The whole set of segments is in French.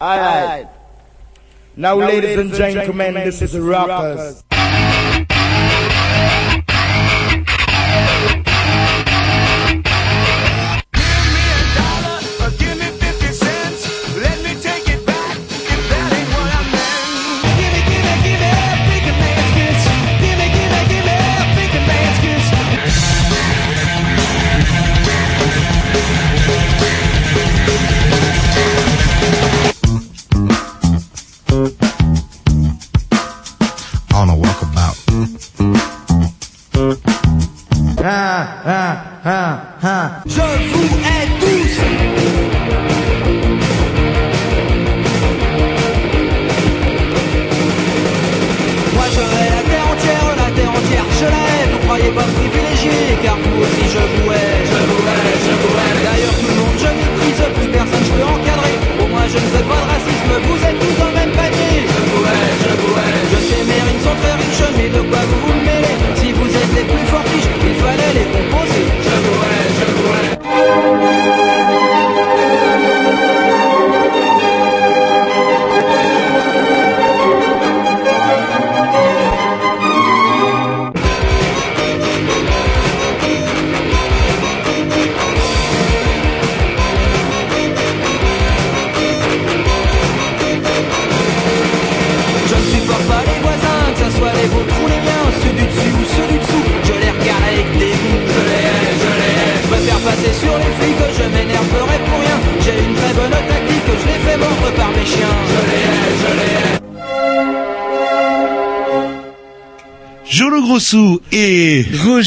Alright. Now, ladies and gentlemen, this is the Rockers.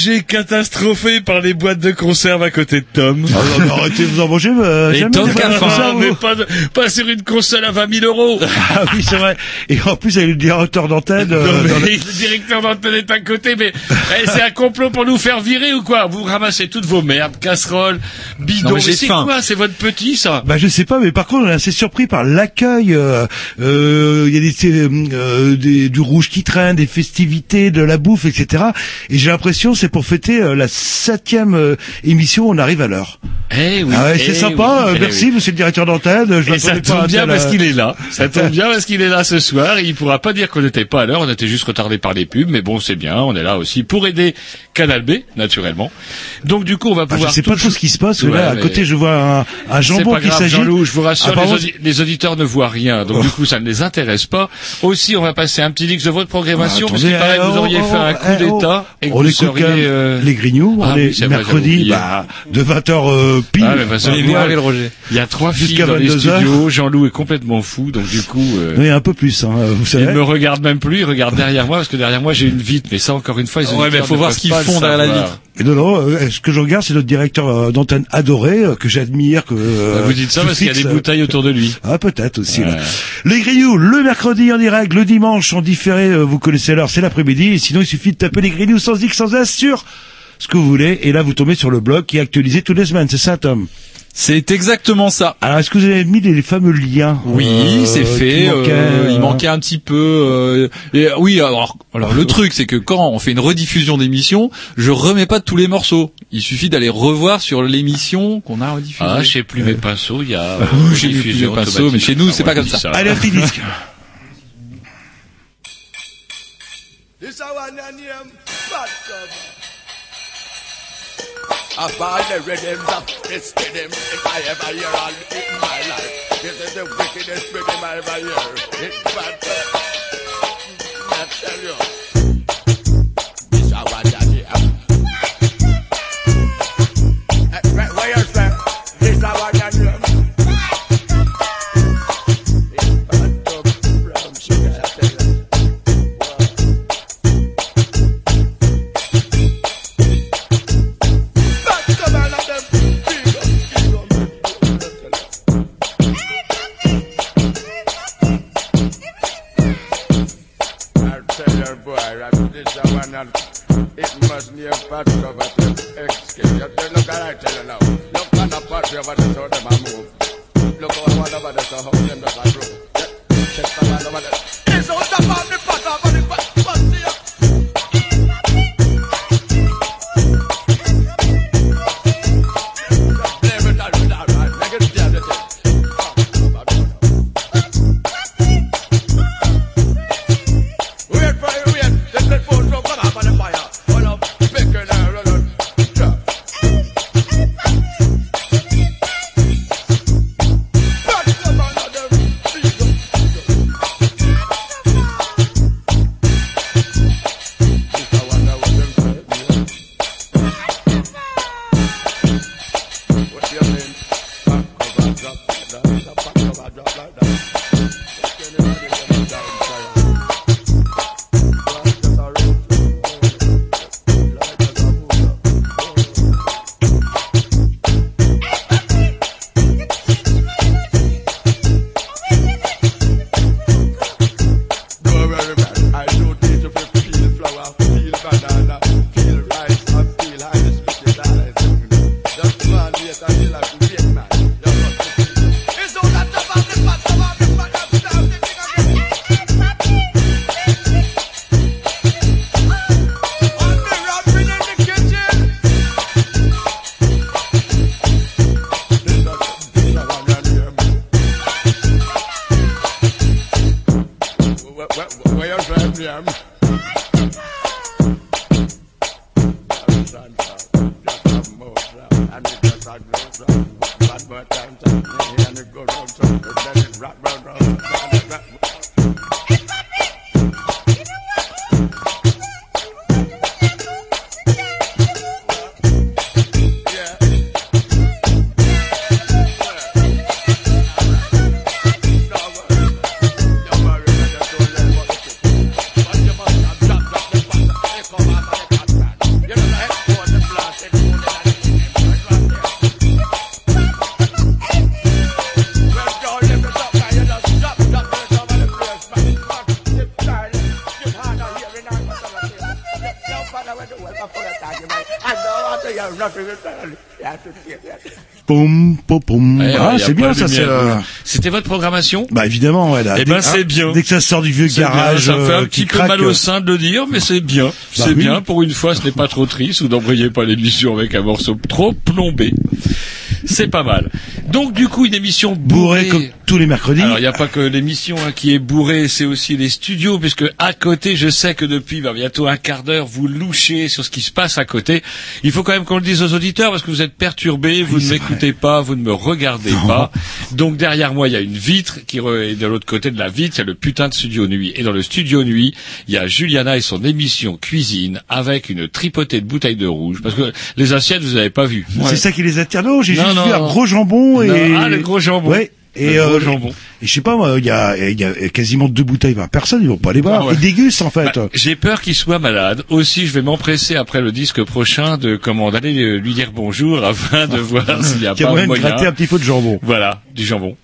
Roger catastrophé par les boîtes de conserve à côté de Tom. Ah, non, mais arrêtez de vous en manger, euh, Et Tom mais pas, de- pas sur une console à 20 000 euros. Ah oui, c'est vrai. Et en plus, avec le directeur d'antenne. euh, Non, mais dans le- le directeur d'antenne est à côté, mais eh, c'est un complot pour nous faire virer ou quoi? Vous ramassez toutes vos merdes, casseroles, j'ai c'est quoi C'est votre petit, ça Bah je sais pas, mais par contre on est assez surpris par l'accueil. euh, euh, Il y a des, euh, des- du rouge qui traîne, des festivités, de la bouffe, etc. Et j'ai l'impression c'est pour fêter euh, la septième euh, émission, on arrive à l'heure. Eh oui. ah ouais, c'est eh sympa. oui, euh, eh merci, oui. monsieur le directeur d'antenne. Je Et ça m'attendais pas tombe bien parce qu'il est là. Ça tombe bien parce qu'il est là ce soir. Il pourra pas dire qu'on n'était pas à l'heure. On était juste retardé par les pubs. Mais bon, c'est bien. On est là aussi pour aider Canal B, naturellement. Donc du coup, on va Ah, je pouvoir. sais pas tout- ce qui se passe. Ouais, là, à côté, je vois un, un jambon pas qui s'agit. Je vous rassure, Ah, les, audi- les auditeurs ne voient rien, donc du coup ça ne les intéresse pas. Aussi, on va passer un petit dix de votre programmation, Ah, parce qu'il que vous auriez oh, fait un oh, coup eh, oh. d'état on même euh, les Grignoux, Ah on oui, est mercredi bah, de 20h pile. Ah, mais. Roger. Il y a trois filles dans les 22 heures. studios, Jean-Loup est complètement fou, donc du coup... euh, Oui, un peu plus, hein, vous savez. il me regarde même plus, il regarde derrière moi, parce que derrière moi j'ai une vitre, mais ça encore une fois, les Ouais, mais auditeurs faut voir ce qu'ils font derrière la vitre. Et non, non, euh, ce que je regarde, c'est notre directeur euh, d'antenne adoré, euh, que j'admire, que... euh, Vous dites ça parce qu'il y a des bouteilles autour de lui. Ah, peut-être aussi. là. Les Grignoux, le mercredi en direct, le dimanche en différé, vous connaissez l'heure, c'est l'après-midi, sinon il suffit de taper les Grignoux sans X, sans S sur ce que vous voulez, et là vous tombez sur le blog qui est actualisé toutes les semaines, c'est ça Tom C'est exactement ça. Alors est-ce que vous avez mis les, les fameux liens Oui, euh, c'est fait. manquaient, euh, il euh, manquait un petit peu. euh, et, oui, alors, alors le truc, c'est que quand on fait une rediffusion d'émission, je remets pas tous les morceaux. Il suffit d'aller revoir sur l'émission qu'on a rediffusée. Ah, je sais plus mes pinceaux, il y a... euh, J'ai mis plus mes pinceaux, mais chez nous, c'est automatique. pas Ah, comme ça. Allez, un petit disque. This our Of all the rhythms of this rhythm, if I ever hear all in my life, this is the wickedest rhythm I ever hear. It's bad. I tell you. Be a fat cover to escape. Look at I tell you now. Look on the party over there, how them a move. Look one over there, so bien ça. c'est, euh. C'était votre programmation? Bah évidemment, ouais. Là, Eh ben, c'est bien. Dès que ça sort du vieux C'est bien, garage, ça fait euh, un qui petit peu mal au sein de le dire, mais c'est bien. c'est oui. bien. Pour une fois, ce n'est pas trop triste. Vous n'embrayez pas l'émission avec un morceau trop plombé. C'est pas mal. Donc, du coup, une émission bourré bourrée. comme tous les mercredis. Alors, il n'y a pas que l'émission hein, qui est bourrée, c'est aussi les studios, puisque à côté, je sais que depuis bah, bientôt un quart d'heure, vous louchez sur ce qui se passe à côté. Il faut quand même qu'on le dise aux auditeurs, parce que vous êtes perturbés, vous ne m'écoutez pas, vous ne me regardez pas. Donc, derrière moi, il y a une vitre, qui re- et de l'autre côté de la vitre, il y a le putain de studio nuit. Et dans le studio nuit, il y a Juliana et son émission cuisine, avec une tripotée de bouteilles de rouge, parce que les assiettes, vous n'avez pas vu. C'est ça qui les attire. Non, j'ai juste non, vu un gros jambon et. Non, ah, le gros jambon. Ouais. Et, Le gros euh, jambon. et je sais pas, moi, il y a, il y a quasiment deux bouteilles par personne, ils vont pas les boire. Ah ouais. Ils dégustent, en fait. Bah, J'ai peur qu'il soit malade. Aussi, je vais m'empresser après le disque prochain de comment d'aller euh, lui dire bonjour afin de voir s'il n'y a Qui a pas moyen de gratter un petit peu de jambon. Voilà, du jambon.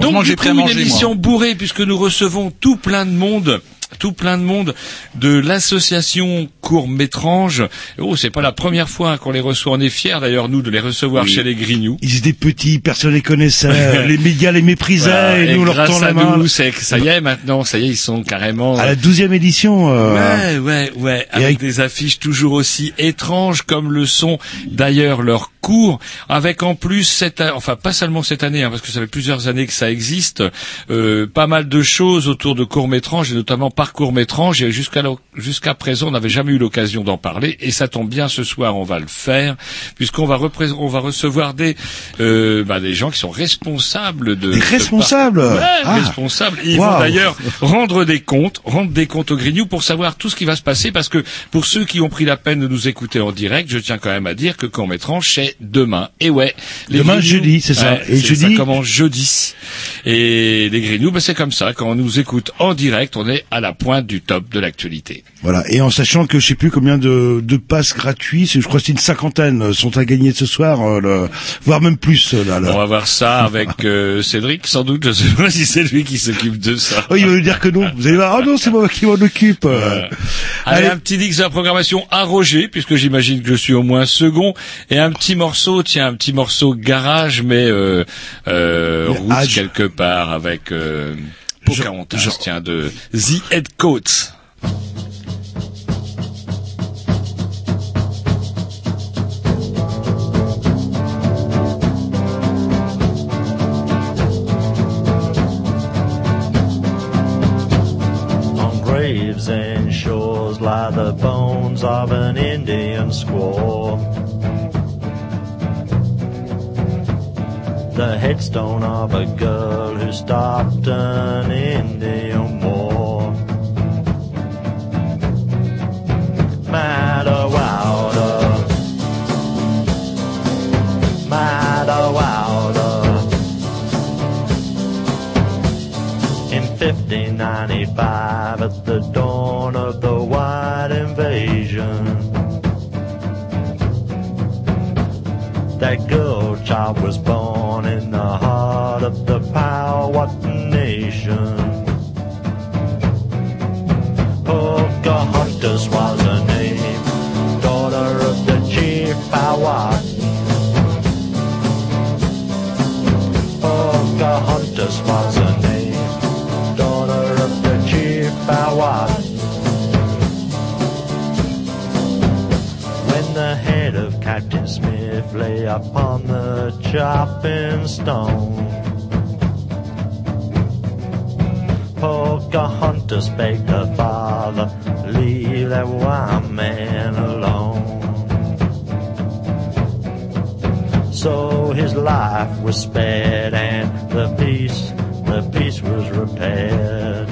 Donc, j'ai pris une manger, émission moi. bourrée puisque nous recevons tout plein de monde. Tout plein de monde de l'association Court Métrange. Oh, c'est pas la première fois qu'on les reçoit. On est fiers d'ailleurs nous de les recevoir Oui. chez les Grignoux. Ils étaient petits, personne les connaissait, les médias les méprisaient, Voilà. et nous on leur tend la main. nous, ça y est maintenant, ça y est, ils sont carrément À la douzième édition, euh, Ouais, ouais, ouais, avec, avec- des affiches toujours aussi étranges comme le sont d'ailleurs leurs cours, avec en plus cette, enfin pas seulement cette année, hein, parce que ça fait plusieurs années que ça existe, euh, pas mal de choses autour de courts métranges et notamment par court métrange. Et jusqu'à présent, on n'avait jamais eu l'occasion d'en parler, et ça tombe bien ce soir, on va le faire, puisqu'on va on va recevoir des, euh, bah, des gens qui sont responsables de Des de responsables par- Ouais, Ah. responsables. Ils Waouh. vont d'ailleurs rendre des comptes, rendre des comptes au Grignou pour savoir tout ce qui va se passer, parce que pour ceux qui ont pris la peine de nous écouter en direct, je tiens quand même à dire que quand Métrange, c'est demain. Et ouais. les Demain, Grignoux- jeudi, c'est ça. Ouais, Et jeudi- Ça commence jeudi. Et les Grignoux, ben, c'est comme ça. Quand on nous écoute en direct, on est à la pointe du top de l'actualité. voilà. Et en sachant que je sais plus combien de, de passes gratuits, c'est- je crois que c'est une cinquantaine, euh, sont à gagner ce soir, euh, le- voire même plus, euh, là, là. On va voir ça avec euh, Cédric, sans doute. Je sais pas si c'est lui qui s'occupe de ça. Oh, il va nous dire que non. Vous allez voir, ah non, c'est moi qui m'en occupe. euh. Allez, Allez. un petit dix de la programmation à Roger, puisque j'imagine que je suis au moins second, et un petit morceau, tiens, un petit morceau garage, mais euh, euh, Hadj. quelque part avec euh, Pocahontas, Genre- tiens, de The Headcoats. On graves and shores lie the bones of an Indian squaw. Headstone of a girl who stopped an Indian war. Madder Wilder. Wilder. 1595 at the dawn of the white invasion. That girl child was born Powhatan nation. Pocahontas was her name, daughter of the chief Powhatan. Pocahontas was her name, daughter of the chief Powhatan. When the head of Captain Smith lay upon the chopping stone, Pocahontas begged her father, leave that white man alone. So his life was spared and the peace, the peace was repaired.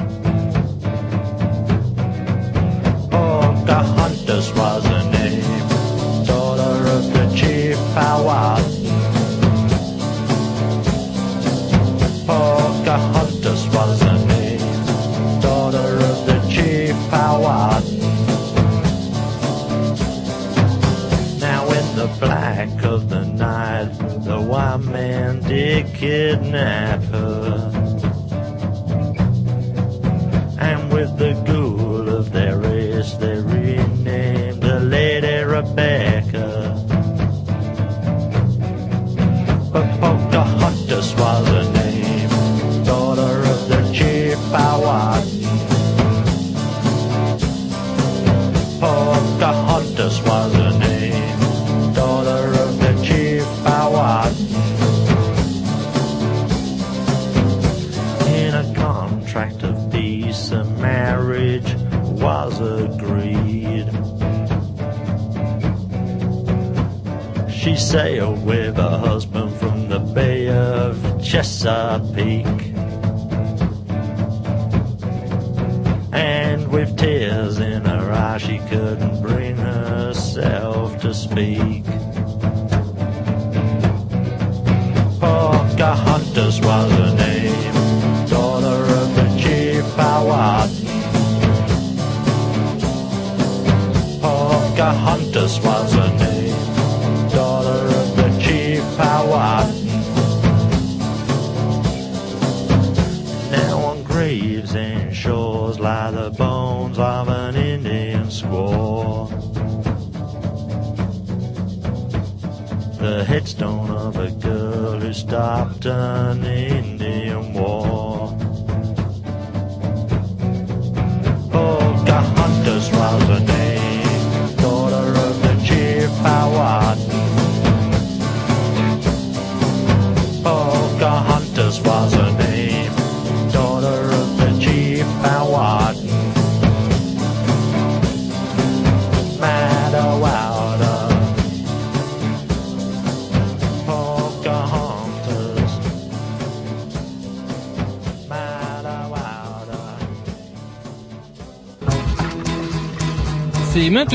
Oh, Pocahontas was her kidnapper. Sailed with her husband from the Bay of Chesapeake.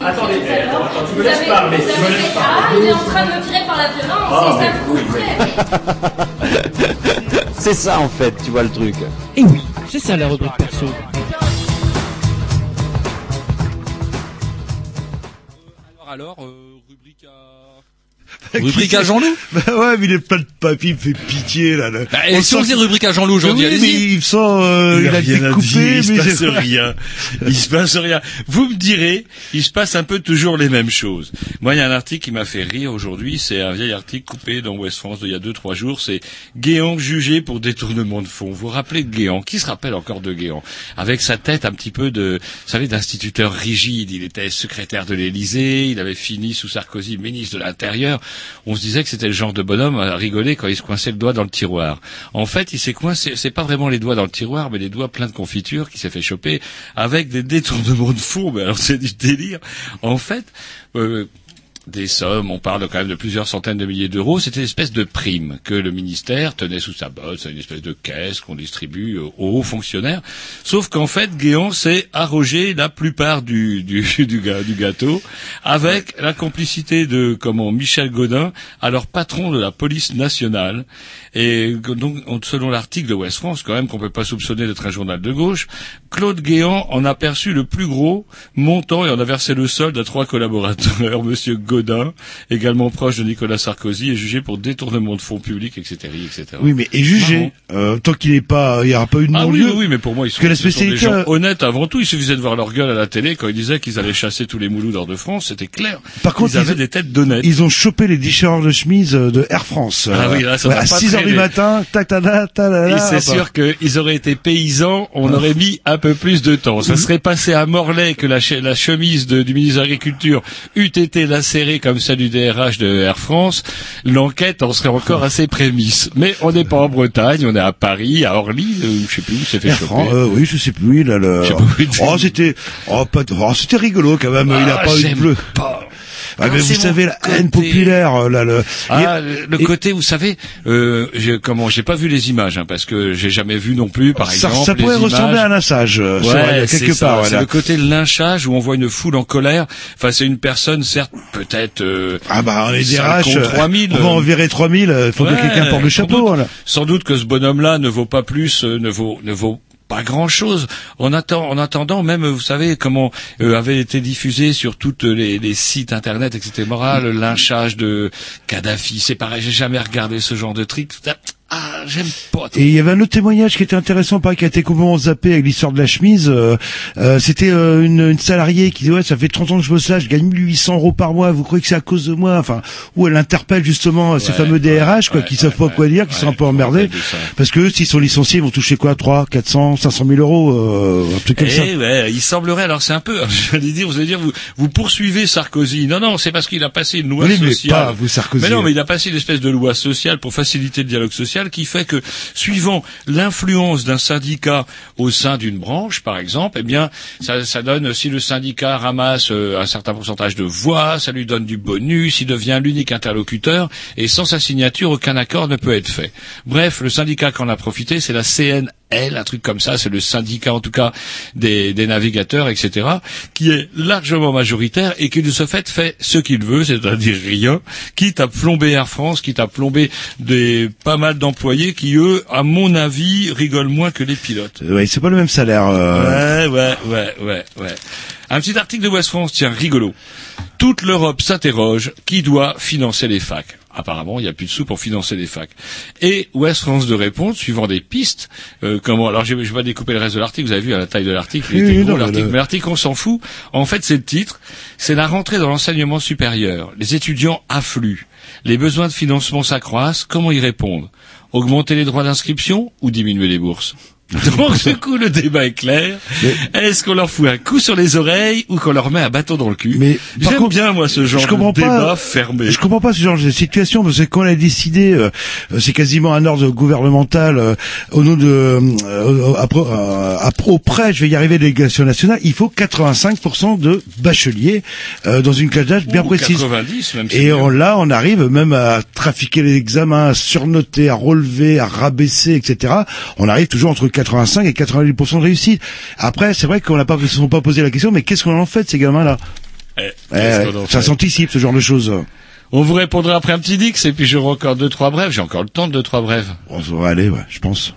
Attendez, attends, tu me laisses parler, tu me laisses Ah, il est en train de me virer par la violence, Ah, c'est ça. C'est ça en fait, tu vois le truc. Et oui, c'est ça la rubrique perso. Rubrique à Jean-Loup Bah ouais, mais il est plein de papier, il me fait pitié, là. là. Bah, et si on faisait que- rubrique à Jean-Loup aujourd'hui, Oui, mais allez-y. il me sent, euh, il, a, été rien à coupé, dire, il se passe rien. Il se passe rien. Vous me direz, il se passe un peu toujours les mêmes choses. Moi, il y a un article qui m'a fait rire aujourd'hui. C'est un vieil article coupé dans West France d'il y a deux, trois jours. C'est Guéant jugé pour détournement de fonds. Vous vous rappelez de Guéant? Qui se rappelle encore de Guéant? Avec sa tête un petit peu de, vous savez, d'instituteur rigide. Il était secrétaire de l'Élysée. Il avait fini sous Sarkozy ministre de l'Intérieur. On se disait que c'était le genre de bonhomme à rigoler quand il se coinçait le doigt dans le tiroir. En fait, il s'est coincé, c'est pas vraiment les doigts dans le tiroir, mais les doigts pleins de confiture qui s'est fait choper avec des détournements de fonds. Mais alors c'est du délire. En fait, euh, des sommes, on parle quand même de plusieurs centaines de milliers d'euros, c'était une espèce de prime que le ministère tenait sous sa botte, c'est une espèce de caisse qu'on distribue aux hauts fonctionnaires. Sauf qu'en fait, Guéant s'est arrogé la plupart du, du, du, gâteau avec la complicité de comment Michel Godin, alors patron de la police nationale. Et donc, on- selon l'article de West France, quand même qu'on peut pas soupçonner d'être un journal de gauche, Claude Guéant en a perçu le plus gros montant et en a versé le solde à trois collaborateurs. Monsieur également proche de Nicolas Sarkozy, est jugé pour détournement de fonds publics, etc., etc. Oui, mais est jugé. Euh, tant qu'il n'est pas, il n'y aura pas eu de Ah oui, oui, mais pour moi, ils sont, que la ce sont des spécialité, gens honnêtes avant tout. Il suffisait de voir leur gueule à la télé quand ils disaient qu'ils allaient chasser tous les moulous d'or de France. C'était clair. Par contre, ils avaient ils- des têtes d'honnêtes. Ils ont chopé les déchireurs de chemise euh, de Air France. Ah oui, là, ça ouais, à pas 6 heures du matin, tac, tac, tac, tac, c'est sûr qu'ils auraient été paysans, on aurait mis un peu plus de temps. Ça serait passé à Morlaix que la, che- la chemise de- du ministre de l'Agriculture eût été lacérée comme celle du DRH de Air France. L'enquête en serait encore assez prémisse. Mais on n'est pas en Bretagne, on est à Paris, à Orly, euh, je sais plus où c'est fait Air choper. France, euh, oui, je sais plus, le... Je sais il était. Oh, c'était, oh, pas, oh, c'était rigolo, quand même, il a Ah, pas eu de bleu. pas. Ah, mais vous c'est savez, la haine populaire, euh, là, le... Ah, et- le et- côté, vous savez, euh, comment, j'ai pas vu les images, hein, parce que j'ai jamais vu non plus, par ça, exemple, ça pourrait les ressembler images. à un lynchage, euh, c'est Ouais, c'est quelque ça, part, c'est voilà. le côté lynchage où on voit une foule en colère face à une personne, certes, peut-être. euh, Ah bah, on est des 50, RH, euh, 3000, on va en euh, virer 3000, il faut Ouais, que quelqu'un porte le sans chapeau, doute. voilà. Sans doute que ce bonhomme-là ne vaut pas plus, euh, ne vaut, ne vaut pas grand chose. En, attend- en attendant, même, vous savez, comment euh, avait été diffusé sur toutes les, les sites internet, etc. Le lynchage de Kadhafi, c'est pareil, j'ai jamais regardé ce genre de truc. Ah, j'aime pas. Et il y avait un autre témoignage qui était intéressant, pareil, qui a été complètement zappé avec l'histoire de la chemise. Euh, euh, C'était euh, une, une salariée qui disait ouais, ça fait 30 ans que je bosse là, je gagne 1800 euros par mois. Vous croyez que c'est à cause de moi? Enfin, où elle interpelle justement ces Ouais, fameux DRH, quoi, ouais, qui savent pas quoi dire, qui sont un peu emmerdés, ça. parce que eux, s'ils sont licenciés, ils vont toucher quoi? 3, 400, 500 000 euros, euh, un truc comme ça. Eh ouais, il semblerait, alors c'est un peu, je vais dire, vous allez dire, vous, vous poursuivez Sarkozy. Non, non, c'est parce qu'il a passé une loi Oui, mais sociale. pas vous, Sarkozy. Mais non, mais il a passé une espèce de loi sociale pour faciliter le dialogue social qui fait que, suivant l'influence d'un syndicat au sein d'une branche, par exemple, eh bien, ça, donne, si le syndicat ramasse euh, un certain pourcentage de voix, ça lui donne du bonus, il devient l'unique interlocuteur, et sans sa signature, aucun accord ne peut être fait. Bref, le syndicat qui en a profité, c'est la CNL, un truc comme ça, c'est le syndicat en tout cas des, des navigateurs, etc., qui est largement majoritaire et qui de ce fait fait ce qu'il veut, c'est-à-dire rien, quitte à plomber Air France, quitte à plomber des pas mal d'employés qui eux, à mon avis, rigolent moins que les pilotes. Ouais, c'est pas le même salaire. euh. Ouais, ouais, ouais, ouais, ouais. Un petit article de West France, tiens, rigolo. Toute l'Europe s'interroge qui doit financer les facs? Apparemment, il n'y a plus de sous pour financer les facs. Et West France de répondre, suivant des pistes, euh, comment, alors je vais pas découper le reste de l'article, vous avez vu à la taille de l'article, il était oui, gros l'article, mais le- mais l'article on s'en fout. En fait, c'est le titre, c'est la rentrée dans l'enseignement supérieur. Les étudiants affluent. Les besoins de financement s'accroissent, comment y répondre? Augmenter les droits d'inscription ou diminuer les bourses? donc du coup le débat est clair. Est-ce qu'on leur fout un coup sur les oreilles ou qu'on leur met un bâton dans le cul Mais J'aime contre, bien moi ce genre je comprends de débat pas, fermé. Je comprends pas ce genre de situation parce que quand on a décidé, euh, euh, c'est quasiment un ordre gouvernemental euh, au nom de euh, après, euh, auprès, je vais y arriver, de l'éducation nationale, il faut 85% de bacheliers euh, dans une classe d'âge bien précise. 90 même. c'est Et on, là, on arrive même à trafiquer les examens, à surnoter, à relever, à rabaisser, etc. On arrive toujours entre 85 et 90% de réussite. Après, c'est vrai qu'on n'a pas, ils se sont pas posé la question, mais qu'est-ce qu'on en fait ces gamins-là? Eh, Eh, Ça s'anticipe ce genre de choses. On vous répondra après un petit dix et puis j'aurai encore deux trois brèves. J'ai encore le temps de deux trois brèves. On va aller, ouais, je pense.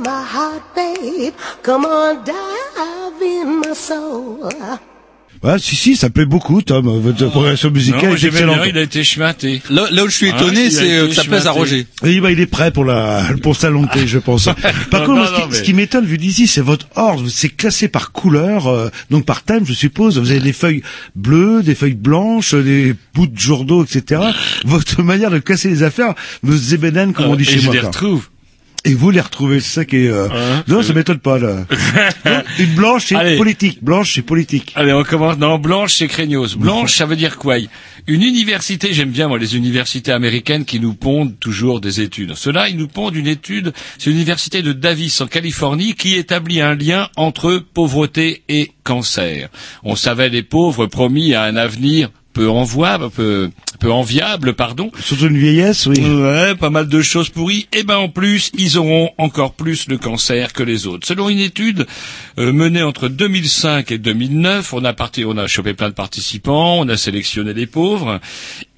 My heart, babe. Come on, dive in my soul. Ouais, si, si, ça plaît beaucoup, Tom. Votre progression musicale Non, est excellente. bien, il a été schmaté. Là, là où je suis Ah, étonné, c'est euh, que ça plaise à. Roger. Oui, bah, il est prêt pour la, pour sa montée, je pense. Par Non, contre, non, ce qui, non, mais- ce qui m'étonne, vu d'ici, c'est votre ordre. C'est classé par couleur, euh, donc par thème, je suppose. Vous avez des feuilles bleues, des feuilles blanches, des bouts de jour d'eau, etc. Votre manière de classer les affaires me zébénène, comme on dit Euh, et chez je moi. les quoi. retrouve. Et vous les retrouvez, c'est ça qui est... euh, Hein, non, ça m'étonne pas, là. Non, Une blanche, c'est politique. Blanche, c'est politique. Allez, on commence. Non, blanche, c'est craignos. Blanche, ça veut dire quoi? Une université, j'aime bien moi les universités américaines qui nous pondent toujours des études. Cela, ils nous pondent une étude, c'est l'université de Davis en Californie qui établit un lien entre pauvreté et cancer. On savait les pauvres promis à un avenir peu envoyable, peu, peu enviable, pardon. Surtout une vieillesse, oui. Ouais, pas mal de choses pourries. Et ben en plus, ils auront encore plus le cancer que les autres. Selon une étude euh, menée entre 2005 et 2009, on a parti, on a chopé plein de participants, on a sélectionné les pauvres,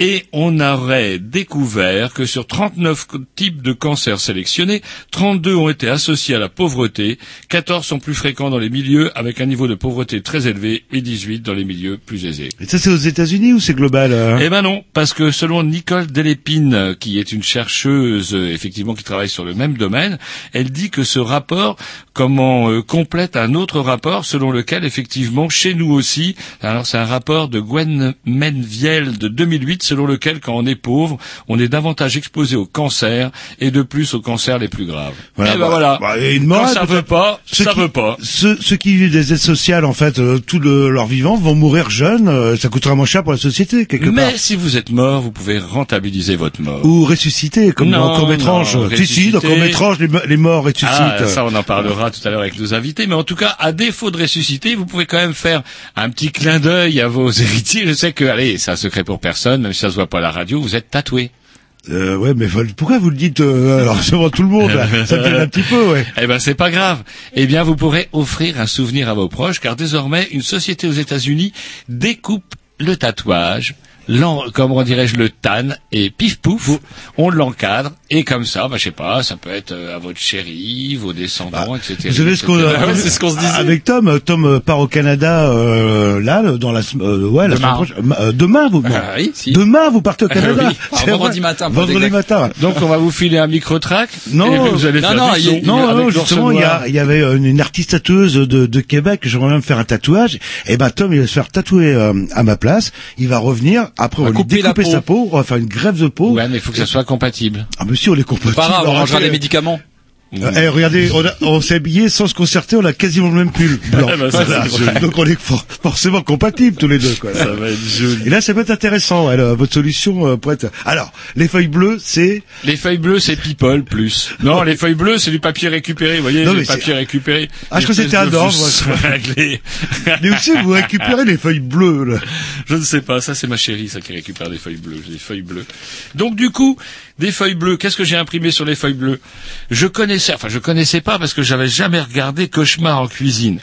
et on aurait découvert que sur 39 co- types de cancers sélectionnés, 32 ont été associés à la pauvreté, 14 sont plus fréquents dans les milieux avec un niveau de pauvreté très élevé et 18 dans les milieux plus aisés. Et ça, c'est aux États-Unis ou c'est global euh Eh ben non, parce que selon Nicole Delépine, qui est une chercheuse euh, effectivement qui travaille sur le même domaine, elle dit que ce rapport comment euh, complète un autre rapport selon lequel effectivement chez nous aussi, alors c'est un rapport de Gwen Menviel de 2008 selon lequel quand on est pauvre, on est davantage exposé au cancer et de plus aux cancers les plus graves. Voilà, eh ben bah, voilà. bah, et une quand morale, ça peut-être. veut pas, Ceux ça qui- veut pas. Ceux, ceux qui vivent des aides sociales, en fait, euh, tout le- leur vivant, vont mourir jeunes. euh, ça coûtera moins cher pour la société, quelque Mais part. si vous êtes mort, vous pouvez rentabiliser votre mort. Ou ressusciter, comme Non, dans Court Étrange. non, Si, si, dans ressusciter. Court Étrange, les, mo- les morts ressuscitent. Ah, ça, on en parlera tout à l'heure avec nos invités. Mais en tout cas, à défaut de ressusciter, vous pouvez quand même faire un petit clin d'œil à vos héritiers. Je sais que, allez, c'est un secret pour personne, même si ça se voit pas à la radio, vous êtes tatoué. Euh, ouais, mais pourquoi vous le dites euh, alors devant tout le monde? Là Ça me un petit peu, ouais. Eh ben, c'est pas grave. Eh bien, vous pourrez offrir un souvenir à vos proches, car désormais, une société aux États-Unis découpe le tatouage, comment dirais-je, le tanne, et pif pouf, on l'encadre, et comme ça, bah, je sais pas, ça peut être euh, à votre chérie, vos descendants, etc. Bah, Vous savez ce qu'on etc. euh, ce qu'on se disait. avec Tom euh, Tom euh, part au Canada euh, là dans la euh, ouais la Demain. semaine prochaine. Euh, demain vous non. Ah oui, si. demain vous partez au Canada oui. Ah, vendredi vrai. matin, vendredi matin Donc, on va vous filer un micro-track, Non, vous allez non, faire non, il- non, non, justement, il y, noir. a, il y avait une, une artiste tatoueuse de, de Québec, j'aimerais même faire un tatouage. Et ben Tom, il va se faire tatouer euh, à ma place. Il va revenir, après on lui couper la découper peau. sa peau, on va faire une grève de peau. Ouais, mais il faut que ça soit compatible. Ah monsieur, on est compatibles. Pas grave, on rangera Arrêtez. les médicaments. Euh, eh, regardez, on, a- on s'est habillé sans se concerter, on a quasiment le même pull blanc. Ça, Voilà. c'est joli. Donc on est for- forcément compatibles tous les deux. Quoi. Ça va être joli. Et là, ça peut être intéressant. ouais, là, votre solution euh, pourrait être. Alors, les feuilles bleues, c'est? Les feuilles bleues, c'est people plus. Non, les feuilles bleues, c'est du papier récupéré. Vous voyez, Non, le mais c'est- papier récupéré. Ah, je crois que c'était un ordre. Mais aussi, vous récupérez les feuilles bleues. Là? Je ne sais pas. Ça, c'est ma chérie, ça qui récupère des feuilles bleues. J'ai des feuilles bleues. Donc, du coup, des feuilles bleues. Qu'est-ce que j'ai imprimé sur les feuilles bleues? Je connaissais, enfin, je connaissais pas parce que j'avais jamais regardé Cauchemar en cuisine.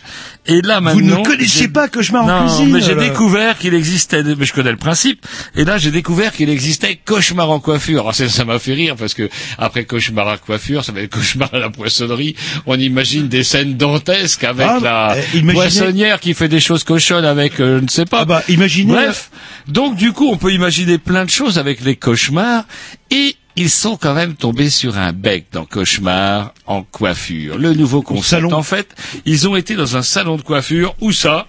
Et là, Vous maintenant. ne connaissiez pas Cauchemar en non, cuisine mais j'ai découvert qu'il existait, mais je connais le principe. Et là, j'ai découvert qu'il existait cauchemar en coiffure. Alors, ça ça m'a fait rire parce que après cauchemar à coiffure, ça va être cauchemar à la poissonnerie. On imagine des scènes dantesques avec Ah, la euh, imaginez- poissonnière qui fait des choses cochonnes avec, euh, je ne sais pas. Ah bah, imaginez. Bref, donc du coup, on peut imaginer plein de choses avec les cauchemars et ils sont quand même tombés sur un bec dans Cauchemar en coiffure. Le nouveau concept, salon. en fait, ils ont été dans un salon de coiffure où ça?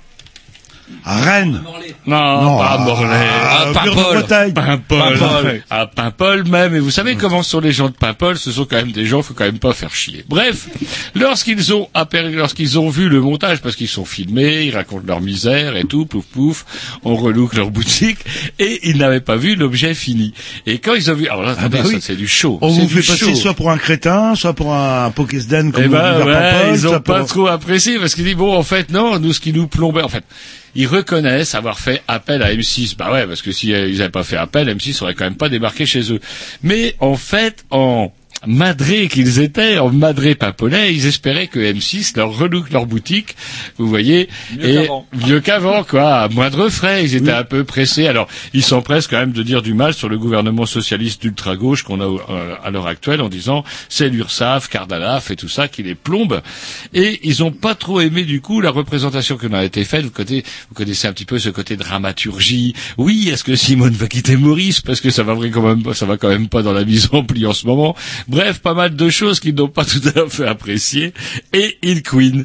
Rennes. Non, Non, pas à- Morlaix. à Ah, Bure-de-Bretagne. Paimpol. Paimpol. À Paimpol même. Et vous savez comment sont les gens de Paimpol? Ce sont quand même des gens, faut quand même pas faire chier. Bref, lorsqu'ils ont lorsqu'ils ont vu le montage, parce qu'ils sont filmés, ils racontent leur misère et tout, pouf pouf, on relook leur boutique, et ils n'avaient pas vu l'objet fini. Et quand ils ont vu, alors là, attendez, bah ça, oui. c'est du show. On vous fait passer soit pour un crétin, soit pour un Pokésden comme Eh on ben, dit vers ouais, Paimpol, ils ont pas pour- trop apprécié parce qu'ils disent bon en fait non nous ce qui nous plombait en fait ils reconnaissent avoir fait appel à M6 bah ouais parce que si euh, ils n'avaient pas fait appel M6 aurait quand même pas débarqué chez eux. Mais en fait en madré qu'ils étaient, en madré papolais, ils espéraient que M6 leur relook leur boutique, vous voyez, Mieux et qu'avant. mieux qu'avant, quoi, à moindre frais. Ils étaient un peu pressés. Alors, ils s'empressent quand même de dire du mal sur le gouvernement socialiste d'ultra-gauche qu'on a euh, à l'heure actuelle en disant c'est l'URSAF, Cardalaf et tout ça qui les plombe. Et ils ont pas trop aimé du coup la représentation qui en a été faite. Vous connaissez, vous connaissez un petit peu ce côté dramaturgie. Oui, est-ce que Simone va quitter Maurice? Parce que ça va quand même, pas- ça va quand même pas dans la mise en pli en ce moment. Bref, pas mal de choses qu'ils n'ont pas tout à fait appréciées. Et Il Queen.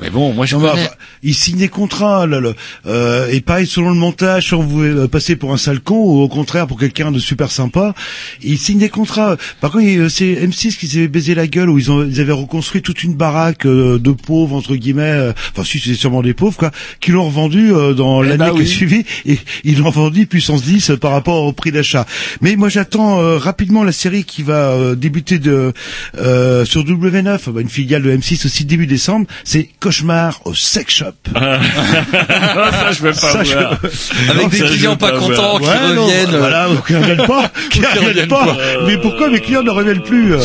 Mais bon, moi je Non, mais connais. enfin, il signe des contrats, là, là. Euh, et pareil selon le montage, vous pouvez euh, passer pour un sale con ou au contraire pour quelqu'un de super sympa. Il signe des contrats. Par contre, il- euh, c'est M6 qui s'est baisé la gueule où ils, ont, ils avaient reconstruit toute une baraque euh, de pauvres entre guillemets. euh, Enfin, si c'est sûrement des pauvres quoi, qui l'ont revendu euh, dans Eh l'année ben qui a oui. suivi et ils l'ont vendu puissance 10 par rapport au prix d'achat. Mais moi j'attends euh, rapidement la série qui va euh, débuter de euh, sur W9, bah, une filiale de M6 aussi début décembre. C'est cauchemar au sex shop. ça, je vais pas Ça, je-. Avec Non, des ça, clients veux pas contents qui Ouais, non, reviennent. Voilà, qui ne reviennent pas, qui ne reviennent reviennent pas. pas. Mais pourquoi mes clients ne reviennent plus euh,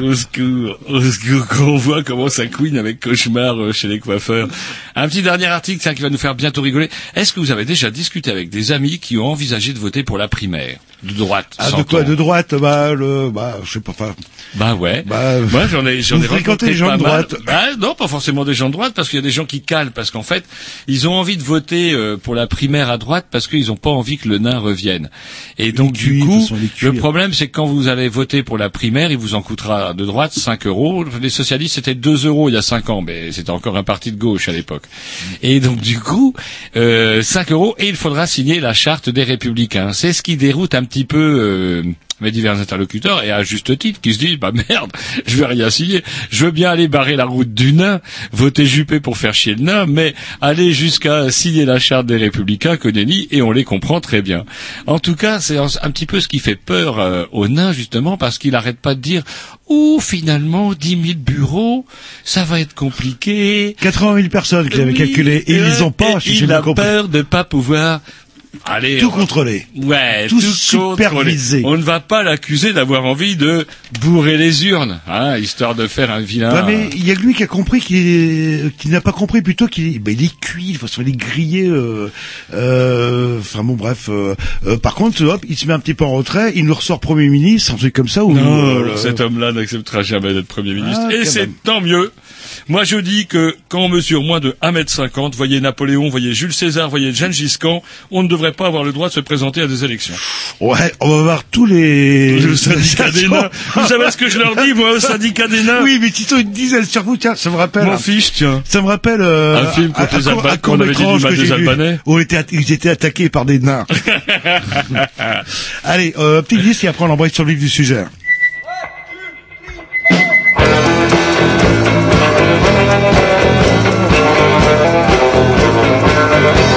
Au secours, au secours, qu'on voit comment ça couine avec cauchemar euh, chez les coiffeurs. Un petit dernier article, tiens, qui va nous faire bientôt rigoler. Est-ce que vous avez déjà discuté avec des amis qui ont envisagé de voter pour la primaire? De droite Ah, de quoi De droite Bah, le, bah, je sais pas. Enfin, Bah ouais. Bah, Moi j'en ai j'en ai rencontré les gens pas de mal. droite Bah non, pas forcément des gens de droite parce qu'il y a des gens qui calent parce qu'en fait, ils ont envie de voter euh, pour la primaire à droite parce qu'ils ont pas envie que le nain revienne. Et donc du cuits, coup, le problème c'est que quand vous allez voter pour la primaire, il vous en coûtera de droite 5 euros. Les socialistes c'était 2 euros il y a 5 ans, mais c'était encore un parti de gauche à l'époque. Et donc du coup, euh, 5 euros et il faudra signer la charte des républicains. C'est ce qui déroute un petit peu euh, mes divers interlocuteurs et à juste titre qui se disent bah merde, je vais rien signer. Je veux bien aller barrer la route du nain, voter Juppé pour faire chier le nain, mais aller jusqu'à signer la charte des républicains que et on les comprend très bien. En tout cas, c'est un, un petit peu ce qui fait peur euh, au nain justement parce qu'il arrête pas de dire ou finalement 10 000 bureaux, ça va être compliqué. 80 000 personnes qui avaient Oui, calculé et ils les ont pas. et si il a compris. peur de pas pouvoir Allez, Tout contrôler. Ouais, Tout superviser. On ne va pas l'accuser d'avoir envie de bourrer les urnes, hein, histoire de faire un vilain. Ouais, mais il y a que lui qui a compris qu'il n'a pas compris plutôt qu'il est, ben, il est cuit, de toute façon il est grillé. euh, euh, Enfin bon bref. euh, euh, par contre, hop, il se met un petit peu en retrait, il nous ressort premier ministre, un truc comme ça. Où, Non, euh, cet homme-là n'acceptera jamais d'être Premier ministre. Ah, Et c'est tant mieux. Moi, je dis que quand on mesure moins de 1m50, voyez Napoléon, voyez Jules César, voyez Gengis Khan, on ne devrait pas avoir le droit de se présenter à des élections. Ouais, on va voir tous les. Le syndicat des nains. Vous savez ce que je leur dis, moi, au syndicat des nains Oui, mais Tito, une dizaine sur vous, tiens, ça me rappelle. M'en fiche, tiens. Ça me rappelle euh, Un film contre les Albanais, qu'on avait dit du mal des Albanais. Où ils étaient attaqués par des nains. Allez, euh, petit disque et après on embraye sur le vif du sujet. Thank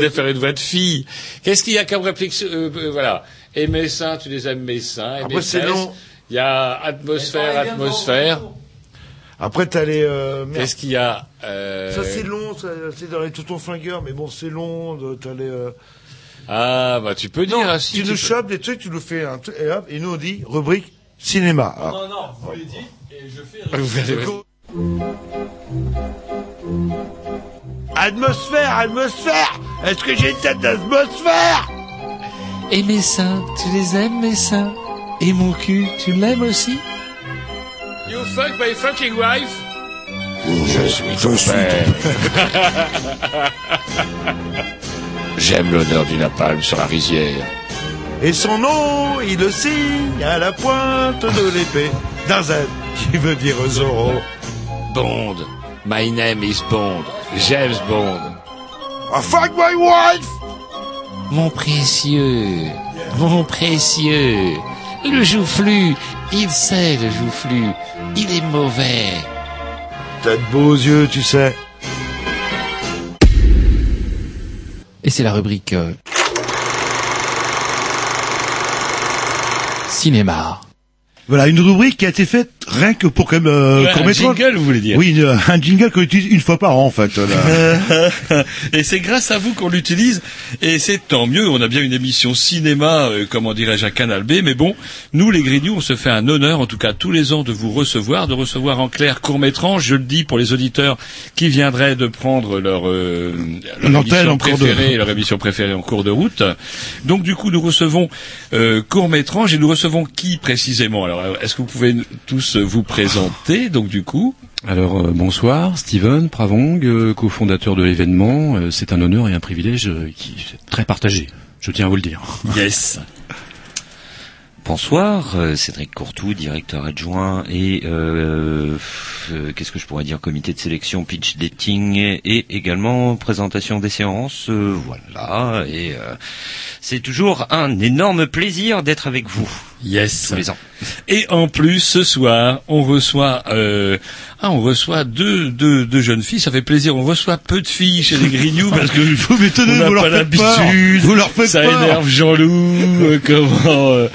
de faire une voix de fille. Qu'est-ce qu'il y a comme réflexion euh, euh, Voilà. Et mes seins, tu les aimes mes seins. Et Après, c'est long. Il y a atmosphère, atmosphère. Après, t'as les... Euh. Qu'est-ce qu'il y a euh, Ça, c'est long, ça, c'est dans les toutons flingueurs, mais bon, c'est long, t'as les... euh, Ah, bah tu peux dire. ah, si, tu nous peux. chopes des trucs, tu nous fais un truc, et hop, et nous on dit rubrique cinéma. Alors, Non, non, vous l'avez dit, et je fais... Vous allez- Atmosphère, atmosphère Est-ce que j'ai une tête d'atmosphère? Et mes seins, tu les aimes mes seins? Et mon cul, tu l'aimes aussi? You fuck my fucking wife? Je suis ton père. J'aime l'odeur du napalm sur la rizière. Et son nom, il le signe à la pointe de l'épée d'un Z, qui veut dire Zorro. Bond. My name is Bond. James Bond. Ah, fuck my wife Mon précieux, mon précieux, le joufflu, il sait le joufflu, il est mauvais. T'as de beaux yeux, tu sais. Et c'est la rubrique euh, cinéma. Voilà, une rubrique qui a été faite rien que pour quand même euh, Ouais, un jingle, vous voulez dire Oui, une- un jingle qu'on utilise une fois par an en fait. là. et c'est grâce à vous qu'on l'utilise, et c'est tant mieux. On a bien une émission cinéma, euh, comment dirais-je, à Canal B, mais bon, nous les Grignoux, on se fait un honneur, en tout cas tous les ans, de vous recevoir, de recevoir en clair court métrage. Je le dis pour les auditeurs qui viendraient de prendre leur, euh, leur émission de- préférée, leur émission préférée en cours de route. Donc du coup, nous recevons euh, court métrage et nous recevons qui précisément? Alors, est-ce que vous pouvez tous vous présenter Donc du coup? Alors euh, bonsoir, Steven Pravong, euh, cofondateur de l'événement. Euh, c'est un honneur et un privilège euh, qui est très partagé. Je tiens à vous le dire. Yes. Bonsoir, euh, Cédric Courtou, directeur adjoint et euh, euh, qu'est-ce que je pourrais dire, comité de sélection, pitch dating et également présentation des séances. euh, voilà, et euh, c'est toujours un énorme plaisir d'être avec vous. Yes. Tous les ans. Et en plus, ce soir, on reçoit, euh, ah, on reçoit deux, deux, deux jeunes filles. Ça fait plaisir. On reçoit peu de filles chez les Grignoux parce que Vous m'étonnez, on vous n'a leur pas l'habitude. Vous leur faites Ça peur. énerve Jean-Loup. euh, comment euh,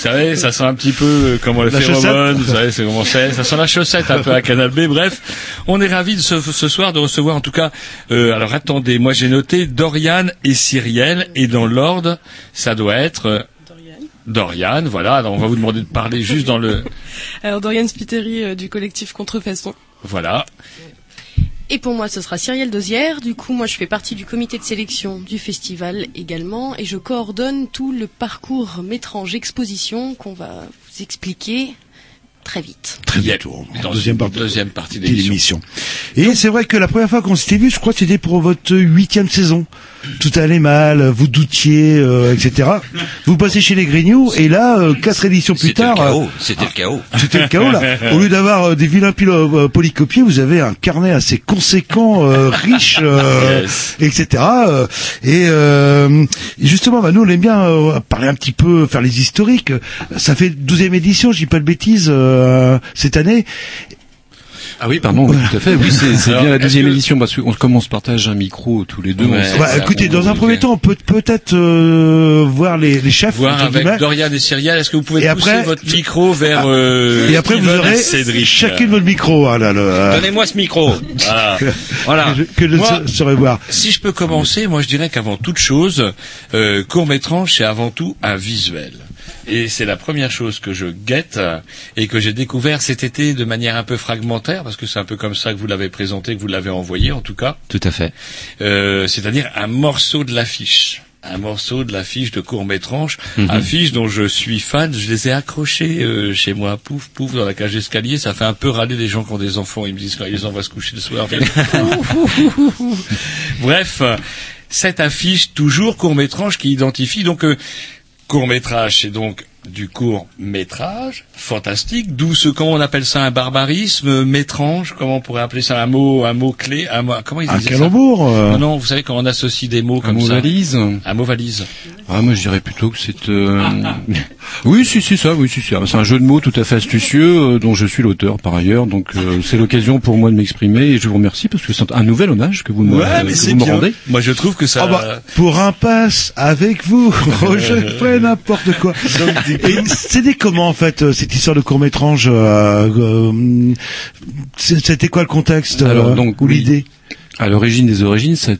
savez, ça sent un petit peu euh, comment le La phéromone, chaussette. vous savez, c'est comment c'est. Ça sent la chaussette un peu à Canal B. Bref, on est ravis de ce, ce soir de recevoir en tout cas. euh, alors attendez, moi j'ai noté Dorian et Cyrielle et dans l'ordre, ça doit être euh, Dorian. Voilà. Alors on va vous demander de parler juste dans le. Alors Dorian Spiteri euh, du collectif Contrefaçon. Voilà. Et pour moi, ce sera Cyrielle Dosière. Du coup, moi, je fais partie du comité de sélection du festival également, et je coordonne tout le parcours métrange exposition qu'on va vous expliquer très vite. Très bientôt. Dans Deuxième partie. deuxième partie de l'émission. Et c'est vrai que la première fois qu'on s'était vu, je crois que c'était pour votre huitième saison. Tout allait mal, vous doutiez, euh, etc. Vous passez chez les Grignoux, et là, euh, quatre éditions plus C'était le tard, chaos. euh, C'était le chaos. c'était le chaos là. Au lieu d'avoir euh, des vilains euh, polycopiés, vous avez un carnet assez conséquent, euh, riche, euh, Yes. etc. et euh, justement, bah, nous on aime bien euh, parler un petit peu, faire les historiques. Ça fait 12e édition, je dis pas de bêtises, euh, cette année. Ah oui, pardon, tout à fait. Oui, c'est bien la deuxième que- édition parce qu'on comme on se partage un micro tous les deux. Ouais. Bah, ça, écoutez, dans un premier temps, on peut peut-être euh, voir les, les chefs. Voir avec guillemets. Dorian et Cyrielle, est-ce que vous pouvez Et pousser après- votre micro vers euh, Et après, vous aurez Cédric chacune votre micro. hein, là, euh, Donnez-moi ce micro. Voilà. voilà. que je, que je Moi- sa- saurais voir. Si je peux commencer, moi je dirais qu'avant toute chose, euh, court métrage c'est avant tout un visuel. Et c'est la première chose que je guette et que j'ai découvert cet été de manière un peu fragmentaire, parce que c'est un peu comme ça que vous l'avez présenté, que vous l'avez envoyé en tout cas. Tout à fait. Euh, c'est-à-dire un morceau de l'affiche. Un morceau de l'affiche de court métrage, Mhm. affiche dont je suis fan. Je les ai accrochés euh, chez moi, pouf pouf, dans la cage d'escalier. Ça fait un peu râler les gens qui ont des enfants. Ils me disent quand ils envoient se coucher le soir. Bref, cette affiche toujours court métrage qui identifie donc euh, court métrage, c'est donc du court métrage fantastique. D'où ce comment on appelle ça un barbarisme, euh, métrange. Comment on pourrait appeler ça un mot, un mot clé, un mot, comment ils Un calembour. euh, non, non, vous savez quand on associe des mots Un comme mot ça. valise. Un mot valise. Ah, moi je dirais plutôt que c'est euh, Oui, si, si, ça, oui, si, si. C'est un jeu de mots tout à fait astucieux euh, dont je suis l'auteur par ailleurs. Donc euh, c'est l'occasion pour moi de m'exprimer et je vous remercie parce que c'est un nouvel hommage que vous me, Ouais, mais que vous me rendez. Moi, je trouve que ça. Ah bah, pour un pass avec vous, je fais n'importe quoi. Et c'était comment en fait euh, cette histoire de court métrage C'était quoi le contexte Alors, euh, donc, ou oui. l'idée? À l'origine des origines, ça,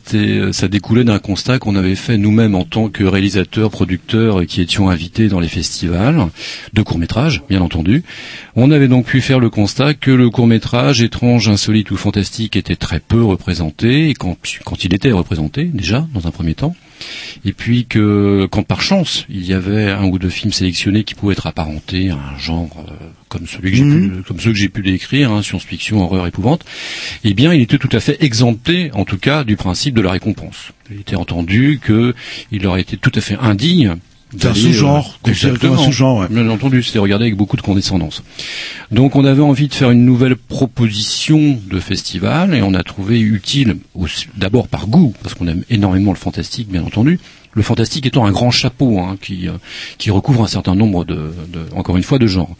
découlait d'un constat qu'on avait fait nous-mêmes en tant que réalisateurs, producteurs qui étions invités dans les festivals de courts-métrages, bien entendu. On avait donc pu faire le constat que le court-métrage étrange, insolite ou fantastique était très peu représenté, et quand, quand il était représenté déjà, dans un premier temps, et puis que quand par chance il y avait un ou deux films sélectionnés qui pouvaient être apparentés à un genre euh, comme celui que j'ai pu, comme ceux que j'ai pu décrire, hein, science-fiction, horreur, épouvante, eh bien il était tout à fait exempté, en tout cas, du principe de la récompense. Il était entendu que il aurait été tout à fait indigne. C'est un d'aller, sous-genre, euh, considéré comme un exactement. sous-genre, ouais. Bien entendu, c'était regardé avec beaucoup de condescendance. Donc on avait envie de faire une nouvelle proposition de festival et on a trouvé utile, d'abord par goût, parce qu'on aime énormément le fantastique, bien entendu. Le fantastique étant un grand chapeau hein, qui, euh, qui recouvre un certain nombre de, de- encore une fois, de genres.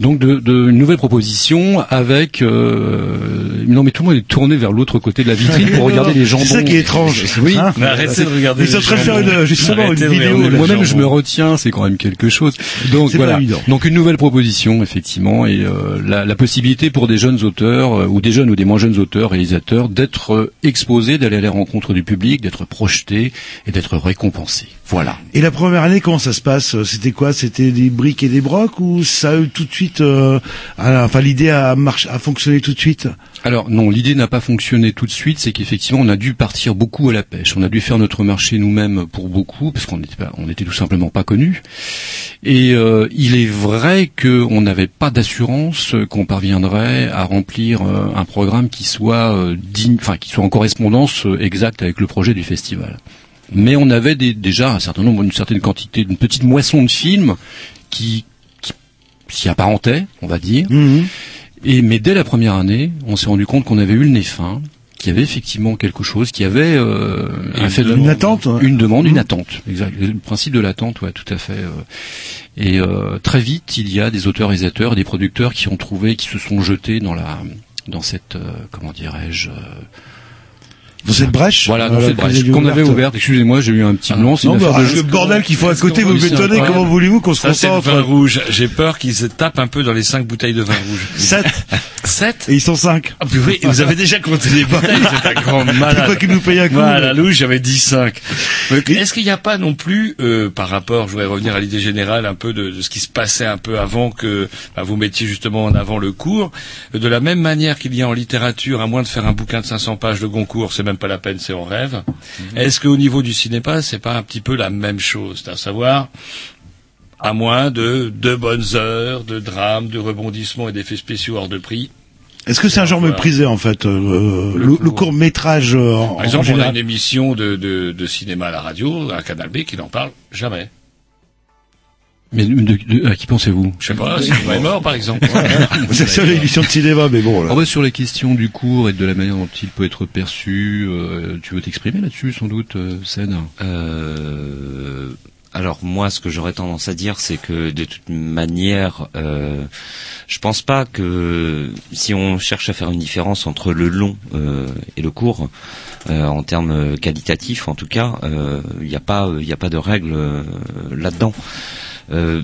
Donc de, de une nouvelle proposition avec euh, non mais tout le monde est tourné vers l'autre côté de la vitrine pour regarder les jambons. C'est ça qui est étrange. Oui. Hein Mais arrêtez de regarder Ils sont en les train de faire une, justement Arrêtez une vidéo. Moi-même, je me retiens, c'est quand même quelque chose. Donc voilà. évident. Donc une nouvelle proposition, effectivement, et euh, la, la possibilité pour des jeunes auteurs euh, ou des jeunes ou des moins jeunes auteurs, réalisateurs, d'être euh, exposés, d'aller à la rencontre du public, d'être projetés et d'être récompensés. Voilà. Et la première année, comment ça se passe? C'était quoi? C'était des briques et des brocs ou ça a eu tout de suite euh, Enfin, l'idée a, marché, a fonctionné tout de suite? Alors non, l'idée n'a pas fonctionné tout de suite, c'est qu'effectivement on a dû partir beaucoup à la pêche. On a dû faire notre marché nous-mêmes pour beaucoup, parce qu'on n'était on était tout simplement pas connus. Et euh, il est vrai qu'on n'avait pas d'assurance qu'on parviendrait à remplir euh, un programme qui soit digne, enfin qui soit en correspondance exacte avec le projet du festival. Mais on avait des- déjà un certain nombre, une certaine quantité, une petite moisson de films qui, qui s'y apparentaient, on va dire. Et mais dès la première année, on s'est rendu compte qu'on avait eu le nez fin, qu'il y avait effectivement quelque chose, qu'il y avait euh, Une un fait de-. Une attente, ouais. une demande, une Mhm. attente. Exact. Le principe de l'attente, ouais, tout à fait. euh. Et euh, très vite, il y a des auteurs, réalisateurs, des producteurs qui ont trouvé, qui se sont jetés dans la, dans cette, euh, comment dirais-je. Dans cette brèche Voilà, dans cette brèche qu'on avait ouverte. Excusez-moi, j'ai eu un petit blanc. c'est Non, bah, le bordel qu'il faut à côté, vous m'étonnez. Comment voulez-vous qu'on se Ça, c'est le concentre vin rouge. J'ai peur qu'ils se tapent un peu dans les cinq bouteilles de vin rouge. Sept. Sept Et ils sont cinq. Ah, puis oui, vous avez déjà compté les bouteilles, c'est un grand malade. C'est toi qui nous paye un coup. Voilà, louche, j'avais dit 5. Est-ce qu'il n'y a pas non plus, euh, par rapport, je voudrais revenir à l'idée générale un peu de, de ce qui se passait un peu avant que bah, vous mettiez justement en avant le cours, de la même manière qu'il y a en littérature, à moins de faire un bouquin de 500 pages de Goncourt, c'est même pas la peine, c'est en rêve. Est-ce qu'au niveau du cinéma, c'est pas un petit peu la même chose, à savoir à moins de deux bonnes heures de drame, de rebondissements et d'effets spéciaux hors de prix, Est-ce que c'est un genre Voilà. méprisé en fait euh, Le, le court métrage euh, en, Par exemple, en on a une émission de, de, de cinéma à la radio, à Canal B, qui n'en parle jamais. Mais de- de- à qui pensez-vous? Je sais pas, Cinéma est mort, par exemple. C'est ça l'émission de cinéma, mais bon. Là. En vrai, sur les questions du cours et de la manière dont il peut être perçu, euh, tu veux t'exprimer là-dessus, sans doute, euh, Sen? Euh, alors moi, ce que j'aurais tendance à dire, c'est que de toute manière, euh, je pense pas que si on cherche à faire une différence entre le long euh, et le court, euh, en termes qualitatifs, en tout cas, euh, il n'y a pas, il n'y a pas de règle euh, là-dedans. Euh,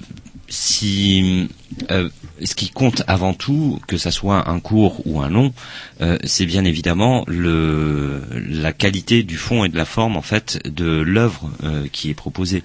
si euh, ce qui compte avant tout, que ça soit un court ou un long, euh, c'est bien évidemment la qualité du fond et de la forme en fait de l'œuvre qui est proposée.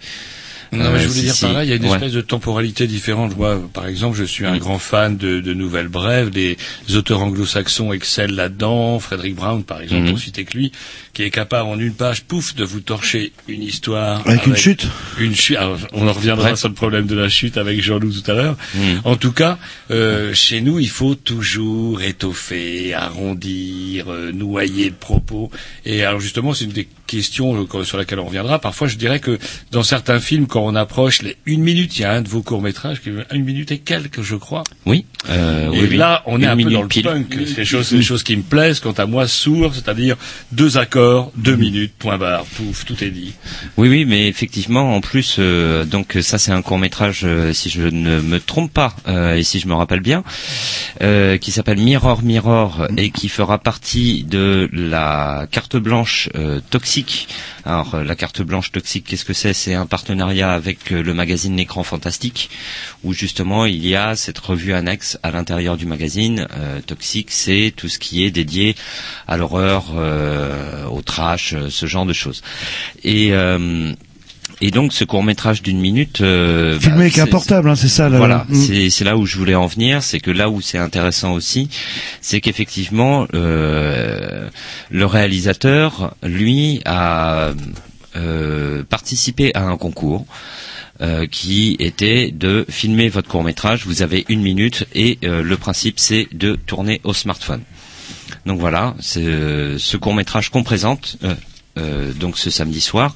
Non, mais je Euh, voulais si- dire si- par là, il y a une ouais. espèce de temporalité différente. Moi, par exemple, je suis un grand fan de, de nouvelles brèves. Les auteurs anglo-saxons excellent là-dedans. Frédéric Brown, par exemple, Mhm. pour citer que lui, qui est capable en une page, pouf, de vous torcher une histoire. Avec une chute Une chute. Alors, on en reviendra Ouais. sur le problème de la chute avec Jean-Loup tout à l'heure. Mhm. En tout cas, euh, chez nous, il faut toujours étoffer, arrondir, euh, noyer le propos. Et alors justement, c'est une des questions euh, sur laquelle on reviendra. Parfois, je dirais que dans certains films, quand on approche les une minute, il y a un de vos courts métrages qui une minute et quelques, je crois. Oui. Euh, Et oui, là, on est un peu dans le pile. punk. C'est des choses, qui me plaisent. Quant à moi, sourd, c'est-à-dire deux accords, deux minutes, point barre, pouf, tout est dit. Oui, oui, mais effectivement, en plus, euh, donc ça c'est un court métrage, si je ne me trompe pas, euh, et si je me rappelle bien, euh, qui s'appelle Mirror Mirror et qui fera partie de la carte blanche euh, toxique. Alors euh, la carte blanche toxique, qu'est-ce que c'est? C'est un partenariat avec euh, le magazine L'écran fantastique, où justement il y a cette revue annexe à l'intérieur du magazine. Euh, toxique, c'est tout ce qui est dédié à l'horreur, euh, au trash, euh, ce genre de choses. Et euh, et donc ce court métrage d'une minute, euh, Filmé bah, avec un c'est- portable, hein, c'est ça. Là, voilà, Mm. c'est c'est là où je voulais en venir, c'est que là où c'est intéressant aussi, c'est qu'effectivement euh, le réalisateur, lui, a euh, participé à un concours. Euh, qui était de filmer votre court métrage. Vous avez une minute et euh, le principe c'est de tourner au smartphone. Donc voilà, c'est euh, ce court métrage qu'on présente donc ce samedi soir.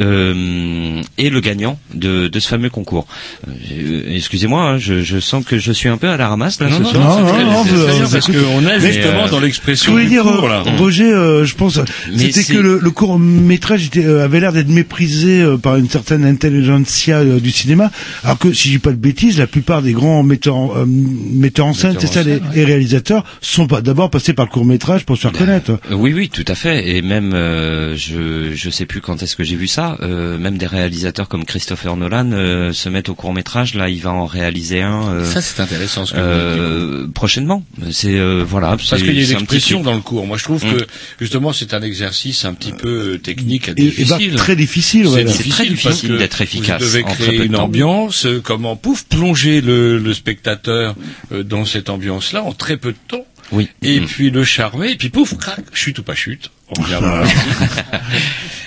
Euh, et le gagnant de, de ce fameux concours. Euh, Excusez-moi, hein, je, je sens que je suis un peu à la ramasse là Non, ce non, soir. non, C'est non, non, vous parce écoutez, que- on est mais, justement euh, dans l'expression Je voulais du dire, cours, euh, là. Roger, euh, je pense, c'était c'est- que le, le court métrage était, euh, avait l'air d'être méprisé euh, par une certaine intelligentsia euh, du cinéma, alors que si je dis pas de bêtises, la plupart des grands metteurs, en- euh, metteurs en scène, Metteurs c'est en ça, les, réalisateurs, sont pas d'abord passés par le court métrage pour se faire connaître. Euh, Oui, oui, tout à fait. Et même, euh, je je sais plus quand est-ce que j'ai vu ça. euh, même des réalisateurs comme Christopher Nolan euh, se mettent au court métrage. Là, il va en réaliser un. euh, Ça, c'est intéressant, ce que vous euh, prochainement. C'est euh, voilà. Parce qu'il y a une expression dans le cours. Moi, je trouve Mm. que justement, c'est un exercice un petit peu euh, technique, Et- et difficile. bah, très difficile, C'est voilà. C'est très difficile difficile d'être efficace Vous devez en très créer une temps. ambiance. comment pouf plonger le, le spectateur euh, dans cette ambiance-là en très peu de temps. Oui. Et Mm. puis le charmer. Et puis pouf, crac, chute ou pas chute. On là-dessus.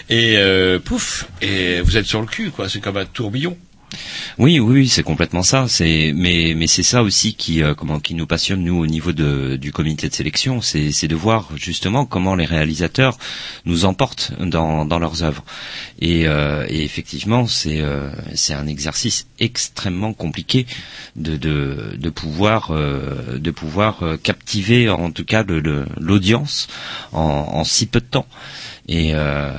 Et euh, pouf, et vous êtes sur le cul, quoi. C'est comme un tourbillon. Oui, oui, c'est complètement ça. C'est mais mais c'est ça aussi qui euh, comment qui nous passionne nous au niveau de du comité de sélection, c'est c'est de voir justement comment les réalisateurs nous emportent dans dans leurs œuvres. Et, euh, et effectivement, c'est euh, c'est un exercice extrêmement compliqué de de de pouvoir euh, de pouvoir euh, captiver en tout cas le- le- l'audience en, en si peu de temps. Et euh,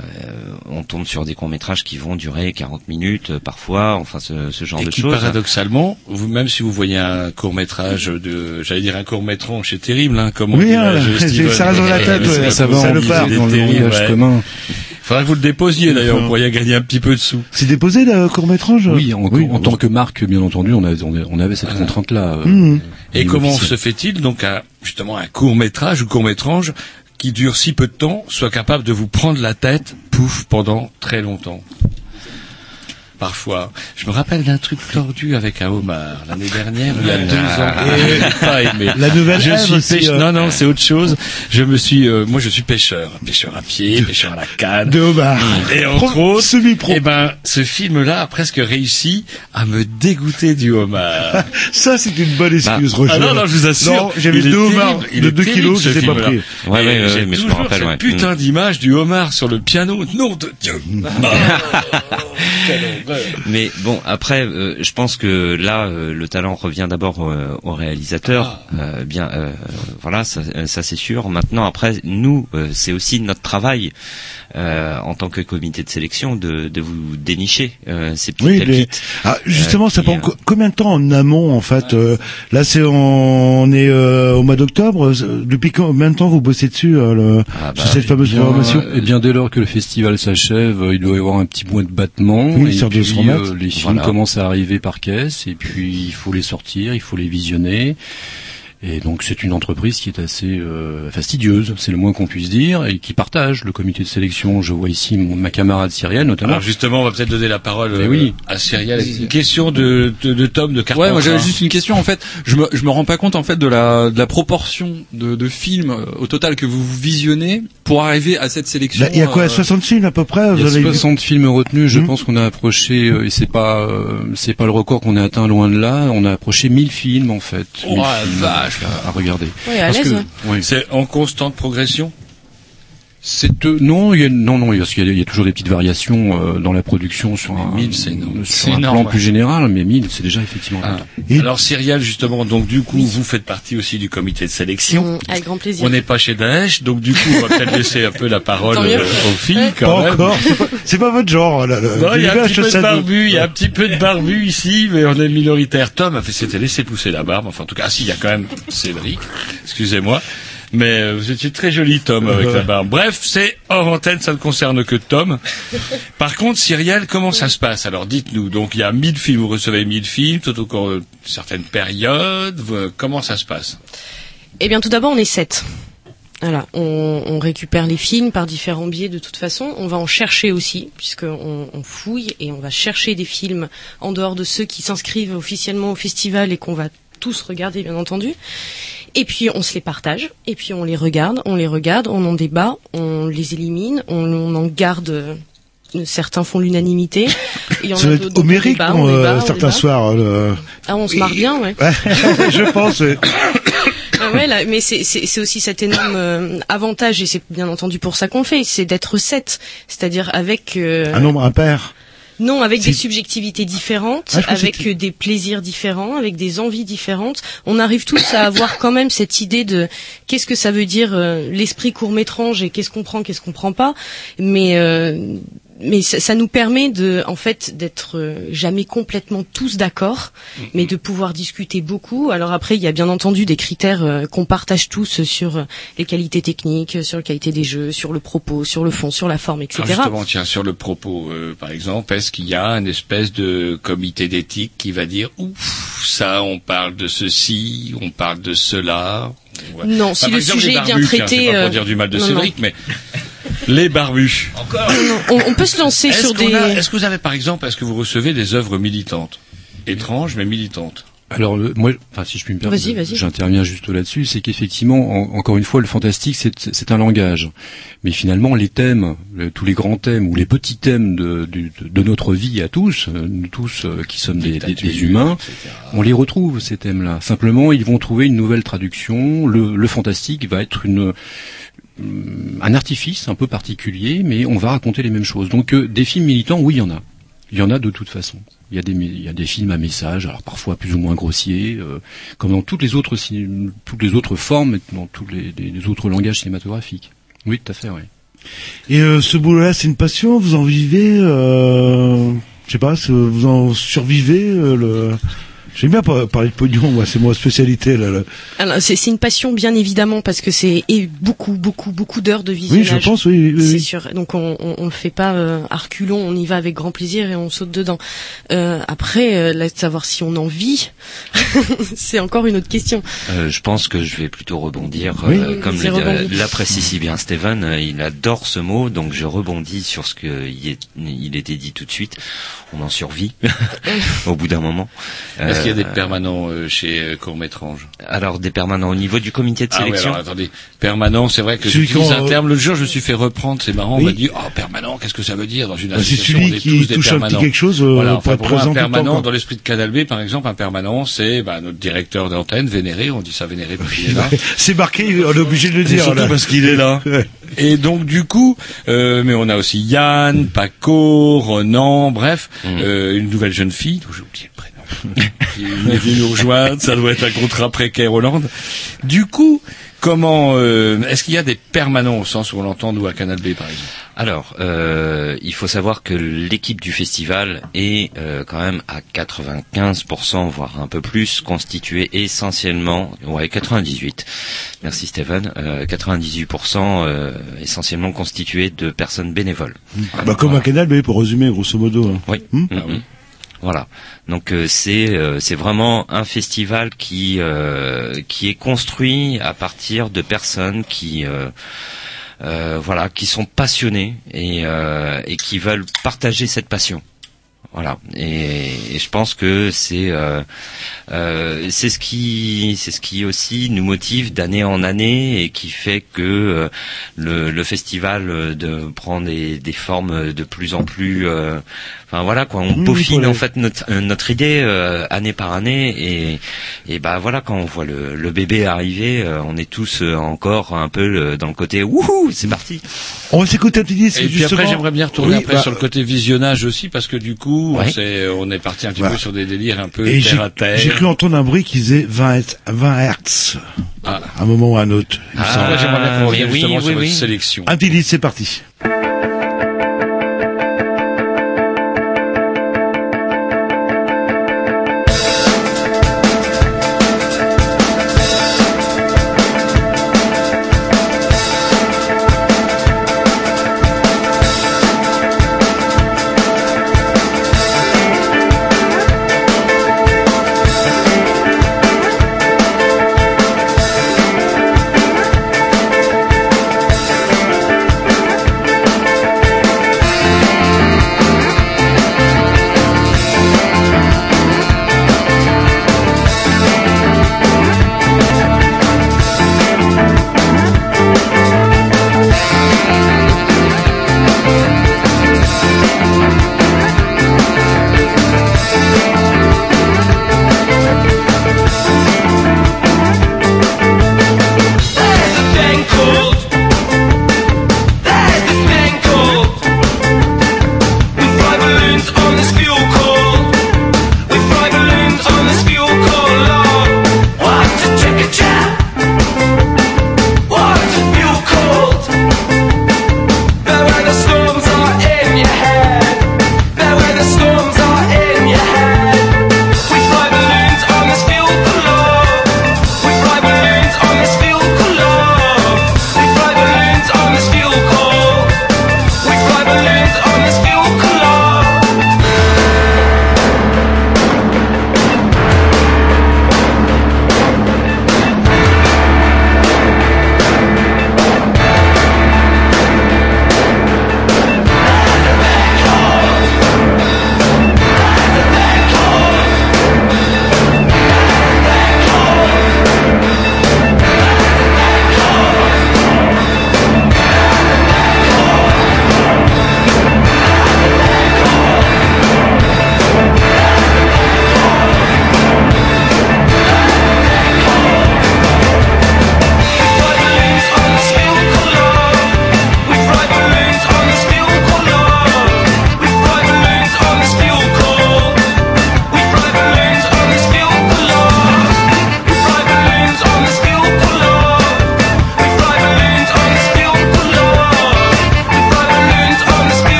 on tombe sur des courts métrages qui vont durer 40 minutes euh, parfois, enfin ce, ce genre et de qui choses. paradoxalement, vous même si vous voyez un court métrage de, j'allais dire un court métrage, c'est terrible, hein, comme on Oui, hein, là, Steven. ça reste dans la tête, Euh, ouais, c'est ça va c'est dans le langage ouais. commun. Faudrait que vous le déposiez d'ailleurs, vous pourriez gagner un petit peu de sous. C'est déposé le court métrage Oui, en, en tant que marque, bien entendu, on avait, on avait- on avait cette contrainte-là. euh, Mhm. Et au niveau comment se fait-il donc un, justement un court métrage ou court métrage qui dure si peu de temps soit capable de vous prendre la tête, pouf, pendant très longtemps Parfois. Je me rappelle d'un truc tordu avec un homard l'année dernière, il y a deux ans. Et j'ai pas aimé. La nouvelle je suis aussi, pêche- euh. Non, non, c'est autre chose. Je me suis, euh, moi, je suis pêcheur, pêcheur à pied, pêcheur à la canne. De homard. Et entre Pro- autres, semi-pro. eh ben, ce film-là a presque réussi à me dégoûter du homard. Ça, c'est une bonne excuse, Roger. Ah non, non, je vous assure. Non, j'avais deux homards de est 2 terrible, kilos, je les ai pas pris. Ouais, ouais, ouais, j'ai mais je me toujours rappelle, cette ouais. putain d'image du homard sur le piano. Nom de Dieu. Mais bon, après, euh, je pense que là, euh, le talent revient d'abord euh, au réalisateur. Euh, bien, euh, voilà, ça, euh, ça c'est sûr. Maintenant, après, nous, euh, c'est aussi notre travail euh, en tant que comité de sélection de, de vous dénicher euh, ces petites Oui, les-. Ah, justement, Euh, ça prend euh, co- combien de temps en amont, en fait euh, Là, c'est on est euh, au mois d'octobre. Depuis combien de temps vous bossez dessus euh, le, Ah bah, sur cette fameuse Bien, programmation euh, Eh bien, dès lors que le festival s'achève, il doit y avoir un petit mois de battement. Oui, et de puis, se remettre. euh, les films Voilà. commencent à arriver par caisse, et puis il faut les sortir, il faut les visionner. Et donc c'est une entreprise qui est assez euh, fastidieuse, c'est le moins qu'on puisse dire, et qui partage le comité de sélection. Je vois ici mon, ma camarade Cyrielle notamment. Alors justement, on va peut-être donner la parole Mais euh, oui. à Cyrielle. Une question de, de, de Tom de Carpentras. Ouais, moi j'avais juste une question en fait. Je me je me rends pas compte en fait de la de la proportion de de films euh, au total que vous visionnez pour arriver à cette sélection. Là, Il y a quoi, euh, 60 films à peu près Il y vous a avez vu 60 films retenus. Je Mhm. pense qu'on a approché, euh, et c'est pas, euh, c'est pas le record qu'on a atteint loin de là. On a approché 1000 films en fait. Oh, 1000 la films vache. À, à regarder. Oui, à Parce l'aise, que- ouais. oui. C'est en constante progression? C'est euh, non, il y a, non, non, parce qu'il y a, il y a toujours des petites variations euh, dans la production sur un, 1000, c'est un énorme, plan ouais. plus général, mais 1000, c'est déjà effectivement. Ah. Alors Cyrielle justement, donc du coup vous faites partie aussi du comité de sélection. Mm, avec grand plaisir. On n'est pas chez Daesh, donc du coup on va peut-être laisser un peu la parole euh, aux filles quand Pas même. encore. C'est pas, votre genre. Là, le- Non, il y a un petit peu de barbu, il y a un petit peu de barbu ici, mais on est minoritaire. Tom a fait s'était laissé pousser la barbe, enfin en tout cas, ah si, il y a quand même Cédric, excusez-moi. Mais euh, vous étiez très joli Tom avec la barbe. Bref, c'est hors antenne, ça ne concerne que Tom. Par contre, Cyrielle, comment ça se passe? Alors dites-nous, donc il y a 1000 films, vous recevez 1000 films, tout au cours de certaines périodes, vous- comment ça se passe? Eh bien, tout d'abord, on est sept. Voilà, on, on récupère les films par différents biais de toute façon. On va en chercher aussi, puisqu'on on fouille et on va chercher des films en dehors de ceux qui s'inscrivent officiellement au festival et qu'on va tous regarder, bien entendu. Et puis on se les partage, et puis on les regarde, on les regarde, on en débat, on les élimine, on, on en garde. euh, Certains font l'unanimité. Ça va être homérique euh, certains soirs. le- Ah, on se marre bien, ouais. Je pense. ouais. Ah ouais, là, mais c'est- aussi cet énorme euh, avantage, et c'est bien entendu pour ça qu'on fait, c'est d'être sept, c'est-à-dire avec euh, Un nombre impair. Non, avec des subjectivités différentes, Ah, avec des plaisirs différents, avec des envies différentes. On arrive tous à avoir quand même cette idée de qu'est-ce que ça veut dire euh, l'esprit court métrange et qu'est-ce qu'on prend, qu'est-ce qu'on prend pas. Mais euh, mais ça, ça nous permet de, en fait, d'être euh, jamais complètement tous d'accord, mais de pouvoir discuter beaucoup. Alors après, il y a bien entendu des critères euh, qu'on partage tous sur euh, les qualités techniques, sur la qualité des jeux, sur le propos, sur le fond, sur la forme, etc. Alors justement, tiens, sur le propos, euh, par exemple, est-ce qu'il y a une espèce de comité d'éthique qui va dire, ouf, ça, on parle de ceci, on parle de cela Ouais. Non, si par le exemple, sujet est bien traité, c'est pas pour dire du mal de non, Cédric, mais les barbus. Encore. on, on peut se lancer Est-ce sur des. a- Est-ce que vous avez, par exemple, est-ce que vous recevez des œuvres militantes, étranges mais militantes Alors le- moi, enfin si je puis me permettre, Vas-y, vas-y. j'interviens juste là-dessus, c'est qu'effectivement, en- encore une fois, le fantastique, c'est c'est un langage. Mais finalement, les thèmes, le- tous les grands thèmes ou les petits thèmes de, du- de, de notre vie à tous, euh, nous tous euh, qui sommes des, des- des humains, on les retrouve ces thèmes-là. Simplement, ils vont trouver une nouvelle traduction. Le, le fantastique va être une un artifice un peu particulier, mais on va raconter les mêmes choses. Donc euh, des films militants, oui, il y en a. Il y en a de toute façon. Il y a des, il y a des films à message, alors parfois plus ou moins grossiers, euh, comme dans toutes les autres, toutes les autres formes, dans tous les, les- autres langages cinématographiques. Oui, tout à fait, oui. Et euh, ce boulot-là, c'est une passion? Vous en vivez. Euh, je sais pas. Vous en survivez. euh, le... J'aime bien par- parler de pognon. Moi, c'est ma spécialité là. là. Alors, c'est c'est une passion bien évidemment parce que c'est et beaucoup beaucoup beaucoup d'heures de Oui, visionnage. je pense. Oui, oui, C'est oui. sûr. Donc on, on, on le fait pas euh, à reculons, on y va avec grand plaisir et on saute dedans. Euh, après, euh, là, de savoir si on en vit, c'est encore une autre question. Euh, je pense que je vais plutôt rebondir, Oui. euh, comme C'est le- rebondi. l'apprécie si bien Steven, euh, il adore ce mot, donc je rebondis sur ce que il, est- il était dit tout de suite. On en survit au bout d'un moment. Qu'il y a des Euh, permanents euh, chez euh, Courmétrange Alors des permanents au niveau du comité de Ah oui, sélection. alors attendez, permanent, c'est vrai que j'utilise un terme. Le jour, je me suis fait reprendre, c'est marrant. Oui. On m'a dit, oh, permanent, qu'est-ce que ça veut dire dans une Bah, c'est association? celui on est qui tous des touche un petit quelque chose, euh, voilà, pour enfin, être pour moi, présent un tout le temps, permanent, dans l'esprit de Canal B, par exemple, un permanent, c'est bah, notre directeur d'antenne, vénéré, on dit ça vénéré parce qu'il est là. C'est marqué. On est obligé de le dire. Surtout là. parce qu'il est là. Et donc du coup, euh, mais on a aussi Yann, Paco, Ronan, bref, euh, une nouvelle jeune fille, dont j'ai oublié le prénom, qui est venue nous rejoindre, ça doit être un contrat précaire Hollande. Du coup, comment euh, est-ce qu'il y a des permanents au sens où on l'entend nous à Canal B par exemple? Alors, euh, il faut savoir que l'équipe du festival est euh, quand même à 95%, voire un peu plus, constituée essentiellement, ouais, 98. Merci Stéphane. Euh, 98% euh, essentiellement constituée de personnes bénévoles. Bah, comme un canal, mais pour résumer, grosso modo. hein. Oui. Hmm Mhm. Voilà. Donc euh, c'est euh, c'est vraiment un festival qui euh, qui est construit à partir de personnes qui voilà qui sont passionnées et et qui veulent partager cette passion. Voilà, et, et je pense que c'est euh, euh, c'est ce qui c'est ce qui aussi nous motive d'année en année et qui fait que euh, le, le festival de prend des, des formes de plus en plus euh, enfin voilà quoi on Mmh, peaufine voilà. en fait notre notre idée euh, année par année et et bah voilà quand on voit le, le bébé arriver euh, on est tous encore un peu dans le côté wouhou c'est parti On va s'écouter un petit disque, Et puis justement. après, j'aimerais bien retourner Oui, après bah, sur le côté visionnage aussi, parce que du coup, Ouais. on, s'est- on est parti un petit Voilà. peu sur des délires un peu Et j'ai terre à terre. j'ai cru entendre un bruit qui faisait 20, Hertz- 20 Hertz. Ah. À un moment ou à un autre. Ah, j'aimerais bien qu'on revienne oui, justement oui, sur votre oui. sélection. Un petit c'est parti.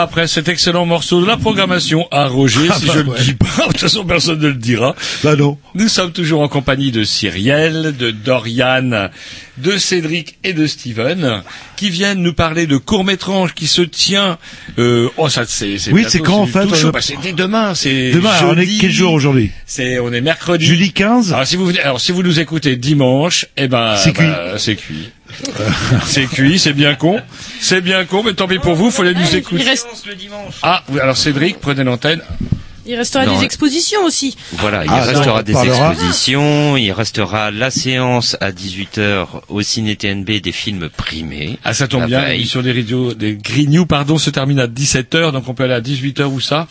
Voilà, après cet excellent morceau de la programmation à Roger, Ah si bah je ouais. le dis pas, de toute façon personne ne le dira. Bah non. Nous sommes toujours en compagnie de Cyrielle, de Dorian, de Cédric et de Steven, qui viennent nous parler de court-métrage qui se tient, euh, oh ça c'est, c'est Oui, c'est quand, en fait, tout euh. Bah, demain, c'est Demain, alors, on est jeudi. quel jour aujourd'hui C'est, on est mercredi. Jeudi 15 Alors si vous venez- alors si vous nous écoutez dimanche, eh ben, C'est bah, c'est cuit. c'est cuit, c'est bien con. C'est bien con, mais tant pis pour vous, fallait nous écouter. Il, reste, Ah, oui, alors Cédric, prenez l'antenne. il restera Non, des ouais. expositions aussi. Voilà, il Ah, restera des parlera. expositions, il restera la séance à 18h au Ciné TNB des films primés. Ah, ça tombe bien, l'émission des radios, des Grignoux, pardon, se termine à 17h, donc on peut aller à 18h ou ça?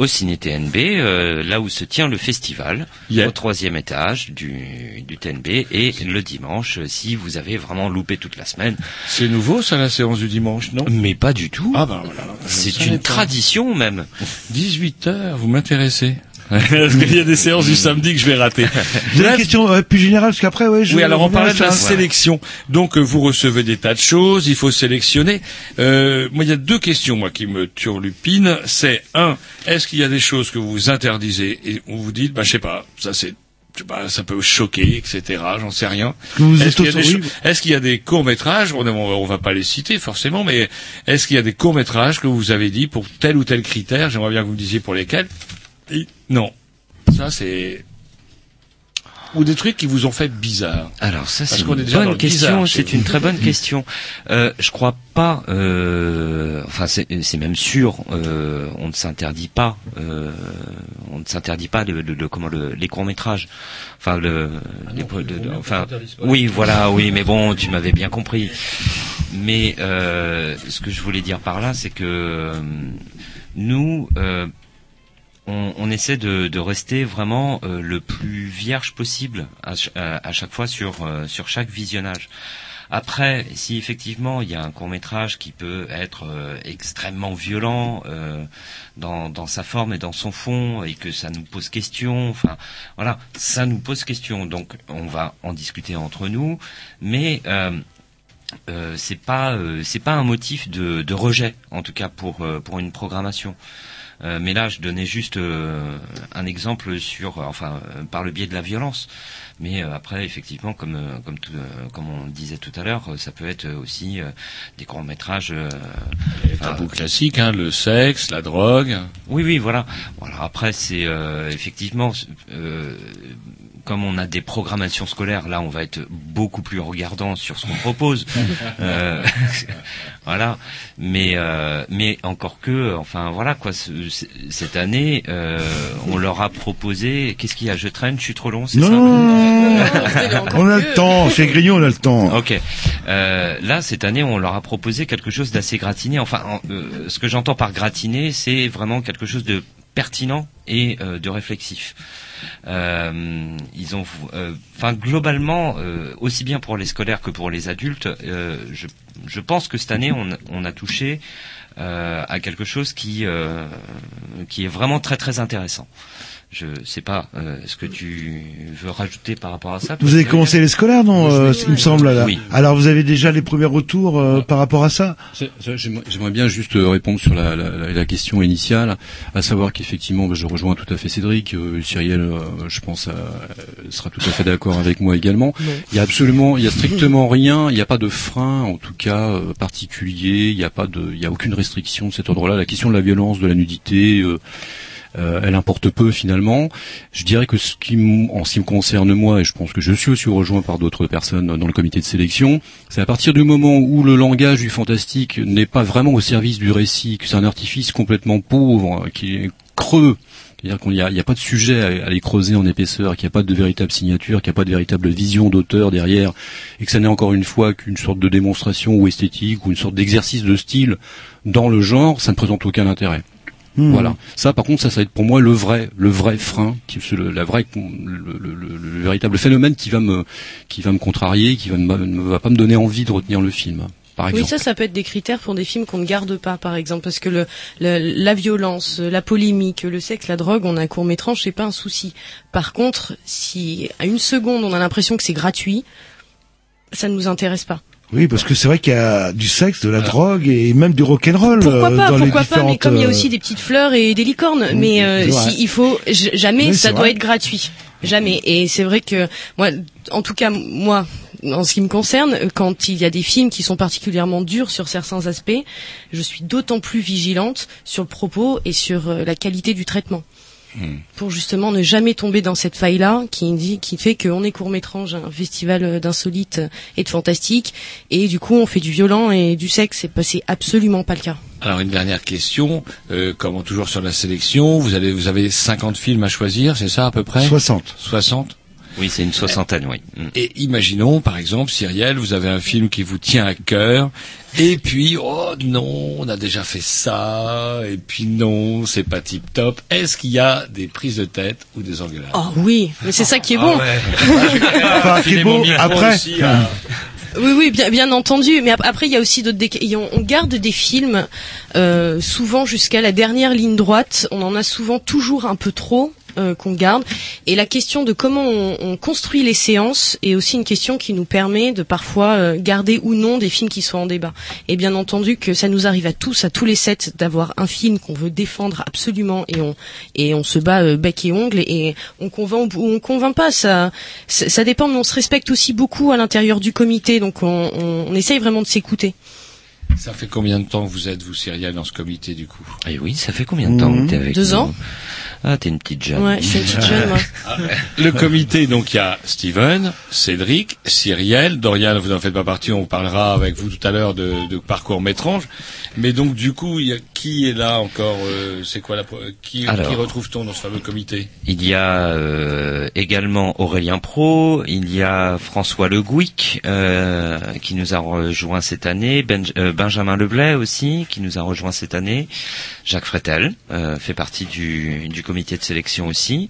Au Ciné TNB, euh, là où se tient le festival, Yeah. au troisième étage du, du TNB, et le dimanche, euh, si vous avez vraiment loupé toute la semaine. C'est nouveau, ça, la séance du dimanche, non? Mais pas du tout. Ah, ben voilà. C'est une tradition même. 18h, vous m'intéressez. Parce qu'il y a des séances du samedi que je vais rater. J'ai une question euh, plus générale, parce qu'après, ouais, je... Oui, alors on parlait de la sélection. Donc euh, vous recevez des tas de choses, il faut sélectionner. Euh, moi, il y a deux questions moi qui me turlupinent. C'est un, est-ce qu'il y a des choses que vous interdisez et on vous dit, bah je sais pas, ça c'est je sais pas, ça peut choquer, etc. J'en sais rien. Est-ce qu'il y des y a des courts métrages on, on va pas les citer forcément, mais est-ce qu'il y a des courts métrages que vous avez dit pour tel ou tel critère? J'aimerais bien que vous me disiez pour lesquels. Et non, ça c'est ou des trucs qui vous ont fait bizarre. Alors ça c'est une bonne question, c'est une très bonne question. Euh, je crois pas, euh, enfin c'est même sûr, euh, on ne s'interdit pas, euh, on ne s'interdit pas le, le- le- comment le, les courts métrages, enfin le, les- le- le- enfin oui voilà oui mais bon tu m'avais bien compris. Mais ce que je voulais dire par là c'est que nous on, essaie de, rester vraiment euh, le plus vierge possible à, ch- à- à chaque fois sur euh, sur chaque visionnage. Après, si effectivement il y a un court métrage qui peut être euh, extrêmement violent dans, sa forme et dans son fond et que ça nous pose question, enfin voilà, ça nous pose question. Donc on va en discuter entre nous, mais euh, euh, c'est pas c'est pas un motif de, de rejet en tout cas pour pour une programmation. Euh, mais là, je donnais juste euh, un exemple sur, enfin, euh, par le biais de la violence. Mais euh, après, effectivement, comme euh, comme tout, euh, comme on le disait tout à l'heure, euh, ça peut être aussi euh, des courts métrages. Euh, enfin, tabous classiques, hein, le sexe, la drogue. oui, oui, voilà. Voilà. Après, c'est euh, effectivement, euh, comme on a des programmations scolaires, là, on va être beaucoup plus regardant sur ce qu'on propose. Euh, voilà. Mais euh, mais encore que, enfin voilà quoi. ce- ce- cette année, euh, on leur a proposé. Qu'est-ce qu'il y a Je traîne, je suis trop long, c'est Non, ça non, non, non. on a le temps. Chez Grignon, on a le temps. Ok. Euh, là, cette année, on leur a proposé quelque chose d'assez gratiné. Enfin, en- euh, ce que j'entends par gratiné, c'est vraiment quelque chose de pertinent et euh, de réflexif. Euh, ils ont, euh, enfin, globalement, euh, aussi bien pour les scolaires que pour les adultes, euh, je, je pense que cette année, on, on a touché à quelque chose qui, qui est vraiment très très intéressant. Je sais pas euh, ce que tu veux rajouter par rapport à ça. Vous avez commencé les scolaires, non euh, Il me semble. Là. Oui. Alors, vous avez déjà les premiers retours euh, par rapport à ça J'aimerais bien juste euh, répondre sur la, la, la- question initiale, à savoir qu'effectivement, bah, je rejoins tout à fait Cédric. euh, Cyrielle, euh, je pense, euh, sera tout à fait d'accord avec moi également. Il y a absolument, il y a strictement rien, il n'y a pas de frein, en tout cas euh, particulier. Il n'y a pas de, il y a aucune restriction de cet ordre-là. La question de la violence, de la nudité. euh, euh, elle importe peu finalement. Je dirais que ce qui, en ce qui me concerne moi, et je pense que je suis aussi rejoint par d'autres personnes dans le comité de sélection, c'est à partir du moment où le langage du fantastique n'est pas vraiment au service du récit, que c'est un artifice complètement pauvre, qui est creux, c'est-à-dire qu'il n'y a, pas de sujet à, à aller creuser en épaisseur, qu'il n'y a pas de véritable signature, qu'il n'y a pas de véritable vision d'auteur derrière, et que ça n'est encore une fois qu'une sorte de démonstration ou esthétique ou une sorte d'exercice de style dans le genre, ça ne présente aucun intérêt. Hmm. Voilà. Ça, par contre, ça, ça va être pour moi le vrai, le vrai frein, qui, le, la vraie, le, le- le- le véritable phénomène qui va me, qui va me contrarier, qui va ne va- ne va pas me donner envie de retenir le film, par Oui, exemple. ça, ça peut être des critères pour des films qu'on ne garde pas, par exemple, parce que le, le- la violence, la polémique, le sexe, la drogue, on a un court métrage, c'est pas un souci. Par contre, si à une seconde on a l'impression que c'est gratuit, ça ne nous intéresse pas. Oui, parce que c'est vrai qu'il y a du sexe, de la drogue et même du rock'n'roll Pourquoi euh, pas, dans les pourquoi pas, mais comme il y a euh, aussi des petites fleurs et des licornes, mais euh, si, il faut jamais, ça doit vrai. être gratuit, jamais. Et c'est vrai que moi, en tout cas moi, en ce qui me concerne, quand il y a des films qui sont particulièrement durs sur certains aspects, je suis d'autant plus vigilante sur le propos et sur la qualité du traitement pour justement ne jamais tomber dans cette faille-là qui dit, qui fait qu'on est court métrage, un festival d'insolite et de fantastique, et du coup on fait du violent et du sexe, c'est pas- c'est absolument pas le cas. Alors une dernière question, euh, comme toujours sur la sélection, vous allez vous avez 50 films à choisir, c'est ça à peu près? 60. 60 Oui, c'est une soixantaine, oui. Mm. Et imaginons, par exemple, Cyrielle, vous avez un film qui vous tient à cœur, et puis, oh non, on a déjà fait ça, et puis non, c'est pas tip top. Est-ce qu'il y a des prises de tête ou des engueulades? Oh oui, mais c'est ça qui est bon. Enfin, qui est beau après. Oui, oui, bien, bien entendu. Mais ap- après, il y a aussi d'autres. On, on garde des films euh, souvent jusqu'à la dernière ligne droite. On en a souvent toujours un peu trop euh, qu'on garde. Et la question de comment on, on construit les séances est aussi une question qui nous permet de parfois euh, garder ou non des films qui sont en débat. Et bien entendu que ça nous arrive à tous, à tous les sets, d'avoir un film qu'on veut défendre absolument et on et on se bat euh, bec et ongle et on convainc ou on convainc pas. Ça, ça dépend, mais on se respecte aussi beaucoup à l'intérieur du comité, donc on, on, on essaye vraiment de s'écouter. Ça fait combien de temps que vous êtes, vous, Cyrielle, dans ce comité, du coup? Et oui, ça fait combien de temps que t'es avec Deux nous? ans. Ah, t'es une petite jeune. Ouais, je suis une petite jeune, moi. Ah, Le comité, donc il y a Steven, Cédric, Cyrielle, Dorian, vous n'en faites pas partie, on parlera avec vous tout à l'heure de, de parcours métrange. Mais donc du coup, il y a, qui est là encore euh, C'est quoi la qui, Alors. qui retrouve-t-on dans ce fameux comité? Il y a euh, également Aurélien Pro, il y a François Le Gouic euh, qui nous a rejoint cette année, Benj- euh, Benjamin Leblay aussi qui nous a rejoint cette année, Jacques Fretel euh, fait partie du, du comité de sélection aussi.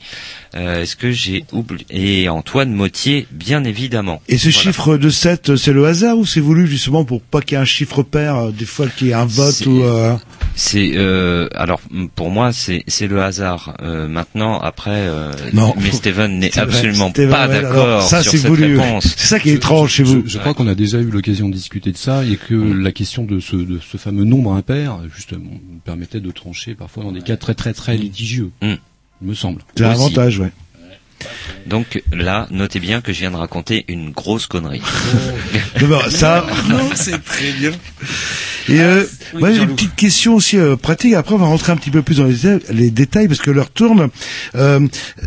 Euh, Est-ce que j'ai oublié? Et Antoine Mottier, bien évidemment. Et ce chiffre de 7, c'est le hasard ou c'est voulu justement pour pas qu'il y ait un chiffre pair, euh, des fois qu'il y ait un vote C'est- ou... euh, C'est euh, alors pour moi c'est c'est le hasard. Euh, maintenant après, euh, Non. mais Steven n'est absolument Steven, pas d'accord sur c'est cette voulu. réponse. C'est ça qui est étrange chez vous. Je, je crois qu'on a déjà eu l'occasion de discuter de ça et que Mm. la question de ce, de ce fameux nombre impair, justement, permettait de trancher parfois dans des cas très très très litigieux, Mm. Il me semble. C'est un avantage, ouais. Donc là, notez bien que je viens de raconter une grosse connerie. Non, bah, ça, Non, c'est très bien. Et euh, Oui, moi, j'ai une petite question aussi euh, pratique. Après, on va rentrer un petit peu plus dans les, les détails parce que l'heure tourne. Euh,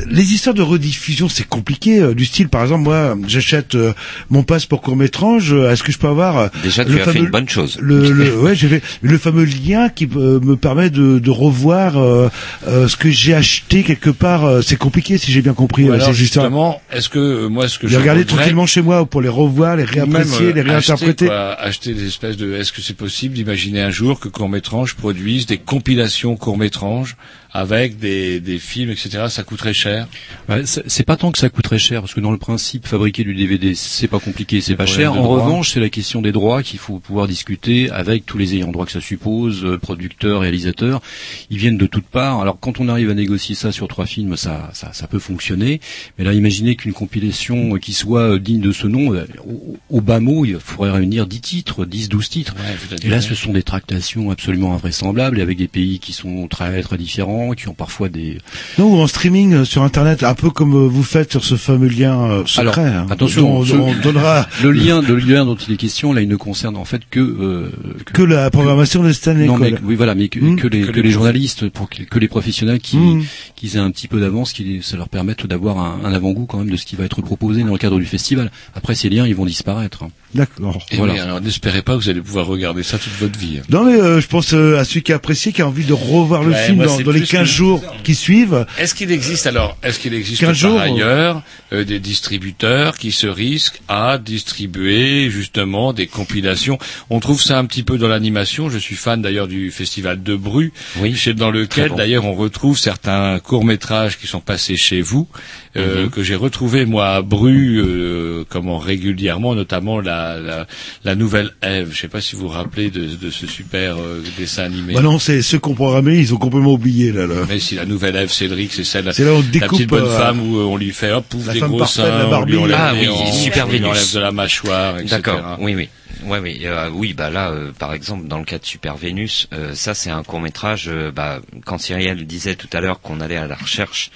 les histoires de rediffusion, c'est compliqué. euh, du style, par exemple, moi, j'achète euh, mon passe pour court métrage. Est-ce que je peux avoir euh, Déjà, tu le as fait fameux- une bonne chose. le, le- ouais, j'ai fait le fameux lien qui euh, me permet de, de revoir euh, euh, ce que j'ai acheté quelque part. euh, c'est compliqué, si j'ai bien compris. Ou euh, alors justement, est-ce que euh, moi, ce que je regarder tranquillement chez moi pour les revoir, les même, réapprécier, euh, les réinterpréter. Acheter, quoi, acheter des espèces de. Est-ce que c'est possible d'imaginer un jour que court métrange produise des compilations court métrange avec des, des films, etc. Ça coûterait cher. Ouais, c'est pas tant que ça coûterait cher, parce que dans le principe, fabriquer du DVD, c'est pas compliqué, c'est pas cher. En droit. revanche, c'est la question des droits qu'il faut pouvoir discuter avec tous les ayants droit que ça suppose, euh, producteurs, réalisateurs. Ils viennent de toutes parts. Alors quand on arrive à négocier ça sur trois films, ça, ça, ça peut fonctionner. Mais là, imaginez qu'une compilation euh, qui soit euh, digne de ce nom, au, au bas mot, il faudrait réunir 10 titres, 10, 12 titres. Et là, ce sont des tractations absolument invraisemblables, et avec des pays qui sont très très différents, qui ont parfois des Non, ou en streaming euh, sur Internet, un peu comme euh, vous faites sur ce fameux lien euh, secret. Alors, hein, attention, dont- ce- dont on donnera le lien, le lien dont il est question, là, il ne concerne en fait que euh, que la programmation de Stanley. non, mais oui, voilà, mais que, Hmm. que les, Que que les les prof- journalistes, pour que, que les professionnels qui, Hmm. qu'ils aient un petit peu d'avance, qui ça leur permette d'avoir un, un avant-goût quand même de ce qui va être proposé dans le cadre du festival. Après, ces liens, ils vont disparaître. D'accord. Et Voilà. oui, alors n'espérez pas que vous allez pouvoir regarder ça toute votre vie. Non mais euh, je pense euh, à celui qui a apprécié, qui a envie de revoir le Ouais, film moi, dans, dans les plus 15 que- jours qui suivent. Est-ce qu'il existe alors, est-ce qu'il existe 15 par jours, ailleurs euh, des distributeurs qui se risquent à distribuer justement des compilations? On trouve ça un petit peu dans l'animation. Je suis fan d'ailleurs du festival de Bru, Oui. chez- dans lequel bon. d'ailleurs on retrouve certains courts métrages qui sont passés chez vous, euh, Mhm. que j'ai retrouvé moi à Bru, euh, comment régulièrement, notamment la, la, la nouvelle Ève. Je sais pas si vous vous rappelez de, de ce super euh, dessin animé. Bah non, c'est ceux qu'on programmé, ils ont complètement oublié là. là. Mais si la nouvelle Ève Cédric, c'est celle, C'est là où on la découpe, petite bonne euh, femme où euh, on lui fait hop, pouf, la des femme gros parfaite, seins, la on lui Barbie. enlève Ah oui, hanches, super on lui enlève de la mâchoire, etc. D'accord. Oui, oui. Ouais, oui, euh, oui, bah là, euh, par exemple, dans le cas de Super Vénus, euh, ça c'est un court métrage. bah, quand Cyrielle disait tout à l'heure qu'on allait à la recherche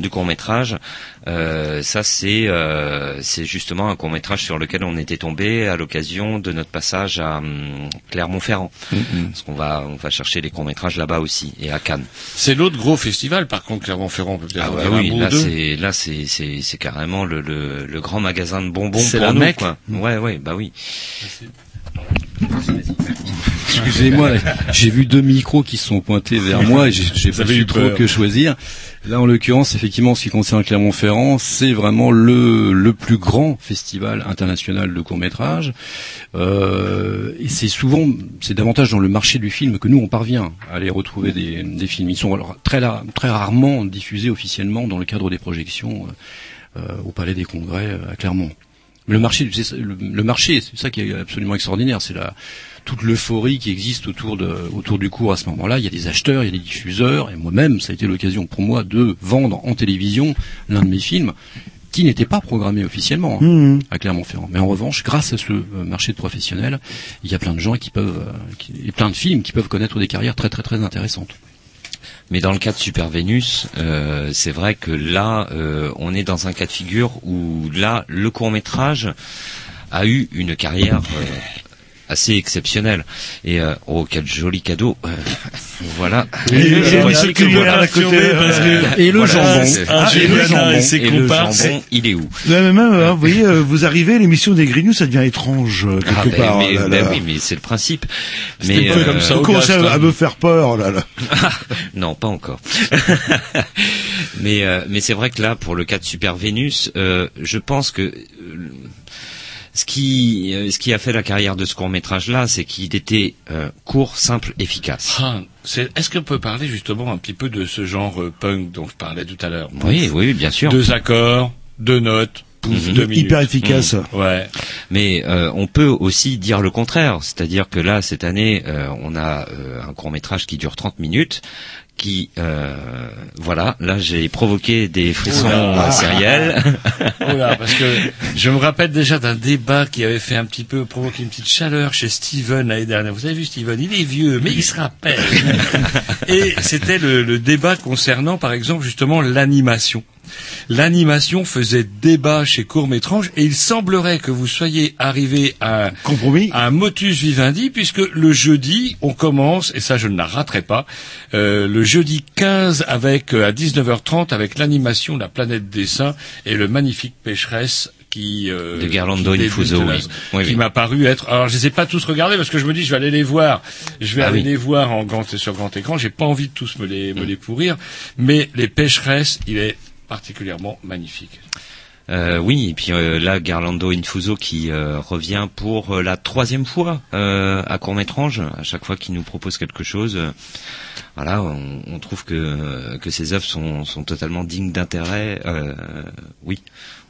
du court métrage, euh, ça c'est euh, c'est justement un court métrage sur lequel on était tombé à l'occasion de notre passage à hum, Clermont-Ferrand, parce qu'on va on va chercher les courts métrages là-bas aussi et à Cannes. C'est l'autre gros festival, par contre, Clermont-Ferrand. Ah bah oui, là c'est là c'est c'est c'est carrément le, le le grand magasin de bonbons C'est pour la nous Mecque. quoi. Ouais ouais bah oui. Excusez-moi, j'ai vu deux micros qui se sont pointés vers moi et j'ai pas su eu trop peur. que choisir. Là, en l'occurrence, effectivement, en ce qui concerne Clermont-Ferrand, c'est vraiment le, le plus grand festival international de court-métrage. Euh, et c'est souvent, c'est davantage dans le marché du film que nous, on parvient à aller retrouver des, des films. Ils sont alors très, très rarement diffusés officiellement dans le cadre des projections euh, euh, au Palais des Congrès euh, à Clermont. Le marché, le, le marché, c'est ça qui est absolument extraordinaire. C'est la toute l'euphorie qui existe autour de autour du cours à ce moment-là. Il y a des acheteurs, il y a des diffuseurs, et moi-même, ça a été l'occasion pour moi de vendre en télévision l'un de mes films qui n'était pas programmé officiellement hein, Mhm. à Clermont-Ferrand. Mais en revanche, grâce à ce euh, marché de professionnels, il y a plein de gens qui peuvent, euh, qui- et plein de films qui peuvent connaître des carrières très très très intéressantes. Mais dans le cas de Super Vénus, euh, c'est vrai que là, euh, on est dans un cas de figure où là, le court métrage a eu une carrière euh, assez exceptionnelle. Et euh, oh, quel joli cadeau Euh, Voilà. Et- et- que voilà. à côté, parce que- Et le Voilà, jambon. c'est- Ah, et le jambon, et le jambon, il est où? Ouais, même, hein, vous voyez, euh, vous arrivez, l'émission des Grignoux, ça devient étrange, euh, quelque Ah, ben, part. mais, là, ben là. oui, mais c'est le principe. Mais euh, comme ça. Vous commencez à, à me faire peur, là, là. non, pas encore. mais euh, mais c'est vrai que là, pour le cas de Super Vénus, euh, je pense que euh, ce qui euh, ce qui a fait la carrière de ce court métrage là, c'est qu'il était euh, court, simple, efficace. Ah, c'est- Est-ce qu'on peut parler justement un petit peu de ce genre euh, punk dont je parlais tout à l'heure? Oui, oui, bien sûr. Deux accords, deux notes, pouf, deux minutes. Hyper efficace. Mhm. Ouais. Mais euh, on peut aussi dire le contraire, c'est-à-dire que là cette année, euh, on a euh, un court métrage qui dure 30 minutes, qui euh, voilà, là j'ai provoqué des frissons Oula. sériels. Voilà, parce que je me rappelle déjà d'un débat qui avait fait un petit peu provoquer une petite chaleur chez Steven l'année dernière. Vous avez vu Steven, il est vieux, mais il se rappelle. Et c'était le, le débat concernant, par exemple, justement l'animation. L'animation faisait débat chez Court Métrange et il semblerait que vous soyez arrivé à un Compromis. à un motus vivendi puisque le jeudi on commence et ça je ne la raterai pas euh, le jeudi 15 avec euh, à 19h30 avec l'animation de la planète des saints et le magnifique pécheresse qui euh, De Gerlando qui là, oui. Oui, qui oui. m'a paru être alors je les ai pas tous regardés parce que je me dis je vais aller les voir je vais Ah aller oui. les voir en grand sur grand écran j'ai pas envie de tous me les me les pourrir mais les pécheresses il est particulièrement magnifique Euh, oui, et puis euh, là, Garlando Infuso qui euh, revient pour euh, la troisième fois euh, à Courmétrange, à chaque fois qu'il nous propose quelque chose. voilà, on, on trouve que que ses œuvres sont, sont totalement dignes d'intérêt. Euh, oui,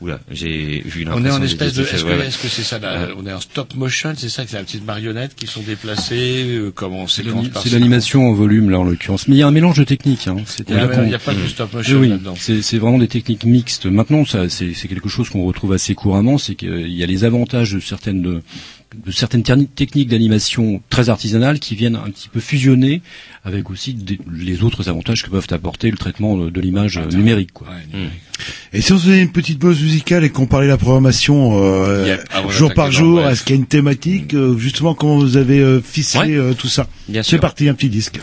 oula, j'ai vu On est en espèce de. Est-ce que ouais, ça là, Euh, On est en stop motion, c'est ça que c'est la petite marionnette qui sont déplacées euh, comme en C'est séquence l'ani- par c'est l'animation en volume là en l'occurrence. Mais il y a un mélange de techniques. Hein. Ouais, il n'y a pas de stop motion Oui, là-dedans. c'est vraiment des techniques mixtes. Maintenant, ça, c'est quelque chose qu'on retrouve assez couramment, c'est qu'il y a les avantages de certaines de certaines terni- techniques d'animation très artisanales qui viennent un petit peu fusionner avec aussi des- les autres avantages que peuvent apporter le traitement de, de l'image euh, numérique. Quoi. Ouais, Hmm. Et si on se donnait une petite pause musicale et qu'on parlait de la programmation euh, Yep, avant jour par jour, est-ce qu'il y a une thématique euh, Justement, comment vous avez euh, ficelé Ouais. euh, tout ça? Bien C'est parti, un petit disque.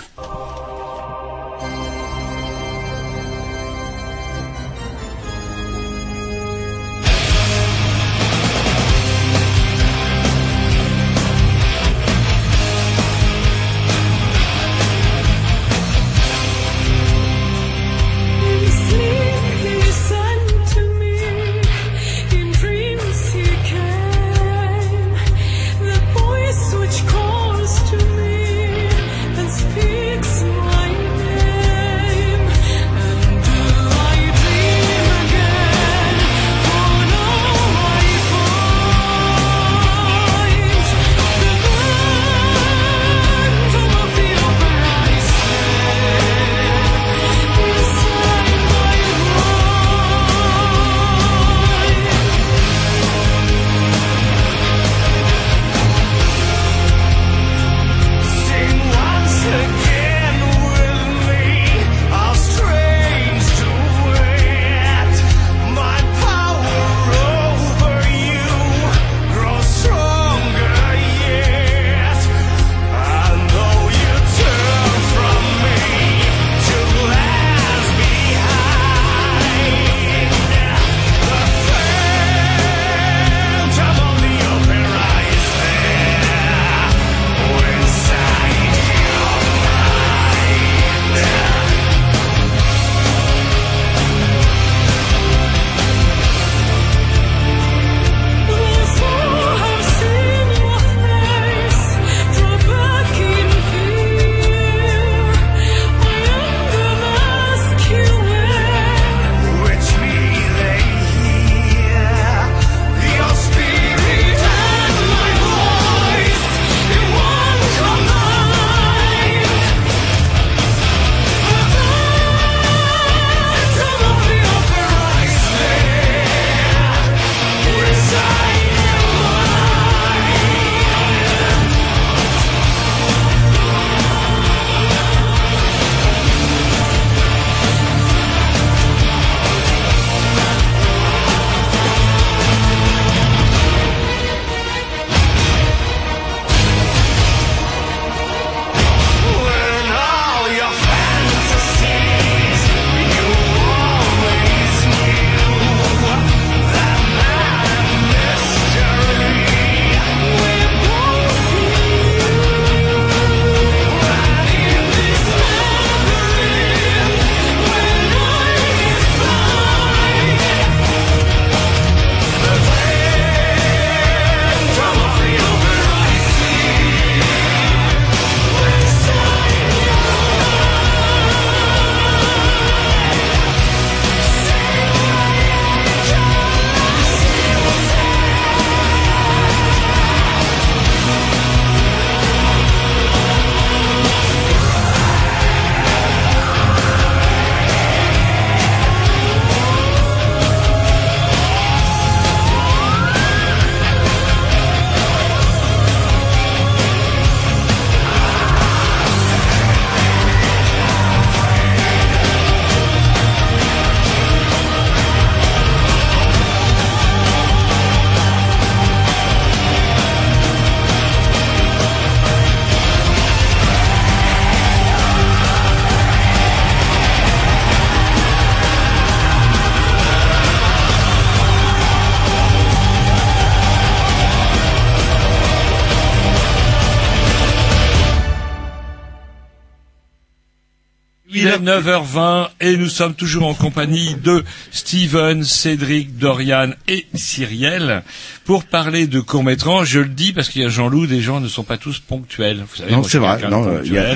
9h20 et nous sommes toujours en compagnie de Steven, Cédric, Dorian et Cyriel pour parler de court-métrage. Je le dis parce qu'il y a Jean-Loup, des gens ne sont pas tous ponctuels. Vous savez, Non, c'est vrai. Non, euh, y a-.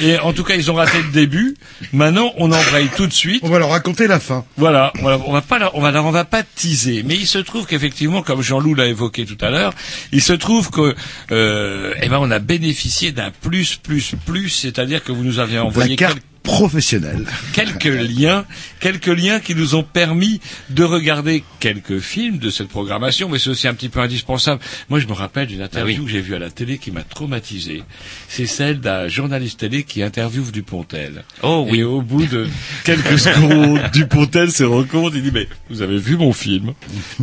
Et en tout cas, ils ont raté le début. Maintenant, on embraye tout de suite. On va leur raconter la fin. Voilà, voilà, on va pas, la- on va, la- on va pas teaser, mais il se trouve qu'effectivement, comme Jean-Loup l'a évoqué tout à l'heure, il se trouve que, euh, eh ben, on a bénéficié d'un plus, plus, plus, c'est-à-dire que vous nous avez La envoyé carte professionnelle. quelques liens, quelques liens qui nous ont permis de regarder quelques films de cette programmation, mais c'est aussi un petit peu indispensable. Moi, je me rappelle d'une interview que j'ai vue à la télé qui m'a traumatisé. C'est celle d'un journaliste télé qui interviewe Dupontel. Oh oui. Et au bout de quelques secondes, Dupontel se rend compte, il dit, mais vous avez vu mon film?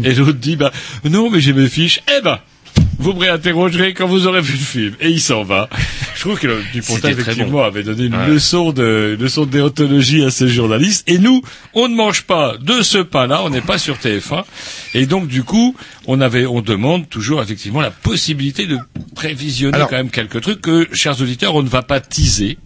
Et l'autre dit, bah, non, mais j'ai mes fiches. Eh ben, vous me réinterrogerez quand vous aurez vu le film. Et il s'en va. Je trouve que le effectivement, bon. avait donné une Ouais. leçon de, une leçon de déontologie à ces journalistes. Et nous, on ne mange pas de ce pain-là, on n'est pas sur TF1. Et donc, du coup, on avait, on demande toujours, effectivement, la possibilité de prévisionner Alors- quand même quelques trucs que, chers auditeurs, on ne va pas teaser.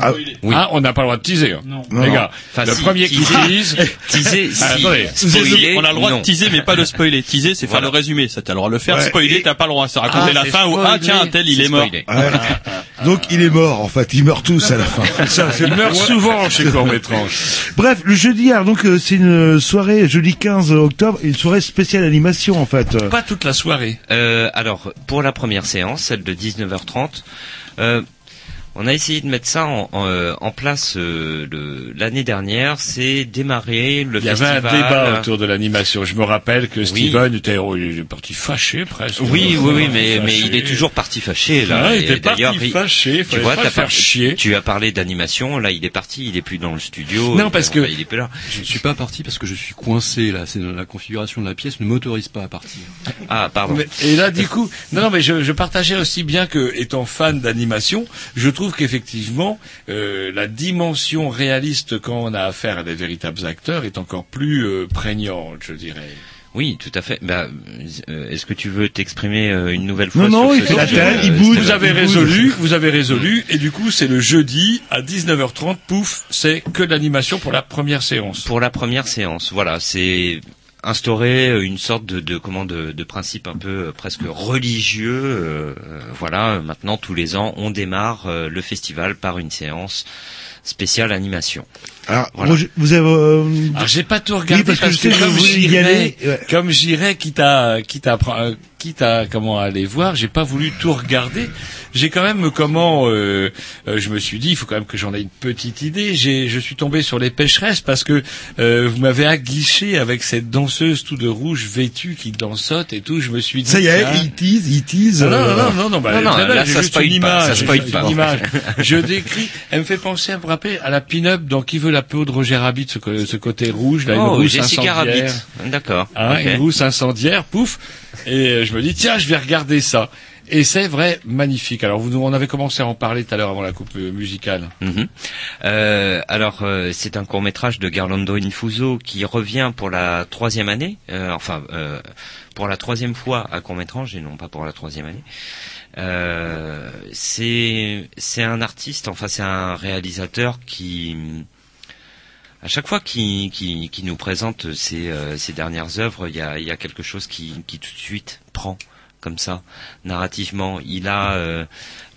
Ah, Oui. Ah, on n'a pas le droit de teaser. Non. Les gars, Enfin, le si, premier qui teaser- tease, Teaser, si. Ah, attendez. Spoiler, on a le droit non. de teaser, mais pas de spoiler. Teaser, c'est Voilà. faire le résumé. Ça, t'as le droit de le faire. Ouais. Spoiler, t'as pas le droit. C'est raconter Ah, la fin où, ah, tiens, un tel, il est mort. Donc il est mort en fait, ils meurent tous à la fin. Ça, c'est- il meurt souvent chez Court-Métrange. Bref, le jeudi, alors, donc euh, c'est une soirée jeudi 15 octobre, une soirée spéciale animation en fait. Pas toute la soirée. Euh, alors, pour la première séance, celle de 19h30, euh, on a essayé de mettre ça en, en, euh, en place euh, l'année dernière. C'est démarrer le Il y avait un festival. débat autour de l'animation. Je me rappelle que Steven était oh, il est parti fâché presque. Oui, oui, oui, mais, il est toujours parti fâché là. Ouais, il était parti fâché, Tu vois, pas faire par- chier. Tu as parlé d'animation, là il est parti, il est plus dans le studio. Non, parce que- enfin, il est plus là. Je ne suis pas parti parce que je suis coincé là. C'est la configuration de la pièce ne m'autorise pas à partir. Ah, pardon. Mais- et là, du coup, non, non, mais je, je partageais aussi bien que, étant fan d'animation, je trouve qu'effectivement, euh, la dimension réaliste quand on a affaire à des véritables acteurs est encore plus euh, prégnante, je dirais. Oui, tout à fait. Bah, euh, Est-ce que tu veux t'exprimer euh, une nouvelle fois Non, non, il fait la tête, euh, il bouge. Vous avez résolu, vous avez résolu, et du coup, c'est le jeudi à 19h30, pouf, c'est que de l'animation pour la première séance. Pour la première séance, voilà, c'est instaurer euh, une sorte de, de comment de, de principe un peu euh, presque religieux. euh, euh, voilà, maintenant tous les ans, on démarre euh, le festival par une séance spéciale animation. Alors, Voilà. Roger, vous avez... euh, Alors j'ai pas tout regardé Oui, parce que sais que comme voulez y j'irais, aller, ouais. comme j'irais, quitte à, quitte à, euh, quitte à comment aller voir, j'ai pas voulu tout regarder. J'ai quand même comment, euh, euh, je me suis dit, il faut quand même que j'en ai une petite idée. J'ai, je suis tombé sur les pêcheresses parce que euh, vous m'avez aguiché avec cette danseuse tout de rouge vêtue qui dansote et tout. Je me suis dit, Ça y est, il tease, il tease. non, non, euh, non, non, non, non, bah, Non, non, très belle, là, j'ai ça spoil une pas, image, ça spoil juste pas. une image. Je décris, elle me fait penser un peu rappeler à la pin-up dans Qui veut la peau de Roger Rabbit, ce, ce côté rouge, là, une Oh, rousse Jessica incendiaire. Rabbit, d'accord. Hein. Une rousse incendiaire, pouf. Et euh, je me dis, tiens, je vais regarder ça. Et c'est vrai, magnifique. Alors, vous, on avait commencé à en parler tout à l'heure avant la coupe euh, musicale. Mhm. Euh, alors, euh, c'est un court métrage de Garlando Infuso qui revient pour la troisième année, enfin pour la troisième fois à court métrage et non pas pour la troisième année. C'est c'est un artiste, enfin c'est un réalisateur qui à chaque fois qu'il qui, qui nous présente ses, euh, ses dernières œuvres, il y a, il y a quelque chose qui, qui tout de suite prend comme ça narrativement. Il a, euh,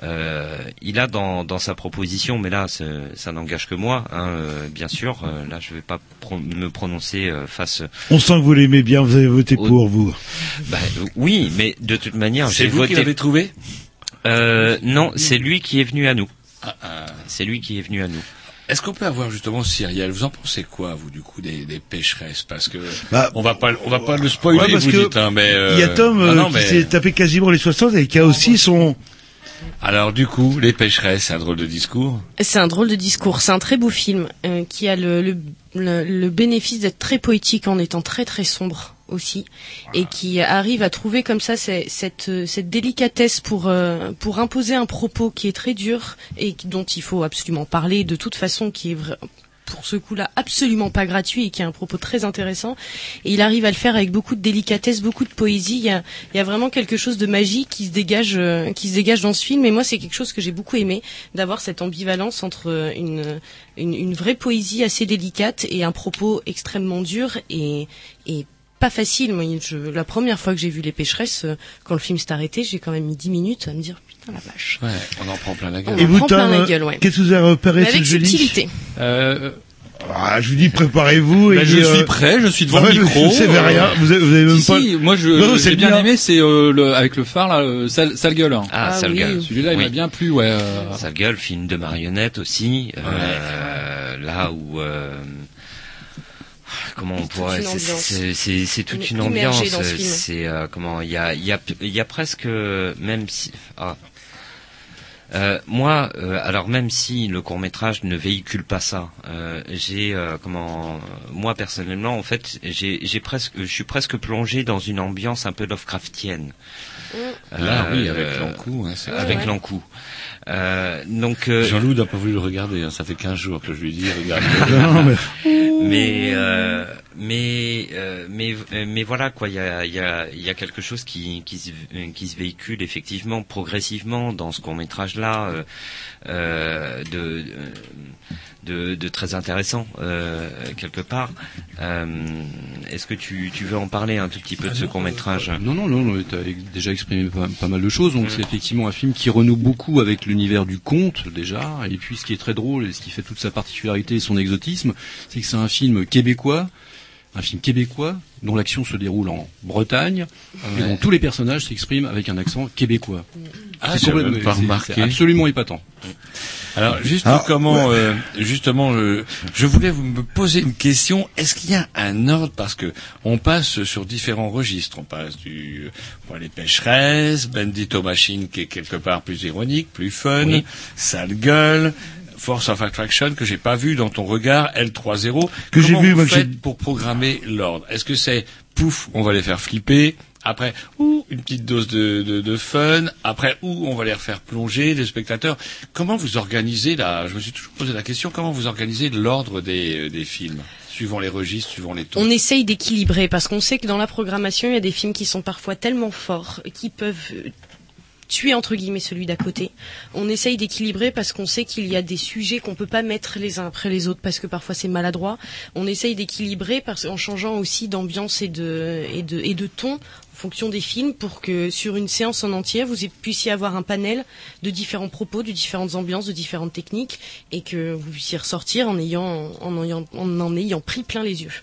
euh, il a dans, dans sa proposition, mais là c'est- ça n'engage que moi, hein, euh, bien sûr. euh, là je vais pas pro- me prononcer euh, face. On sent que vous l'aimez bien, vous avez voté Au- pour vous. Bah, oui, mais de toute manière, C'est j'ai vous qui voté. l'avez trouvé? Euh, non, c'est lui qui est venu à nous. C'est lui qui est venu à nous. Est-ce qu'on peut avoir justement Cyrielle Vous en pensez quoi, vous, du coup, des, des pêcheresses Parce que Bah, on va pas, on va pas le spoiler, Ouais, parce vous que dites, hein, mais euh, Il y a Tom ah euh, non, qui mais- s'est tapé quasiment les 60 et qui a aussi son... Alors, du coup, les pêcheresses, c'est un drôle de discours? C'est un drôle de discours. C'est un très beau film euh, qui a le, le, le, le bénéfice d'être très poétique en étant très très sombre aussi et qui arrive à trouver comme ça cette, euh, cette délicatesse pour, euh, pour imposer un propos qui est très dur et dont il faut absolument parler de toute façon qui est pour ce coup-là absolument pas gratuit et qui a un propos très intéressant. Et il arrive à le faire avec beaucoup de délicatesse, beaucoup de poésie. Il y a, il y a vraiment quelque chose de magique qui se dégage, euh, qui se dégage dans ce film. Et moi, c'est quelque chose que j'ai beaucoup aimé, d'avoir cette ambivalence entre une, une, une vraie poésie assez délicate et un propos extrêmement dur et, et pas facile. Moi, je, la première fois que j'ai vu Les Pécheresses, euh, quand le film s'est arrêté, j'ai quand même mis 10 minutes à me dire putain la vache. Ouais, on en prend plein la gueule. On Et en vous, prend plein Tom, la euh, gueule, ouais. qu'est-ce que vous avez repéré Mais cette avec jolie subtilité. Euh, Ah, je vous dis, préparez-vous. bah, je euh, suis prêt, je suis devant ouais, le micro. Je sais euh, rien. Vous avez, vous avez même si, pas. si, moi je Non, j'ai bien bien. aimé, c'est euh, le, avec le phare là, euh, sale, sale gueule. Ah, Ah sale oui. gueule. Celui-là il m'a bien plu, ouais. euh, Sale gueule, film de marionnette aussi. euh, Là où euh, comment on pourrait, c'est- c'est toute une ambiance. C'est euh, comment il y a il y a il y a presque même si ah. Euh, moi, euh, alors même si le court métrage ne véhicule pas ça, euh, j'ai euh, comment moi personnellement en fait j'ai j'ai presque je suis presque plongé dans une ambiance un peu Lovecraftienne. Là, oui, Euh, avec l'encou, hein, c'est avec ouais. Euh, donc euh, Jean-Loup n'a pas voulu le regarder, hein, ça fait 15 jours que je lui dis, regarde. Non, mais mais euh, mais euh, mais euh, mais voilà quoi il y a il y a il y a quelque chose qui qui se, euh, qui se véhicule effectivement progressivement dans ce court métrage là euh, de, de de très intéressant euh, quelque part Euh, est-ce que tu tu veux en parler un tout petit peu de ce court métrage Non, non, non, non tu as déjà exprimé pas, pas mal de choses. Donc c'est effectivement un film qui renoue beaucoup avec l'univers du conte déjà. Et puis ce qui est très drôle et ce qui fait toute sa particularité et son exotisme, c'est que c'est un film québécois, un film québécois dont l'action se déroule en Bretagne et dont tous les personnages s'expriment avec un accent québécois. Ah, C'est j'avais complètement- même pas c'est- remarqué. c'est absolument épatant. Alors, juste Alors, comment, euh, justement, euh, je voulais vous me poser une question. Est-ce qu'il y a un ordre? Parce que on passe sur différents registres. On passe du bon, les pêcheresses, Bendito Machine qui est quelque part plus ironique, plus fun, Oui. sale gueule. Force of Attraction que j'ai pas vu dans ton regard L30 Que j'ai vu, vous moi, que j'ai- faites pour programmer l'ordre? Est-ce que c'est pouf on va les faire flipper? Après, ou une petite dose de, de, de fun. Après, ou on va les refaire plonger, les spectateurs. Comment vous organisez la Je me suis toujours posé la question. Comment vous organisez l'ordre des, euh, des films, suivant les registres, suivant les tons? On essaye d'équilibrer parce qu'on sait que dans la programmation, il y a des films qui sont parfois tellement forts qui peuvent tuer entre guillemets celui d'à côté. On essaye d'équilibrer parce qu'on sait qu'il y a des sujets qu'on peut pas mettre les uns après les autres parce que parfois c'est maladroit. On essaye d'équilibrer en changeant aussi d'ambiance et de et ton en fonction des films pour que sur une séance en entière vous puissiez avoir un panel de différents propos, de différentes ambiances, de différentes techniques et que vous puissiez ressortir en ayant en ayant en, en ayant pris plein les yeux.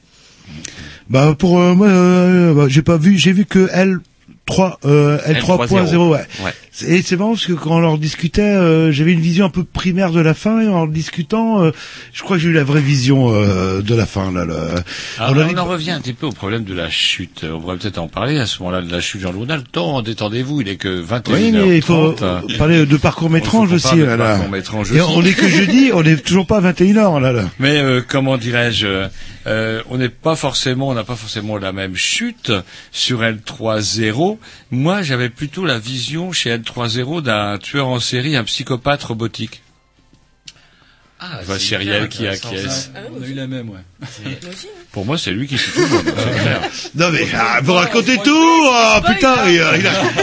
Bah pour euh, moi, euh, bah, j'ai pas vu, j'ai vu que L 3 euh, L3.0 ouais. Ouais. Et c'est marrant parce que quand on leur discutait, euh, j'avais une vision un peu primaire de la fin et en leur discutant, euh, je crois que j'ai eu la vraie vision euh, de la fin là. là. Alors, On leur on dit- en revient un petit peu au problème de la chute. On pourrait peut-être en parler à ce moment-là de la chute. A le temps, détendez-vous, il est que 21 Oui, mais il faut parler de parcours qu'on aussi. là, là. parcours métrange Et aussi. on est que jeudi, on est toujours pas à 21h là. là. Mais euh, comment dirais-je euh, euh, On n'est pas forcément, on n'a pas forcément la même chute sur L3.0. Moi, j'avais plutôt la vision chez L3.0 d'un tueur en série, un psychopathe robotique. Ah, qui acquiesce. ça. On a eu la même, ouais. Pour moi, c'est lui qui tue tout c'est clair. Non mais ah, vous racontez tout ah, Putain, il a-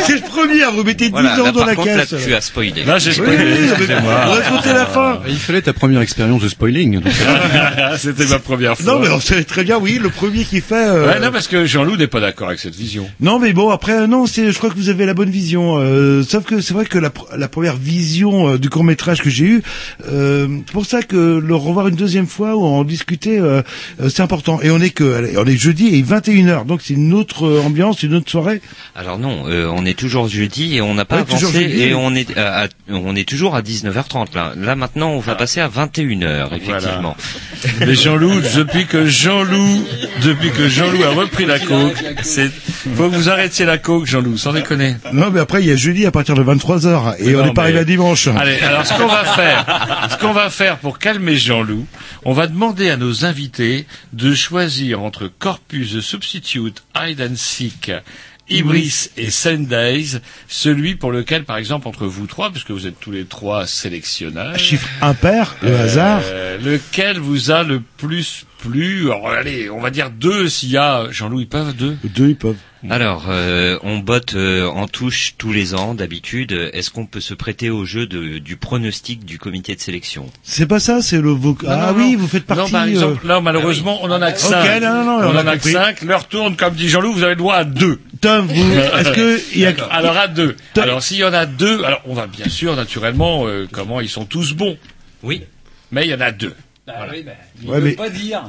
c'est le premier, vous mettez 10 Voilà, ans là, dans la contre, caisse. là, tu as spoilé. Là, j'ai spoilé, oui, mais racontez la fin. Il fallait ta première expérience de spoiling. C'était ma première fois. Non mais on sait très bien, oui, le premier qui fait. euh, Ouais, non, parce que Jean-Loup n'est pas d'accord avec cette vision. Non, mais bon, après, euh, non, c'est, je crois que vous avez la bonne vision. euh, sauf que c'est vrai que la, pr- la première vision euh, du court métrage que j'ai eu, euh, pour ça que le revoir une deuxième fois ou en discuter, euh, euh, c'est important. Et on est que, allez, on est jeudi et 21h, donc c'est une autre euh, ambiance, une autre soirée. Alors non, euh, on est toujours jeudi et on n'a pas Ouais, avancé jeudi. et on est euh, à, on est toujours à 19h30 là. Là maintenant, on va passer à 21h effectivement. Mais Jean-Loup, depuis que Jean-Loup, depuis que Jean-Loup a repris la coke, c'est, faut que vous arrêtiez la coke, Jean-Loup, sans déconner. Non, mais après, il y a jeudi à partir de 23h et on n'est pas mais- arrivé à dimanche. Allez, alors ce qu'on va faire, ce qu'on va faire pour calmer Jean-Loup, on va demander à nos invités de choisir entre Corpus the Substitute, Hide and Seek Ibris et Sundays, celui pour lequel, par exemple, entre vous trois, puisque vous êtes tous les trois sélectionneurs, Chiffre impair, le euh, hasard. lequel vous a le plus plu Alors, allez, on va dire deux s'il y a Jean-Louis Pave, deux? Deux, ils peuvent. Alors, euh, on botte euh, en touche tous les ans d'habitude. Est-ce qu'on peut se prêter au jeu de, du pronostic du comité de sélection? C'est pas ça, c'est le voc... Non, Ah non, oui, non. vous faites partie. Non, par exemple, là, malheureusement, on en a que cinq. non, non, non, on en a que cinq. L'heure tourne, comme dit Jean-Loup, vous avez le droit à deux. euh, Tom, vous, est-ce que il y a. Alors à deux. Alors s'il y en a deux, alors on va bien sûr, naturellement, euh, comment ils sont tous bons. Oui. Mais il y en a deux. Ouais, mais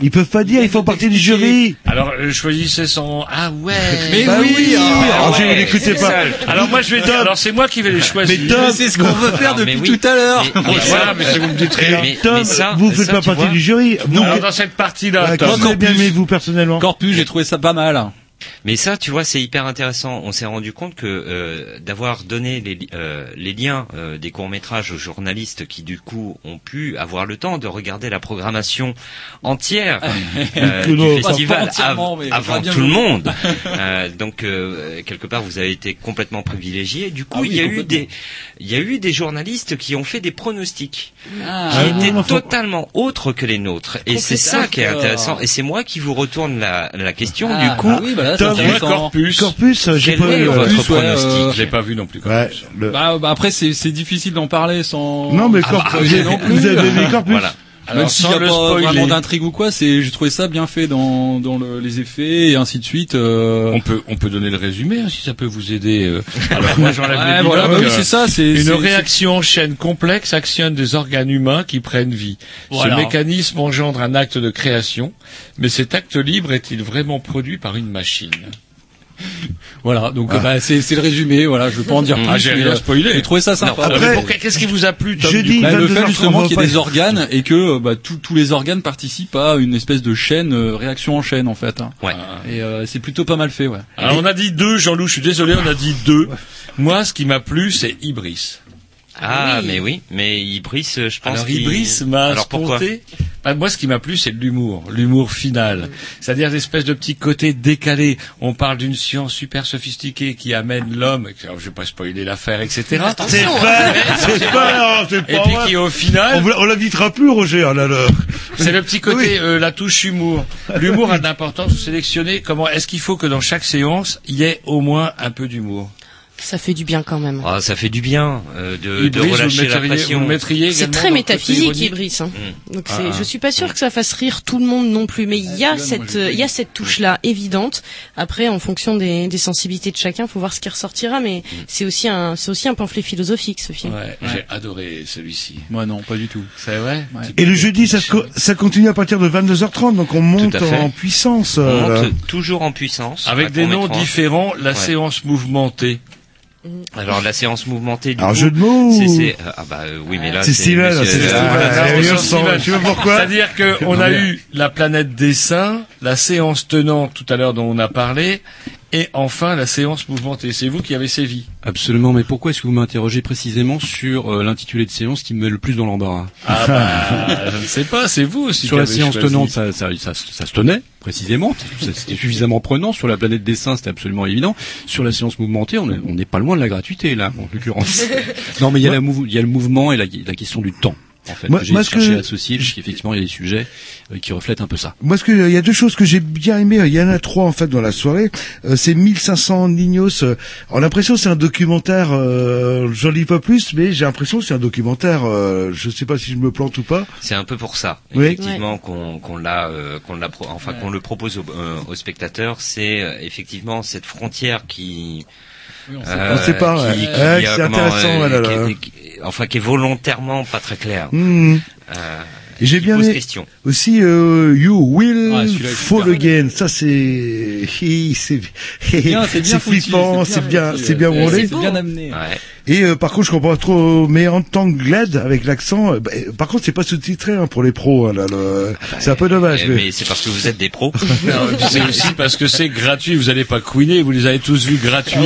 Ils peuvent pas dire, ils font partie du jury. Alors euh, choisissez son. Ah ouais. Mais Bah oui, oui, ah, ah ouais, pas. ça. Alors moi je vais dire. Alors c'est moi qui vais les choisir. Mais Tom, c'est ce qu'on veut faire Alors, depuis oui. tout à l'heure. Mais, mais voilà, mais c'est vous me dites rien. Mais- Tom, vous faites pas partie du jury. Alors dans cette partie-là, Tom. Qu'est-ce que vous avez bien aimé, vous, personnellement Corpus, j'ai trouvé ça pas mal. Mais ça, tu vois, c'est hyper intéressant. On s'est rendu compte que euh, d'avoir donné les, euh, les liens euh, des courts métrages aux journalistes qui, du coup, ont pu avoir le temps de regarder la programmation entière euh, Que non, du festival av- avant tout le monde. Euh, donc, euh, quelque part, vous avez été complètement privilégié. Du coup, Ah oui, il y a eu des, il y a eu des journalistes qui ont fait des pronostics Ah. qui Ah, étaient non, non, faut- totalement autres que les nôtres. Et c'est ça qui est intéressant. Et c'est moi qui vous retourne la, la question. Ah, du coup, bah oui, bah là, Tom. Corpus. Corpus, euh, j'ai pas euh, euh, Je l'ai pas vu non plus. Ouais, le- Bah, bah après c'est c'est difficile d'en parler sans. Non, mais Ah, Corpus, bah, vous avez- aimé Corpus Voilà. Même s'il n'y a pas spoiler. vraiment d'intrigue ou quoi, c'est j'ai trouvé ça bien fait dans dans le- les effets et ainsi de suite. euh. On peut on peut donner le résumé hein, si ça peut vous aider. euh. Alors moi j'enlève Ouais, les voilà, bah oui, c'est ça, c'est- une réaction en chaîne complexe actionne des organes humains qui prennent vie. Voilà. Ce mécanisme engendre un acte de création, mais cet acte libre est-il vraiment produit par une machine? Voilà, donc bah, c'est c'est le résumé. Voilà, je veux pas en dire plus. Ah, j'ai rien euh, spoilé. J'ai trouvé ça sympa. Après, Qu'est-ce qui vous a plu, Tom, jeudi, Bah, le 22 fait justement qu'il y ait des organes et que bah, tous tous les organes participent à une espèce de chaîne, euh, réaction en chaîne en fait. hein. Ouais. Et euh, c'est plutôt pas mal fait, ouais. Alors on a dit deux, Jean-Loup, je suis désolé, on a dit deux. Moi, ce qui m'a plu, c'est Ibris. Ah, mais oui, mais Ibris, euh, je pense Alors Ibris m'a sponté. Bah, moi, ce qui m'a plu, c'est l'humour, l'humour final. C'est-à-dire l'espèce de petit côté décalé. On parle d'une science super sophistiquée qui amène l'homme. alors, Je vais pas spoiler l'affaire, etc. C'est pas, c'est pas, c'est Et pas puis vrai. qui, au final, On, vous- on l'invitera plus, Roger, là, là. c'est le petit côté, euh, la touche humour. L'humour a de l'importance. Vous sélectionnez comment est-ce qu'il faut que dans chaque séance, il y ait au moins un peu d'humour. Ça fait du bien quand même. Ah, ça fait du bien euh, de, de Ibris, vous relâcher la pression. C'est très métaphysique, Ibris. Hein. Donc Ah, c'est, ah. je suis pas sûre que ça fasse rire tout le monde non plus, mais il y a cette, euh, il y a cette touche-là évidente. Après, en fonction des, des sensibilités de chacun, faut voir ce qui ressortira, mais c'est aussi un, c'est aussi un pamphlet philosophique, ce film. Ouais, j'ai adoré celui-ci. Moi non, pas du tout. C'est vrai Et le jeudi, ça, co- ça continue à partir de 22h30, donc on monte en puissance. On euh, là. monte toujours en puissance. Avec des noms différents, la Ouais. séance mouvementée. Alors la séance mouvementée du Alors, coup, jeu de mots. c'est c'est euh, ah bah euh, oui mais là C'est Steven, c'est euh, Steven. on tu vois pourquoi C'est-à-dire qu'on Non, a eu la planète dessin, la séance tenante tout à l'heure dont on a parlé, et enfin la séance mouvementée. C'est vous qui avez sévi. Absolument, mais pourquoi est-ce que vous m'interrogez précisément sur euh, l'intitulé de séance qui me met le plus dans l'embarras? Ah bah, je ne sais pas, c'est vous aussi Sur la séance choisi. tenante, ça, ça, ça, ça se tenait, précisément. C'était suffisamment prenant. Sur la planète dessin, c'était absolument évident. Sur la séance mouvementée, on est- on n'est pas loin de la gratuité, là, en l'occurrence. non, mais il y, a la mouv- il y a le mouvement et la, la question du temps. En fait, Moi- que j'ai cherché que- à associer, parce qu'effectivement, il y a des sujets euh, qui reflètent un peu ça. Moi, ce que, il y a deux choses que j'ai bien aimé. Il y en a trois, en fait, dans la soirée. Euh, c'est 1500 Nignos. Euh, On a l'impression que c'est un documentaire, euh, j'en lis pas plus, mais j'ai l'impression que c'est un documentaire, euh, je sais pas si je me plante ou pas. C'est un peu pour ça, Oui. effectivement, qu'on qu'on l'a, euh, qu'on l'a, pro- enfin qu'on le propose aux, euh, aux spectateurs. C'est euh, effectivement cette frontière qui, Oui, on sait euh, On sait pas, ouais. qui- qui, Ouais, euh, c'est intéressant, euh, ouais, là, qui là. est- qui- enfin qui est volontairement pas très clair. Hmm. Euh, j'ai bien aimé question. aussi euh, You Will Ah, Fall. Again. Ça c'est c'est bien, c'est bien flippant, c'est bien bien, c'est bien. C'est bien amené. Ouais. Et euh, par contre, je comprends pas trop. Mais en tant que Glad avec l'accent, euh, bah, euh, par contre, c'est pas sous-titré hein, pour les pros. hein, là, le- c'est un peu dommage. Mais- mais c'est parce que vous êtes des pros. Et c'est aussi parce que c'est gratuit. Vous allez pas couiner, vous les avez tous vus gratuits.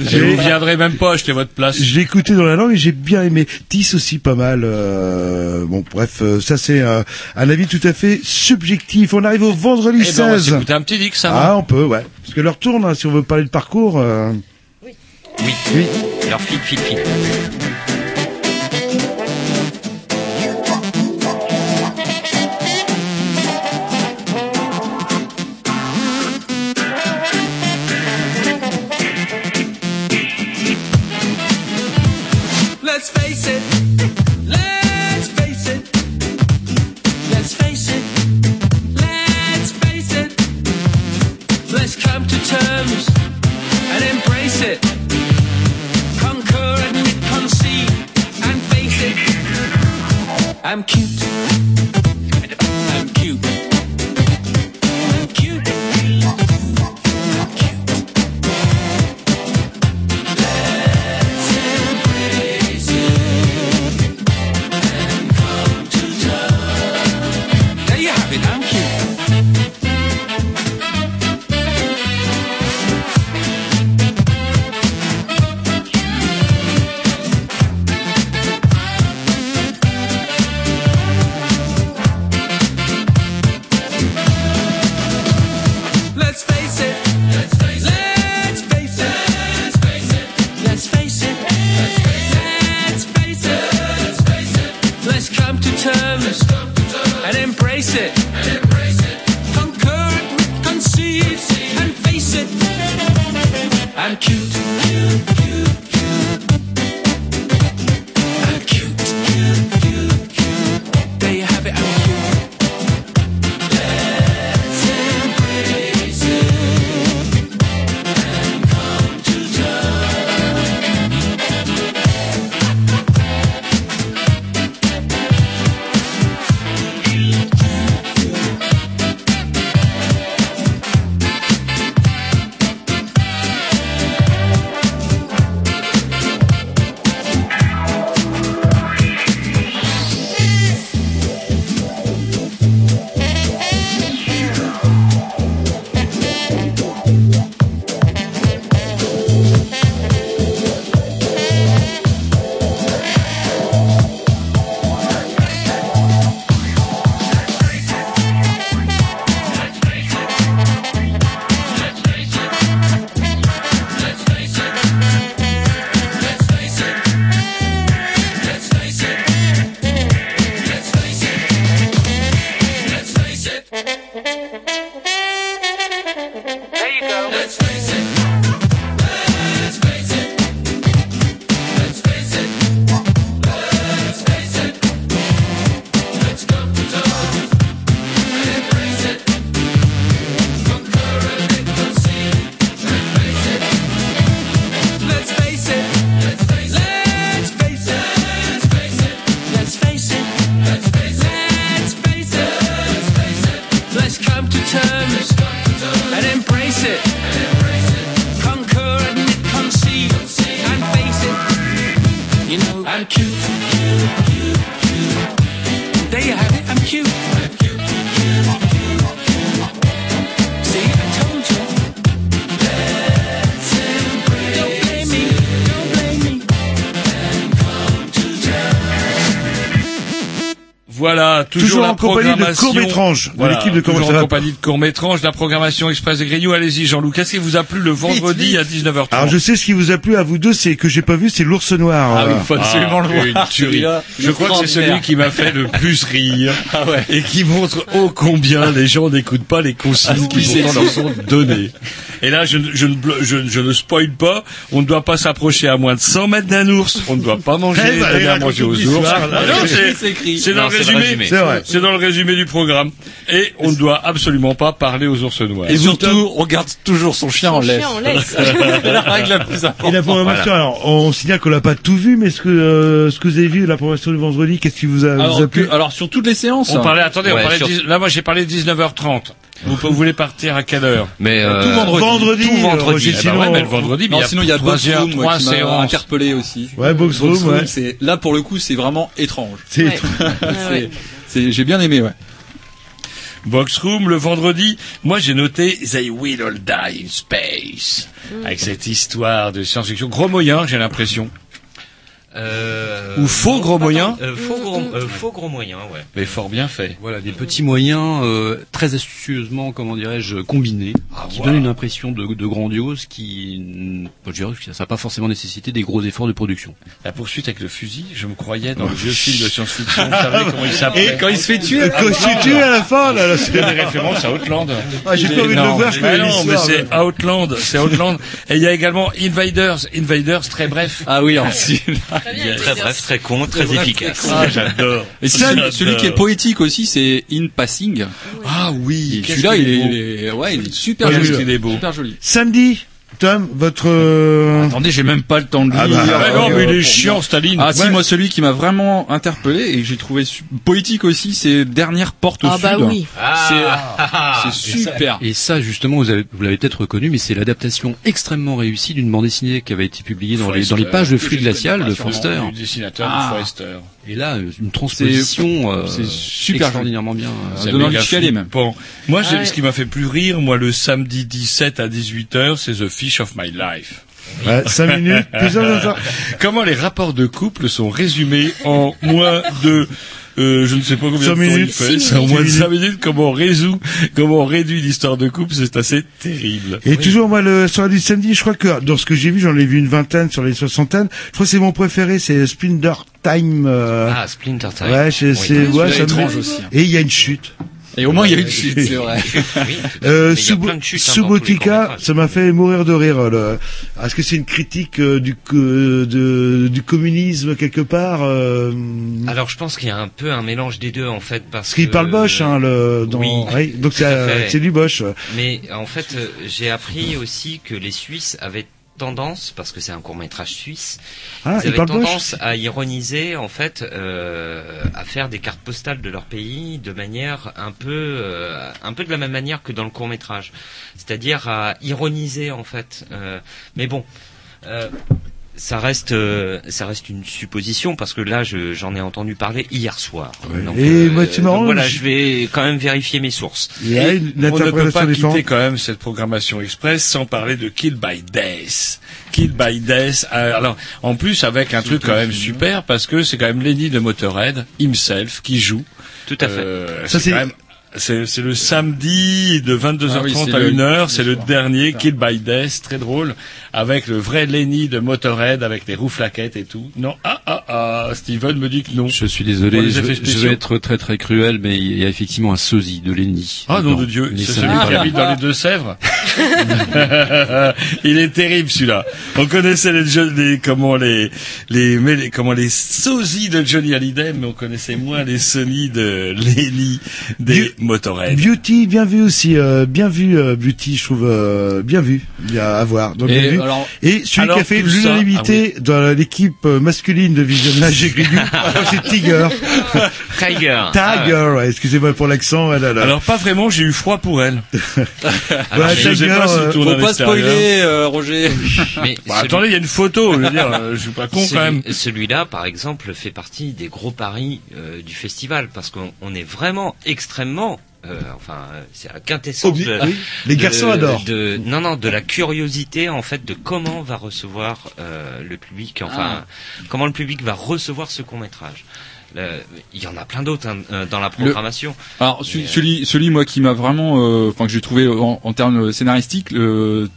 Et J'ai- vous viendrez même pas acheter votre place. Je l'ai écouté dans la langue et j'ai bien aimé. Tis aussi pas mal. euh, bon, bref, euh, ça c'est un, un avis tout à fait subjectif. On arrive au vendredi Eh ben, on va 16. un petit Dix, ça va ah, on peut, ouais. Parce que l'heure tourne, hein, si on veut parler de parcours. euh, Oui. Oui. Alors file, file, file. I'm cute. Programmation. Court-Métrange, de l'équipe de toujours ça en compagnie de Court-Métrange, la programmation Express des Grignoux. Allez-y, Jean-Loup. Qu'est-ce qui vous a plu le vendredi à 19h30 Alors je sais ce qui vous a plu à vous deux, c'est que j'ai pas vu, c'est l'ours noir. Ah oui, il faut absolument le voir. Une tuerie. Je crois que c'est celui qui m'a fait le plus rire Ah et qui montre ô combien les gens n'écoutent pas les consignes Ah qui pourtant leur sont données. Et là, je, ne- je, je, ne- je ne spoil pas. On ne doit pas s'approcher à moins de 100 mètres d'un ours. On ne doit pas manger, Eh ben, donner à manger aux ours. Ah C'est dans le résumé. C'est dans le résumé du programme. Et on ne doit absolument pas parler aux ours noirs. Et surtout, on garde toujours son chien en laisse. la règle la plus Et importante. la programmation, alors on signale qu'on n'a pas tout vu, mais ce que euh, ce que vous avez vu, la programmation du vendredi, qu'est-ce qui vous a, vous a Alors, plu que- alors sur toutes les séances. On parlait, attendez, on parlait sur- là moi j'ai parlé de 19h30. Vous, vous voulez partir à quelle heure Mais euh, Tout vendredi. Vendredi, Tout vendredi. euh, Eh ben ouais, mais le vendredi, mais Non, il y a sinon il y a trois, Boxroom qui m'a séances. interpellé aussi. Ouais, Boxroom, Boxroom, ouais. c'est là pour le coup c'est vraiment étrange. C'est Ouais. j'ai bien aimé ouais. Boxroom le vendredi. Moi, j'ai noté They Will All Die in Space. Avec cette histoire de science-fiction. Gros moyen, j'ai l'impression. Euh, Ou faux gros pas moyen tant. Euh, faux gros, euh, faux gros moyen, ouais. Mais fort bien fait. Voilà, des petits moyens euh, très astucieusement, comment dirais-je, combinés, qui wow. donnent une impression de, de grandiose qui, je dirais que ça n'a pas forcément nécessité des gros efforts de production. La poursuite avec le fusil, je me croyais dans le vieux film de science-fiction. Comment il Et Quand il se fait tuer, Quand il se fait tuer à la fin, là, là, C'est des références à Outland. Ah, j'ai pas envie de le voir, je mais non, mais c'est Outland, c'est Outland. Et il y a également Invaders, Invaders, très bref. Ah oui, aussi. Très bien, Très bref, très con, très bref, efficace. Ah, j'adore. Et celui, celui qui est poétique aussi, c'est In Passing. Ah oui, celui-là, il est, ouais, il est super Ouais, joli. il est beau. Super joli. Samedi, Tom, votre... euh, Attendez, j'ai même pas le temps de lire. Ah bah, Ah non, ouais, mais il est chiant, Staline. Ah si, Ouais. moi celui qui m'a vraiment interpellé et que j'ai trouvé su- poétique aussi, c'est Dernière porte au Ah sud. bah oui. C'est c'est super. Et ça, justement, vous, avez- vous l'avez peut-être reconnu, mais c'est l'adaptation extrêmement réussie d'une bande dessinée qui avait été publiée dans les, dans les pages de flux glacial de Forster. Du dessinateur Ah. de Forster. Et là, euh, une transposition euh, c'est super extraordinairement bien. euh, méga du chialer, même. flippant. Moi, j'ai- Ouais. ce qui m'a fait plus rire, moi, le samedi 17 à 18h, c'est The Fish of My Life. Ouais, 5 minutes, plusieurs. Comment les rapports de couple sont résumés en moins de euh, je ne sais pas combien de temps il minutes. fait, Six c'est en moins de minutes. 5 minutes, comment on résout, comment on réduit l'histoire de couple, c'est assez terrible. Et toujours, moi, le soir du samedi, je crois que dans ce que j'ai vu, j'en ai vu une vingtaine sur les soixantaines. Je crois que c'est mon préféré, c'est Splendor Time. euh, Ah, Splinter Time. Ouais, c'est, Oui. c'est, ouais, étrange aussi, hein. Et il y a une chute. Et au moins il y a une chute, c'est vrai. Oui. Euh, Sub- hein, Subotica, ça m'a fait mourir de rire. euh. Est-ce que c'est une critique euh, du, de, du communisme quelque part euh... Alors je pense qu'il y a un peu un mélange des deux en fait parce qu'il que parle Bosch, hein, le, dans... Oui. donc c'est, euh, du Bosch. Mais en fait, euh, j'ai appris aussi que les Suisses avaient tendance, parce que c'est un court métrage suisse, Ah, ils il avaient tendance à ironiser en fait, euh, à faire des cartes postales de leur pays de manière un peu, euh, un peu de la même manière que dans le court métrage, c'est-à-dire à ironiser en fait. Euh, mais bon. Euh, ça reste, euh, ça reste une supposition parce que là, je- j'en ai entendu parler hier soir. Donc, Et moi, marrant, voilà, je- je vais quand même vérifier mes sources. Il y a une, une on ne peut pas quitter quand même cette programmation express sans parler de Kill by Death. Kill by Death. euh, alors, en plus avec un truc quand même super parce que c'est quand même Lenny de Motorhead himself qui joue. Tout à fait. Euh, Ça, c'est c'est- le samedi de 22h30 Ah oui, à le- 1h, c'est le dernier Kill by Death, très drôle, avec le vrai Lenny de Motorhead, avec les roues flaquettes et tout. Non, ah ah ah, Steven me dit que non. Je suis désolé, je, vais- je spéciaux. vais être très très cruel, mais il y a effectivement un sosie de Lenny. Ah dedans. de Dieu, c'est celui qui habite dans les Deux-Sèvres. Il est terrible celui-là. On connaissait les, les comment les les, comment les sosies de Johnny Hallyday, mais on connaissait moins les Sony de Lenny des Motorhead. Beauty, bien vu aussi, euh, bien vu euh, Beauty, je trouve euh, bien vu, bien à voir. Donc, Et bien vu. alors- et celui alors, qui a fait l'unanimité dans l'équipe masculine de visionnage j'ai Gridu, c'est Tiger. Tiger. Tiger, ouais, excusez-moi pour l'accent. ouais, là, là. Alors pas vraiment, j'ai eu froid pour elle. Alors, Ouais, je sais Tiger, pas s'il euh, tourne Faut pas l'extérieur. spoiler, euh, Roger. Mais Bah, celui- attendez, il y a une photo, je veux dire, je suis pas con celui- quand même. Celui-là, par exemple, fait partie des gros paris euh, du festival parce qu'on on est vraiment extrêmement. Euh, enfin, euh, c'est la quintessence. Obli- de- oui, les de- garçons adorent. De, non, non, de la curiosité en fait de comment va recevoir euh, le public. Enfin, comment le public va recevoir ce court métrage. Il y en a plein d'autres hein, dans la programmation. Alors celui, celui, celui, moi qui m'a vraiment, euh, enfin que j'ai trouvé en, en termes scénaristiques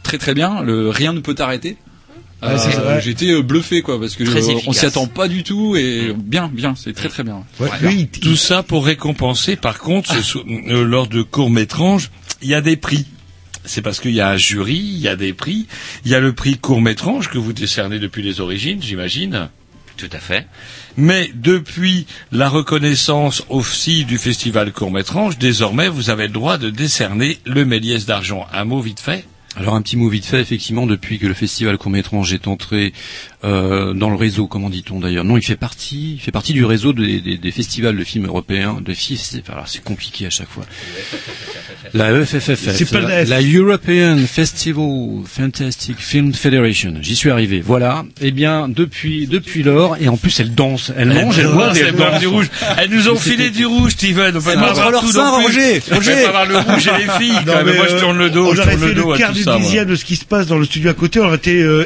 très très bien, le rien ne peut t'arrêter. Vrai. J'ai été euh, bluffé quoi parce que euh, on s'y attend pas du tout et bien bien c'est très très bien. Ouais, Tout ça pour récompenser, par contre, ce euh, lors de courts métrages, il y a des prix. C'est parce qu'il y a un jury, il y a des prix. Il y a le prix court métrage que vous décernez depuis les origines, j'imagine. Tout à fait. Mais depuis la reconnaissance aussi du festival court métrage, désormais vous avez le droit de décerner le Méliès d'argent. Un mot vite fait. Alors un petit mot vite fait, effectivement, depuis que le festival court-métrage est entré euh, dans le réseau, comment dit-on d'ailleurs? Non, il fait partie, il fait partie du réseau des, des- des festivals de films européens, de films. Alors c'est compliqué à chaque fois. La EFFF, la, European Festival Fantastic Film Federation. J'y suis arrivé. Voilà. Eh bien, depuis depuis lors, et en plus elle danse, elle mange, elle boit, Elle elle boit danse. du rouge. Elles nous ont filé du rouge, Steven. On montre avoir tout. Roger, On Roger. peut pas avoir le rouge et les filles. Non, mais, Moi, je euh, tourne le dos. On aurait fait le quart du dixième de ce qui se passe dans le studio à côté. On aurait été euh,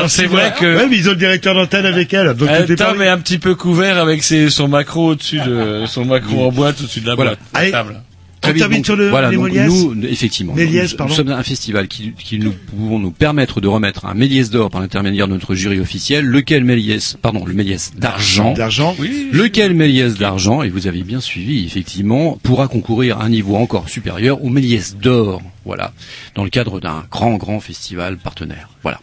alors, c'est vrai que- Ouais, mais ils ont le directeur d'antenne avec elle. Donc Euh, Tom est un petit peu couvert avec ses, son macro au-dessus de son macro en boîte au-dessus de la Voilà. boîte. la Allez. table. Très On termine donc, sur le- voilà, les donc Méliès nous, effectivement, Méliès, nous, pardon. nous sommes un festival qui, qui nous pouvons nous permettre de remettre un Méliès d'or par l'intermédiaire de notre jury officiel, lequel Méliès, pardon, le Méliès d'argent, D'argent. lequel Méliès d'argent, et vous avez bien suivi, effectivement, pourra concourir à un niveau encore supérieur au Méliès d'or, voilà, dans le cadre d'un grand, grand festival partenaire, voilà.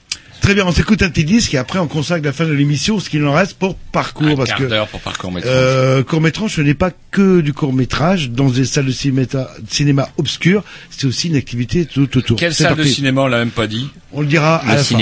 Très bien, on s'écoute un petit disque et après on consacre la fin de l'émission ce qu'il en reste pour parcours Un parce quart que d'heure pour parcours métrage. euh, court métrage ce n'est pas que du court métrage dans des salles de cinéma, cinéma obscures, c'est aussi une activité tout autour. Quelle salle de cinéma on l'a même pas dit On le dira à la fin.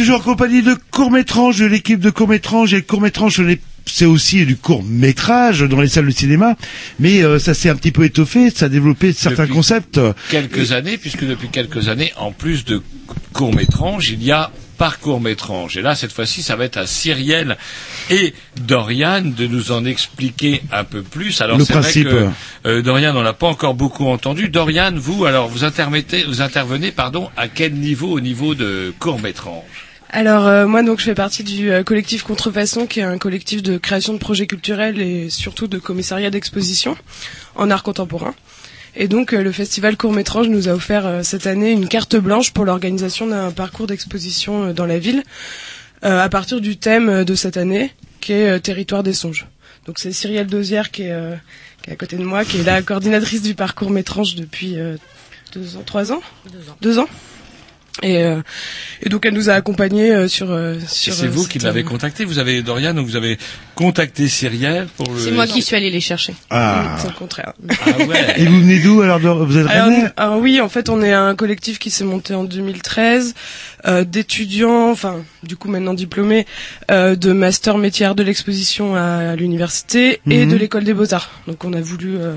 Toujours en compagnie de court-métrage, de l'équipe de court-métrage. Et court-métrage, c'est aussi du court-métrage dans les salles de cinéma. Mais euh, ça s'est un petit peu étoffé, ça a développé certains concepts. quelques années, puisque depuis quelques années, en plus de court métrage, il y a parcours métrage. Et là, cette fois-ci, ça va être à Cyrielle et Dorian de nous en expliquer un peu plus. Alors, Le c'est vrai principe. que euh, Dorian, on l'a pas encore beaucoup entendu. Dorian, vous, alors, vous intermettez, vous intervenez, pardon, à quel niveau au niveau de court métrage Alors euh, moi donc je fais partie du euh, collectif Contrefaçon qui est un collectif de création de projets culturels et surtout de commissariat d'exposition en art contemporain. Et donc euh, le festival court métrage nous a offert cette année une carte blanche pour l'organisation d'un parcours d'exposition dans la ville euh, à partir du thème de cette année qui est territoire des songes. Donc c'est Cyrielle Dosière qui est, euh, qui est à côté de moi, qui est la coordinatrice du parcours métrange depuis deux ans, trois ans, deux ans? Et, euh, et donc elle nous a accompagnés euh, sur euh, sur. c'est euh, vous qui l'avez euh, contacté. Vous avez Dorian, donc vous avez contacté Cyrielle pour le... C'est moi qui suis allé les chercher. Ah. C'est le contraire. Ah ouais. Et vous venez d'où alors de- Vous êtes Alors, alors oui, en fait, on est un collectif qui s'est monté en 2013 euh, d'étudiants, enfin, du coup maintenant diplômés, euh, de master métier art de l'exposition à l'université et Mhm. de l'école des beaux-arts. Donc on a voulu euh,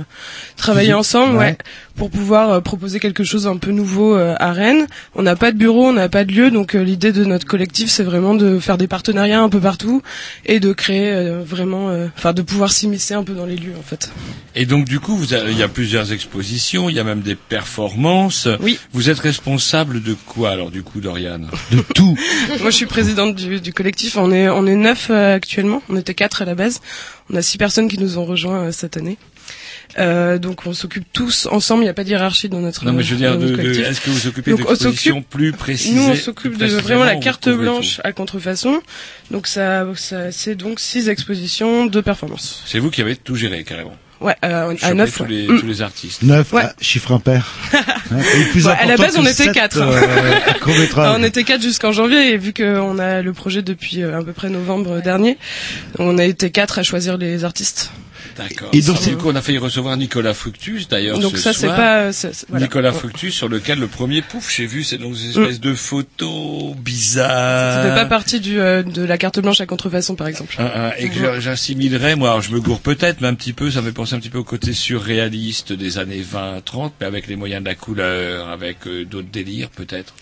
travailler ensemble, ouais. ouais, pour pouvoir euh, proposer quelque chose un peu nouveau euh, à Rennes. On n'a pas de bureau, on n'a pas de lieu, donc euh, l'idée de notre collectif, c'est vraiment de faire des partenariats un peu partout et de créer euh, vraiment, euh, enfin, de pouvoir s'immiscer un peu dans les lieux, en fait. Et donc du coup, vous avez- il y a plusieurs expositions, il y a même des performances. Oui. Vous êtes responsable de quoi alors du coup, Dorian De tout. Moi, je suis présidente du, du collectif. On est on est neuf euh, actuellement. On était quatre à la base. On a six personnes qui nous ont rejoints euh, cette année. Euh, donc, on s'occupe tous ensemble. Il n'y a pas de hiérarchie dans notre. Non, mais je veux dire, de- de- est-ce que vous occupez Donc, on d'expositions plus précisées Nous, on s'occupe de vraiment la carte vous blanche à contrefaçon. Donc, ça, ça c'est donc six expositions, deux performances. C'est vous qui avez tout géré carrément. Ouais, euh, à neuf. tous ouais. les, Mm. tous les artistes. Neuf, Ouais. ah, chiffre impair. Hein, et plus Ouais, à la base, on était quatre. euh, on était quatre jusqu'en janvier et vu qu'on a le projet depuis euh, à peu près novembre dernier, on a été quatre à choisir les artistes. Et donc, du coup, on a failli recevoir Nicolas Fructus d'ailleurs. Donc ce ça, c'est soir. pas- c'est- c'est- voilà. Nicolas. Fructus sur lequel le premier pouf, j'ai vu, c'est donc une espèce de photo bizarre. Ça fait pas partie du, euh, de la carte blanche à contrefaçon, par exemple. Un- un- et que j'a- j'assimilerais, moi, alors je me gourre peut-être, mais un petit peu, ça me fait penser un petit peu au côté surréaliste des années 20-30, mais avec les moyens de la couleur, avec euh, d'autres délires peut-être.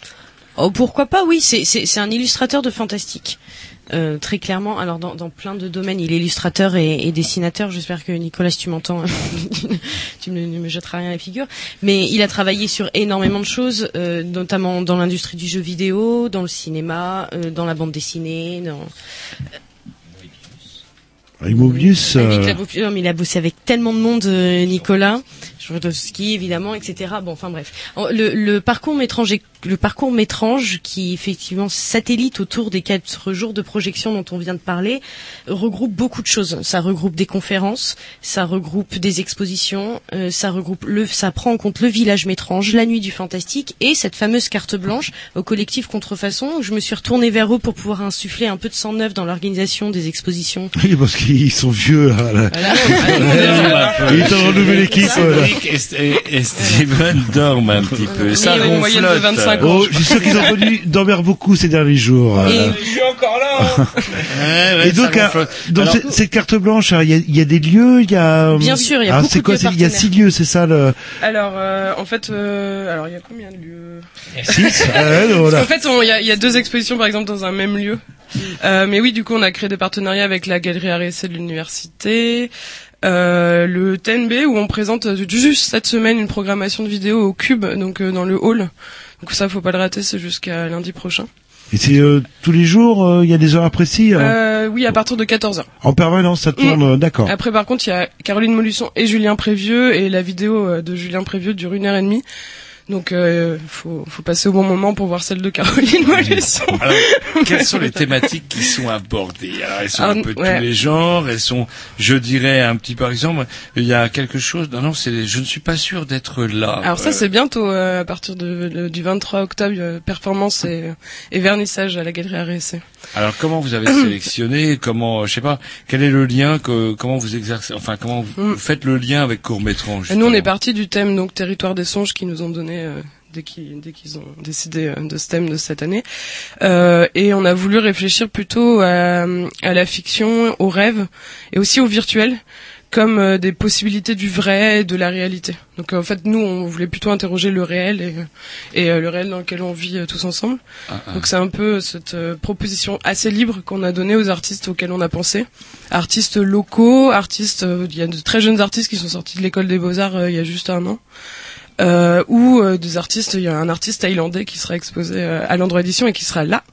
Oh, pourquoi pas Oui, c'est c'est c'est un illustrateur de fantastique. Euh, très clairement, alors dans, dans plein de domaines, il est illustrateur et, et dessinateur. J'espère que Nicolas, tu m'entends, tu ne, ne me jetteras rien à la figure. Mais il a travaillé sur énormément de choses, euh, notamment dans l'industrie du jeu vidéo, dans le cinéma, euh, dans la bande dessinée. Dans... Avec euh, la bo- non, mais il a bossé avec tellement de monde, euh, Nicolas. Jodowski, évidemment, etc. Bon, enfin bref. Le, le parcours métrange, le parcours métrange qui effectivement satellite autour des quatre jours de projection dont on vient de parler, regroupe beaucoup de choses. Ça regroupe des conférences, ça regroupe des expositions, euh, ça regroupe le, ça prend en compte le village métrange, la nuit du fantastique et cette fameuse carte blanche au collectif Contrefaçon. Je me suis retournée vers eux pour pouvoir insuffler un peu de sang neuf dans l'organisation des expositions. Oui, parce qu'ils sont vieux. Là, là. Voilà. Ils ont renouvelé l'équipe. euh, et, Steven dorment un petit peu. Ça Oui, une moyenne de ronflotte. 25 ans. Oh, je suis sûr qu'ils ont connu dormir beaucoup ces derniers jours. euh. Je suis encore là. Ouais, Et donc, dans cette- carte blanche, il y a, il y a des lieux, il y a. Bien sûr, il y a Ah, beaucoup quoi Il y a six lieux, c'est ça le. Alors, euh, en fait, euh, alors il y a combien de lieux? Six. Ah. En fait, il y a deux expositions, par exemple, dans un même lieu. Euh, mais oui, du coup, on a créé des partenariats avec la galerie RSC de l'université, euh, le TNB, où on présente euh, juste cette semaine une programmation de vidéos au Cube, donc euh, dans le hall. Donc ça, faut pas le rater, c'est jusqu'à lundi prochain. Et c'est euh, tous les jours, euh, il y a des heures précis. hein Euh, oui, à partir de 14h. En permanence, ça tourne. euh, D'accord. Après, par contre, il y a Caroline Molusson et Julien Prévieux, et la vidéo de Julien Prévieux dure une heure et demie. Donc, euh, faut, faut passer au bon moment pour voir celle de Caroline Molusson. Alors, quelles sont les thématiques qui sont abordées? Alors, elles sont Ah, un peu de ouais. tous les genres. Elles sont, je dirais, un petit par exemple, il y a quelque chose. Non, non, c'est. Je ne suis pas sûr d'être là. Alors ça Euh, c'est bientôt euh, à partir de, le- du 23 octobre euh, performance et, et vernissage à la galerie RSC. Alors, comment vous avez sélectionné Comment, je sais pas, quel est le lien que, Comment vous exercez Enfin, comment vous, Mm. vous faites le lien avec Et nous on est parti du thème donc territoire des songes qu'ils nous ont donné euh, dès qu'ils ont décidé euh, de ce thème de cette année. Euh, et on a voulu réfléchir plutôt à, à la fiction, au rêve et aussi au virtuel comme des possibilités du vrai et de la réalité. Donc en fait nous on voulait plutôt interroger le réel et, et le réel dans lequel on vit tous ensemble. Ah, ah. Donc c'est un peu cette proposition assez libre qu'on a donnée aux artistes auxquels on a pensé. Artistes locaux, artistes, il y a de très jeunes artistes qui sont sortis de l'école des beaux-arts il y a juste un an. Euh, ou euh, des artistes, il y a un artiste thaïlandais qui sera exposé euh, à l'endroit édition et qui sera là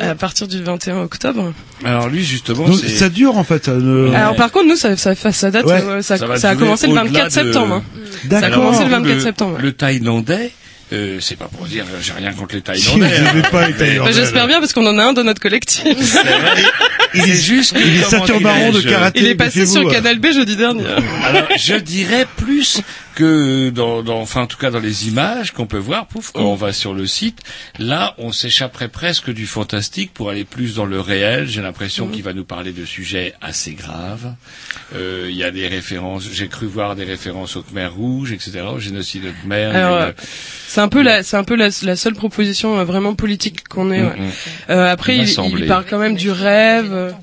à partir du 21 octobre. Alors lui, justement, Donc, ça dure en fait. Alors par contre nous ça, ça, ça date, Ouais. euh, ça, Ça a commencé le au-delà 24 de- septembre. hein. Ça a commencé le Alors, 24 septembre. Le Thaïlandais, euh, c'est pas pour dire, j'ai rien contre les Thaïlandais. les Bah, Thaïlandais, J'espère bien parce qu'on en a un dans notre collectif. Il est juste que, Il est ceinture marron de karaté. Il est passé sur. Canal B jeudi dernier. Alors, je dirais plus que dans, dans enfin en tout cas dans les images qu'on peut voir, pouf, quand on va sur le site, là on s'échapperait presque du fantastique pour aller plus dans le réel. J'ai l'impression Mhm. qu'il va nous parler de sujets assez graves. Euh, Il y a des références, j'ai cru voir des références au Khmer rouge, etc., au génocide de Khmer. Euh, c'est un peu la, c'est un peu la, la seule proposition euh, vraiment politique qu'on ait. ouais. Euh, après, Il il parle quand même du rêve.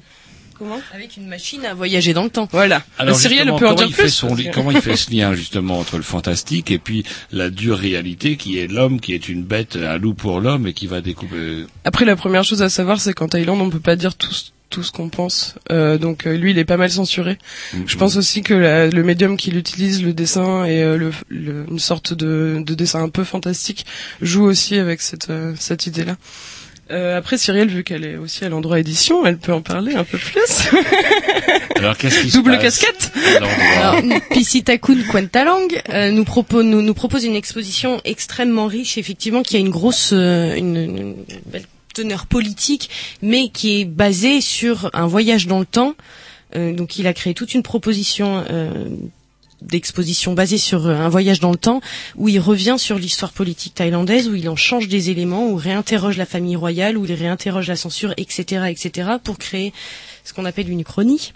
Comment Avec une machine à voyager dans le temps. Voilà. Alors justement, peut en comment dire il fait plus. son comment il fait ce lien justement entre le fantastique et puis la dure réalité qui est l'homme qui est une bête, un loup pour l'homme et qui va découper. Après, la première chose à savoir, c'est qu'en Thaïlande, on peut pas dire tout, ce- tout ce qu'on pense. Euh, donc, euh, lui, il est pas mal censuré. Mhm. Je pense aussi que la- le médium qu'il utilise, le dessin et euh, le, le- une sorte de, de dessin un peu fantastique, joue aussi avec cette, euh, cette idée-là. Euh, après, Cyrielle, vu qu'elle est aussi à l'endroit édition, elle peut en parler un peu plus. Alors qu'est-ce qui se Double passe casquette. Alors, Piscitakun Kwentalang euh, nous propose nous, nous propose une exposition extrêmement riche, effectivement, qui a une grosse euh, une, une belle teneur politique, mais qui est basée sur un voyage dans le temps. Euh, donc, il a créé toute une proposition. Euh, d'exposition basée sur euh, un voyage dans le temps où il revient sur l'histoire politique thaïlandaise où il en change des éléments où il réinterroge la famille royale où il réinterroge la censure etc etc pour créer ce qu'on appelle une chronie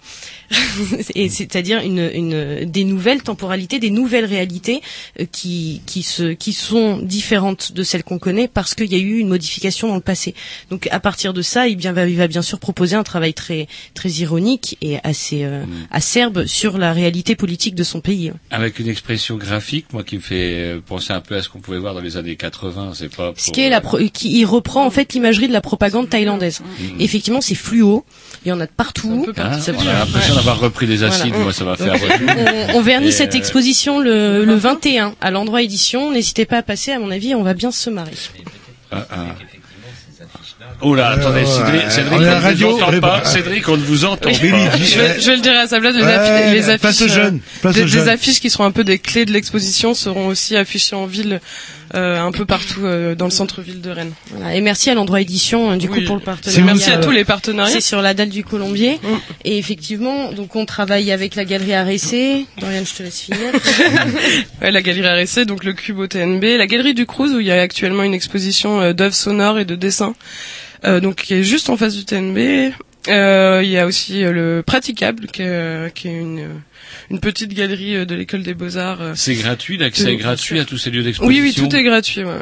et c'est-à-dire une, une des nouvelles temporalités, des nouvelles réalités euh, qui qui se qui sont différentes de celles qu'on connaît parce qu'il y a eu une modification dans le passé. Donc à partir de ça, il, bien, va, il va bien sûr proposer un travail très très ironique et assez euh, acerbe sur la réalité politique de son pays. Avec une expression graphique, moi qui me fait euh, penser un peu à ce qu'on pouvait voir dans les années 80, c'est pas pour... Ce qui est la pro- qui il reprend en fait l'imagerie de la propagande thaïlandaise. Mhm. Effectivement, c'est fluo, il y en a de partout. Hein, Ça d'avoir repris des acides, Voilà. moi ça va faire on, on vernit Et, cette euh, exposition le, le 21 à l'endroit édition. N'hésitez pas à passer, à mon avis, on va bien se marrer. Ah, ah. Oh là, attendez, ouais, Cédric. Cédric, On radio, vous entend pas. Cédric, on ne vous entend pas. je, vais, le dire à sa place, les, les affiches, euh, place des, affiches qui seront un peu des clés de l'exposition seront aussi affichées en ville, euh, un peu partout euh, dans le centre-ville de Rennes. Voilà. Et merci à l'endroit édition, euh, du coup, pour le partenariat. Merci à tous les partenariats. C'est sur la dalle du Colombier. Et effectivement, donc on travaille avec la galerie RSC. Dorian, je te laisse finir. Ouais, la galerie RSC, donc le Cube au TNB, la galerie du Cruz où il y a actuellement une exposition euh, d'œuvres sonores et de dessins, euh, donc qui est juste en face du TNB. Euh, il y a aussi euh, le Praticable, qui est, qui est une, euh, une petite galerie euh, de l'école des beaux-arts. euh. C'est gratuit, l'accès est gratuit à tous ces lieux Oui, d'exposition. oui, tout est gratuit. Ouais.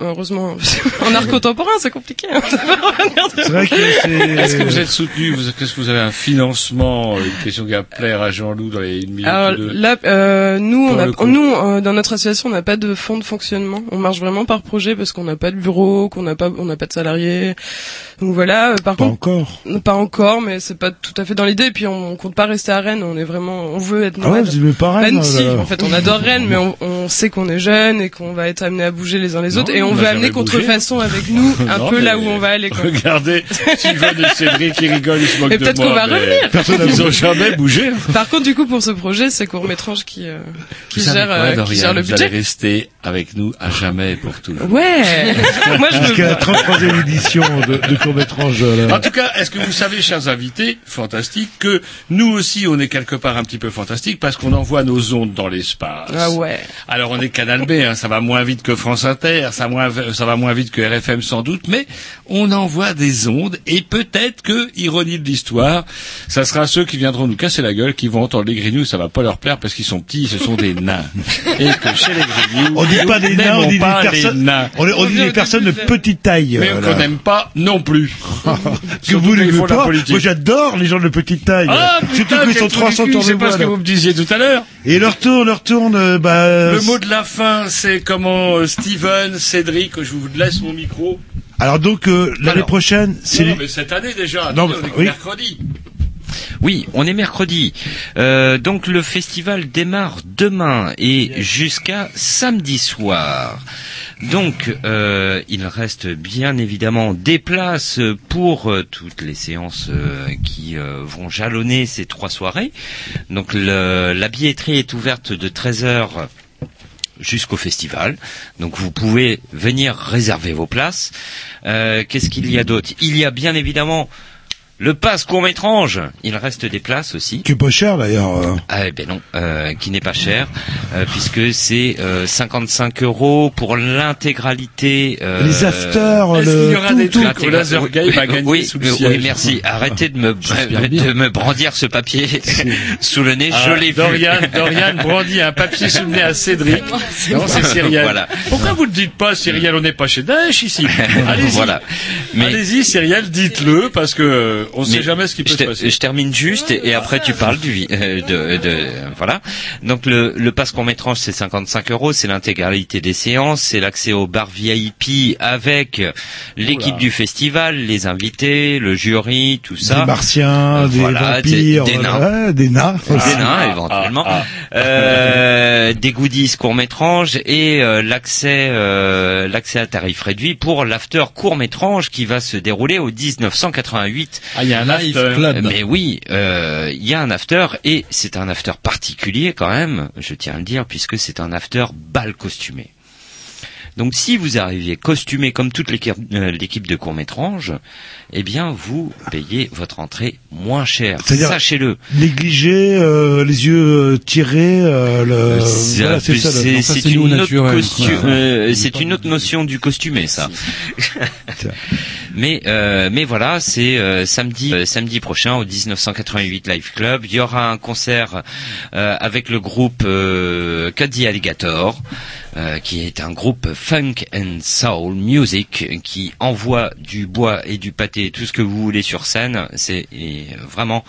Heureusement, en art contemporain, c'est compliqué. hein. Que. Est-ce que vous êtes soutenu Est-ce que vous avez un financement Une question qui va plaire à Jean-Loup dans les une minute Alors deux. là, euh, nous, on a, nous, euh, dans notre association, on n'a pas de fonds de fonctionnement. On marche vraiment par projet parce qu'on n'a pas de bureau, qu'on n'a pas, on n'a pas de salariés. Donc voilà. euh, par Pas contre, encore. Pas encore, mais c'est pas tout à fait dans l'idée. Et puis on, on compte pas rester à Rennes. On est vraiment, on veut être Ah ouais, nomade. vous aimez pas Rennes, Bah, si, là, là. en fait, on adore Rennes, mais on, on sait qu'on est jeune et qu'on va être amené à bouger les uns les autres, Non, et on on veut amener contrefaçon avec nous un Non, peu là où on va aller. Quoi. Regardez, Sylvain et Cédric qui rigolent, ils se moquent Mais de peut-être moi. qu'on va revenir. Personne n'a jamais bougé. Par contre, du coup, pour ce projet, c'est Court-Métrange qui, euh, qui savez gère, euh, qui gère le Vous allez budget. rester avec nous à jamais et pour toujours. Ouais. Moi, je veux Jusqu'à la bien. 33e édition de, de. En tout cas, est-ce que vous savez, chers invités, fantastiques, que nous aussi, on est quelque part un petit peu fantastique parce qu'on envoie nos ondes dans l'espace. Ah ouais. Alors on est Canal B, hein, ça va moins vite que France Inter, ça, moins- ça va moins vite que RFM sans doute, mais on envoie des ondes et peut-être que, ironie de l'histoire, ça sera ceux qui viendront nous casser la gueule, qui vont entendre les Grignoux, ça va pas leur plaire parce qu'ils sont petits, ce sont des nains. Et que chez les Grignoux, On dit pas des nains, on dit des personnes, nains. on, on dit des personnes de petite taille. Mais voilà. qu'on n'aime pas non plus. que vous pas. Moi, j'adore les gens de petite taille. Ah, Surtout qu'ils sont trou du 300 cul, tours c'est pas ce que vous me disiez tout à l'heure. Et leur tourne, leur tourne, euh, bah... Le mot de la fin, c'est comment euh, Steven, Cédric, je vous laisse mon micro. Alors donc, euh, l'année prochaine, c'est... Non, mais cette année déjà, Non, on est mercredi. Oui, on est mercredi. Euh, donc le festival démarre demain et jusqu'à samedi soir. Donc euh, il reste bien évidemment des places pour euh, toutes les séances euh, qui vont jalonner ces trois soirées. Donc le- la billetterie est ouverte de 13h jusqu'au festival. Donc vous pouvez venir réserver vos places. Qu'est-ce qu'il y a d'autre? Il y a bien évidemment Le passe court métrange, il reste des places aussi. Qui est pas cher d'ailleurs. euh. Ah eh ben non, euh, qui n'est pas cher, euh, puisque c'est euh, 55 euros pour l'intégralité. euh, Les afters, le qu'il y aura tout, des tout. au laser game oui, sous le oui, merci. Arrêtez de me de me brandir ce papier sous le nez. Ah, je l'ai vu. Dorian, Dorian brandit un papier sous le nez à Cédric. Non, c'est Cyrielle. Voilà. Pourquoi vous ne le dites pas, Cyrielle On n'est pas chez Daesh ici. Allez-y. Voilà. Mais- Allez-y, Cyrielle, dites-le parce que euh, on ne sait Mais jamais ce qui peut je, se passer. je termine juste et, et après tu parles du euh, de, de voilà. Donc le, le passe court métrage c'est 55 euros, c'est l'intégralité des séances, c'est l'accès au bar VIP avec l'équipe du festival, les invités, le jury, tout ça. Des martiens, Euh, des voilà, vampires, des, des nains. ouais, des nains. Des nains, éventuellement, ah, Euh, des goodies court métrage et euh, l'accès euh, l'accès à tarif réduit pour l'after court métrage qui va se dérouler au 1988 Ah, il y a un Live after. Club. mais oui, euh, il y a un after et c'est un after particulier quand même, je tiens à le dire, puisque c'est un after bal costumé. Donc si vous arrivez costumé comme toute l'équipe euh, de court métrage, eh bien vous payez votre entrée moins cher. Sachez-le. Négligé, euh, les yeux euh, tirés, euh, le... C'est voilà, c'est une, autre costu- euh, c'est une autre notion du costumé, ça. mais mais voilà, c'est samedi samedi prochain au 1988 Live Club. Il y aura un concert avec le groupe the Alligator, euh, qui est un groupe funk and soul music qui envoie du bois et du pâté, tout ce que vous voulez sur scène. C'est euh, vraiment,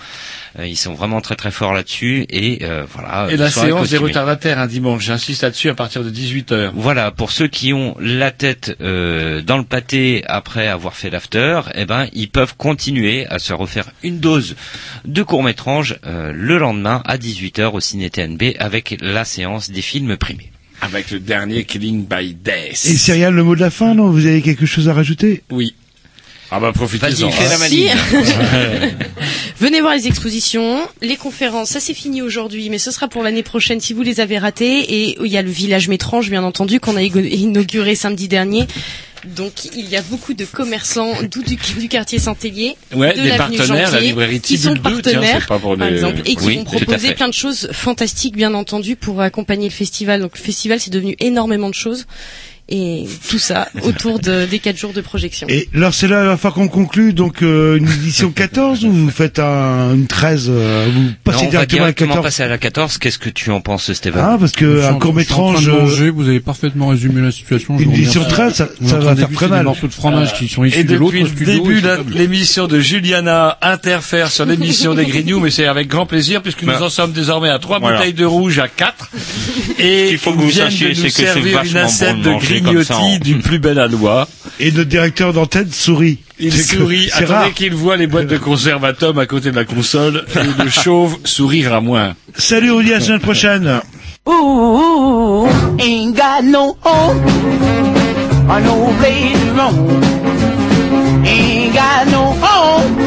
euh, ils sont vraiment très très forts là-dessus et euh, voilà. Et la séance des retardataires un dimanche, j'insiste là-dessus à partir de 18h. Voilà, pour ceux qui ont la tête euh, dans le pâté après avoir fait l'after, eh ben ils peuvent continuer à se refaire une dose de court métrage le lendemain à 18h au Ciné TNB avec la séance des films primés. Avec le dernier Killing by Death. Et Cyrielle, le mot de la fin, non? Vous avez quelque chose à rajouter? Oui. Ah bah profitez-en. Maligne. Venez voir les expositions, les conférences, ça c'est fini aujourd'hui, mais ce sera pour l'année prochaine si vous les avez ratées. Et il y a le village Métrange, bien entendu, qu'on a inauguré samedi dernier. Donc il y a beaucoup de commerçants d'où du, du quartier Saint-Hélier, Ouais, de des l'avenue partenaires, la librairie qui sont Tibule 2, tiens, partenaires, c'est pas pour par exemple, et qui Oui, vont proposer plein de choses fantastiques, bien entendu, pour accompagner le festival. Donc le festival, c'est devenu énormément de choses. Et tout ça autour de, des quatre jours de projection. Et alors c'est là la fois qu'on conclut donc euh, une édition 14 ou vous faites un, une 13 euh, Vous Non, passez on va directement à la directement 14 passer à la 14. Qu'est-ce que tu en penses, Stéphane Ah parce que un court métrage manger, vous avez parfément résumé la situation. Une édition remercie. 13, ça- On ça va faire très mal. Des morceaux de fromage qui sont issus de l'autre depuis le studio. début et de l'émission de Juliana interfère sur l'émission des Grignoux, mais c'est avec grand plaisir puisque nous en sommes désormais à trois Voilà. bouteilles de rouge à quatre. Et qu'il faut que vous sachiez, c'est que c'est vachement bon de comme ça, hein. du plus bel aloi. et notre directeur d'antenne sourit. Il que sourit, attendez qu'il voit les boîtes de conserve à Tom à côté de la console, et le chauve sourira moins. Salut on dit à la semaine prochaine. Ooh, ain't got no home or no place to roam. Ain't got no home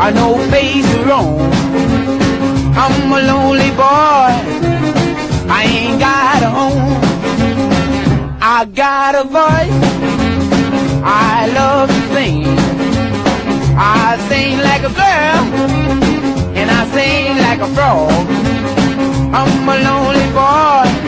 or no place to roam. I'm a lonely boy. I ain't got a home. I got a voice. I love to sing. I sing like a girl and I sing like a frog. I'm a lonely boy.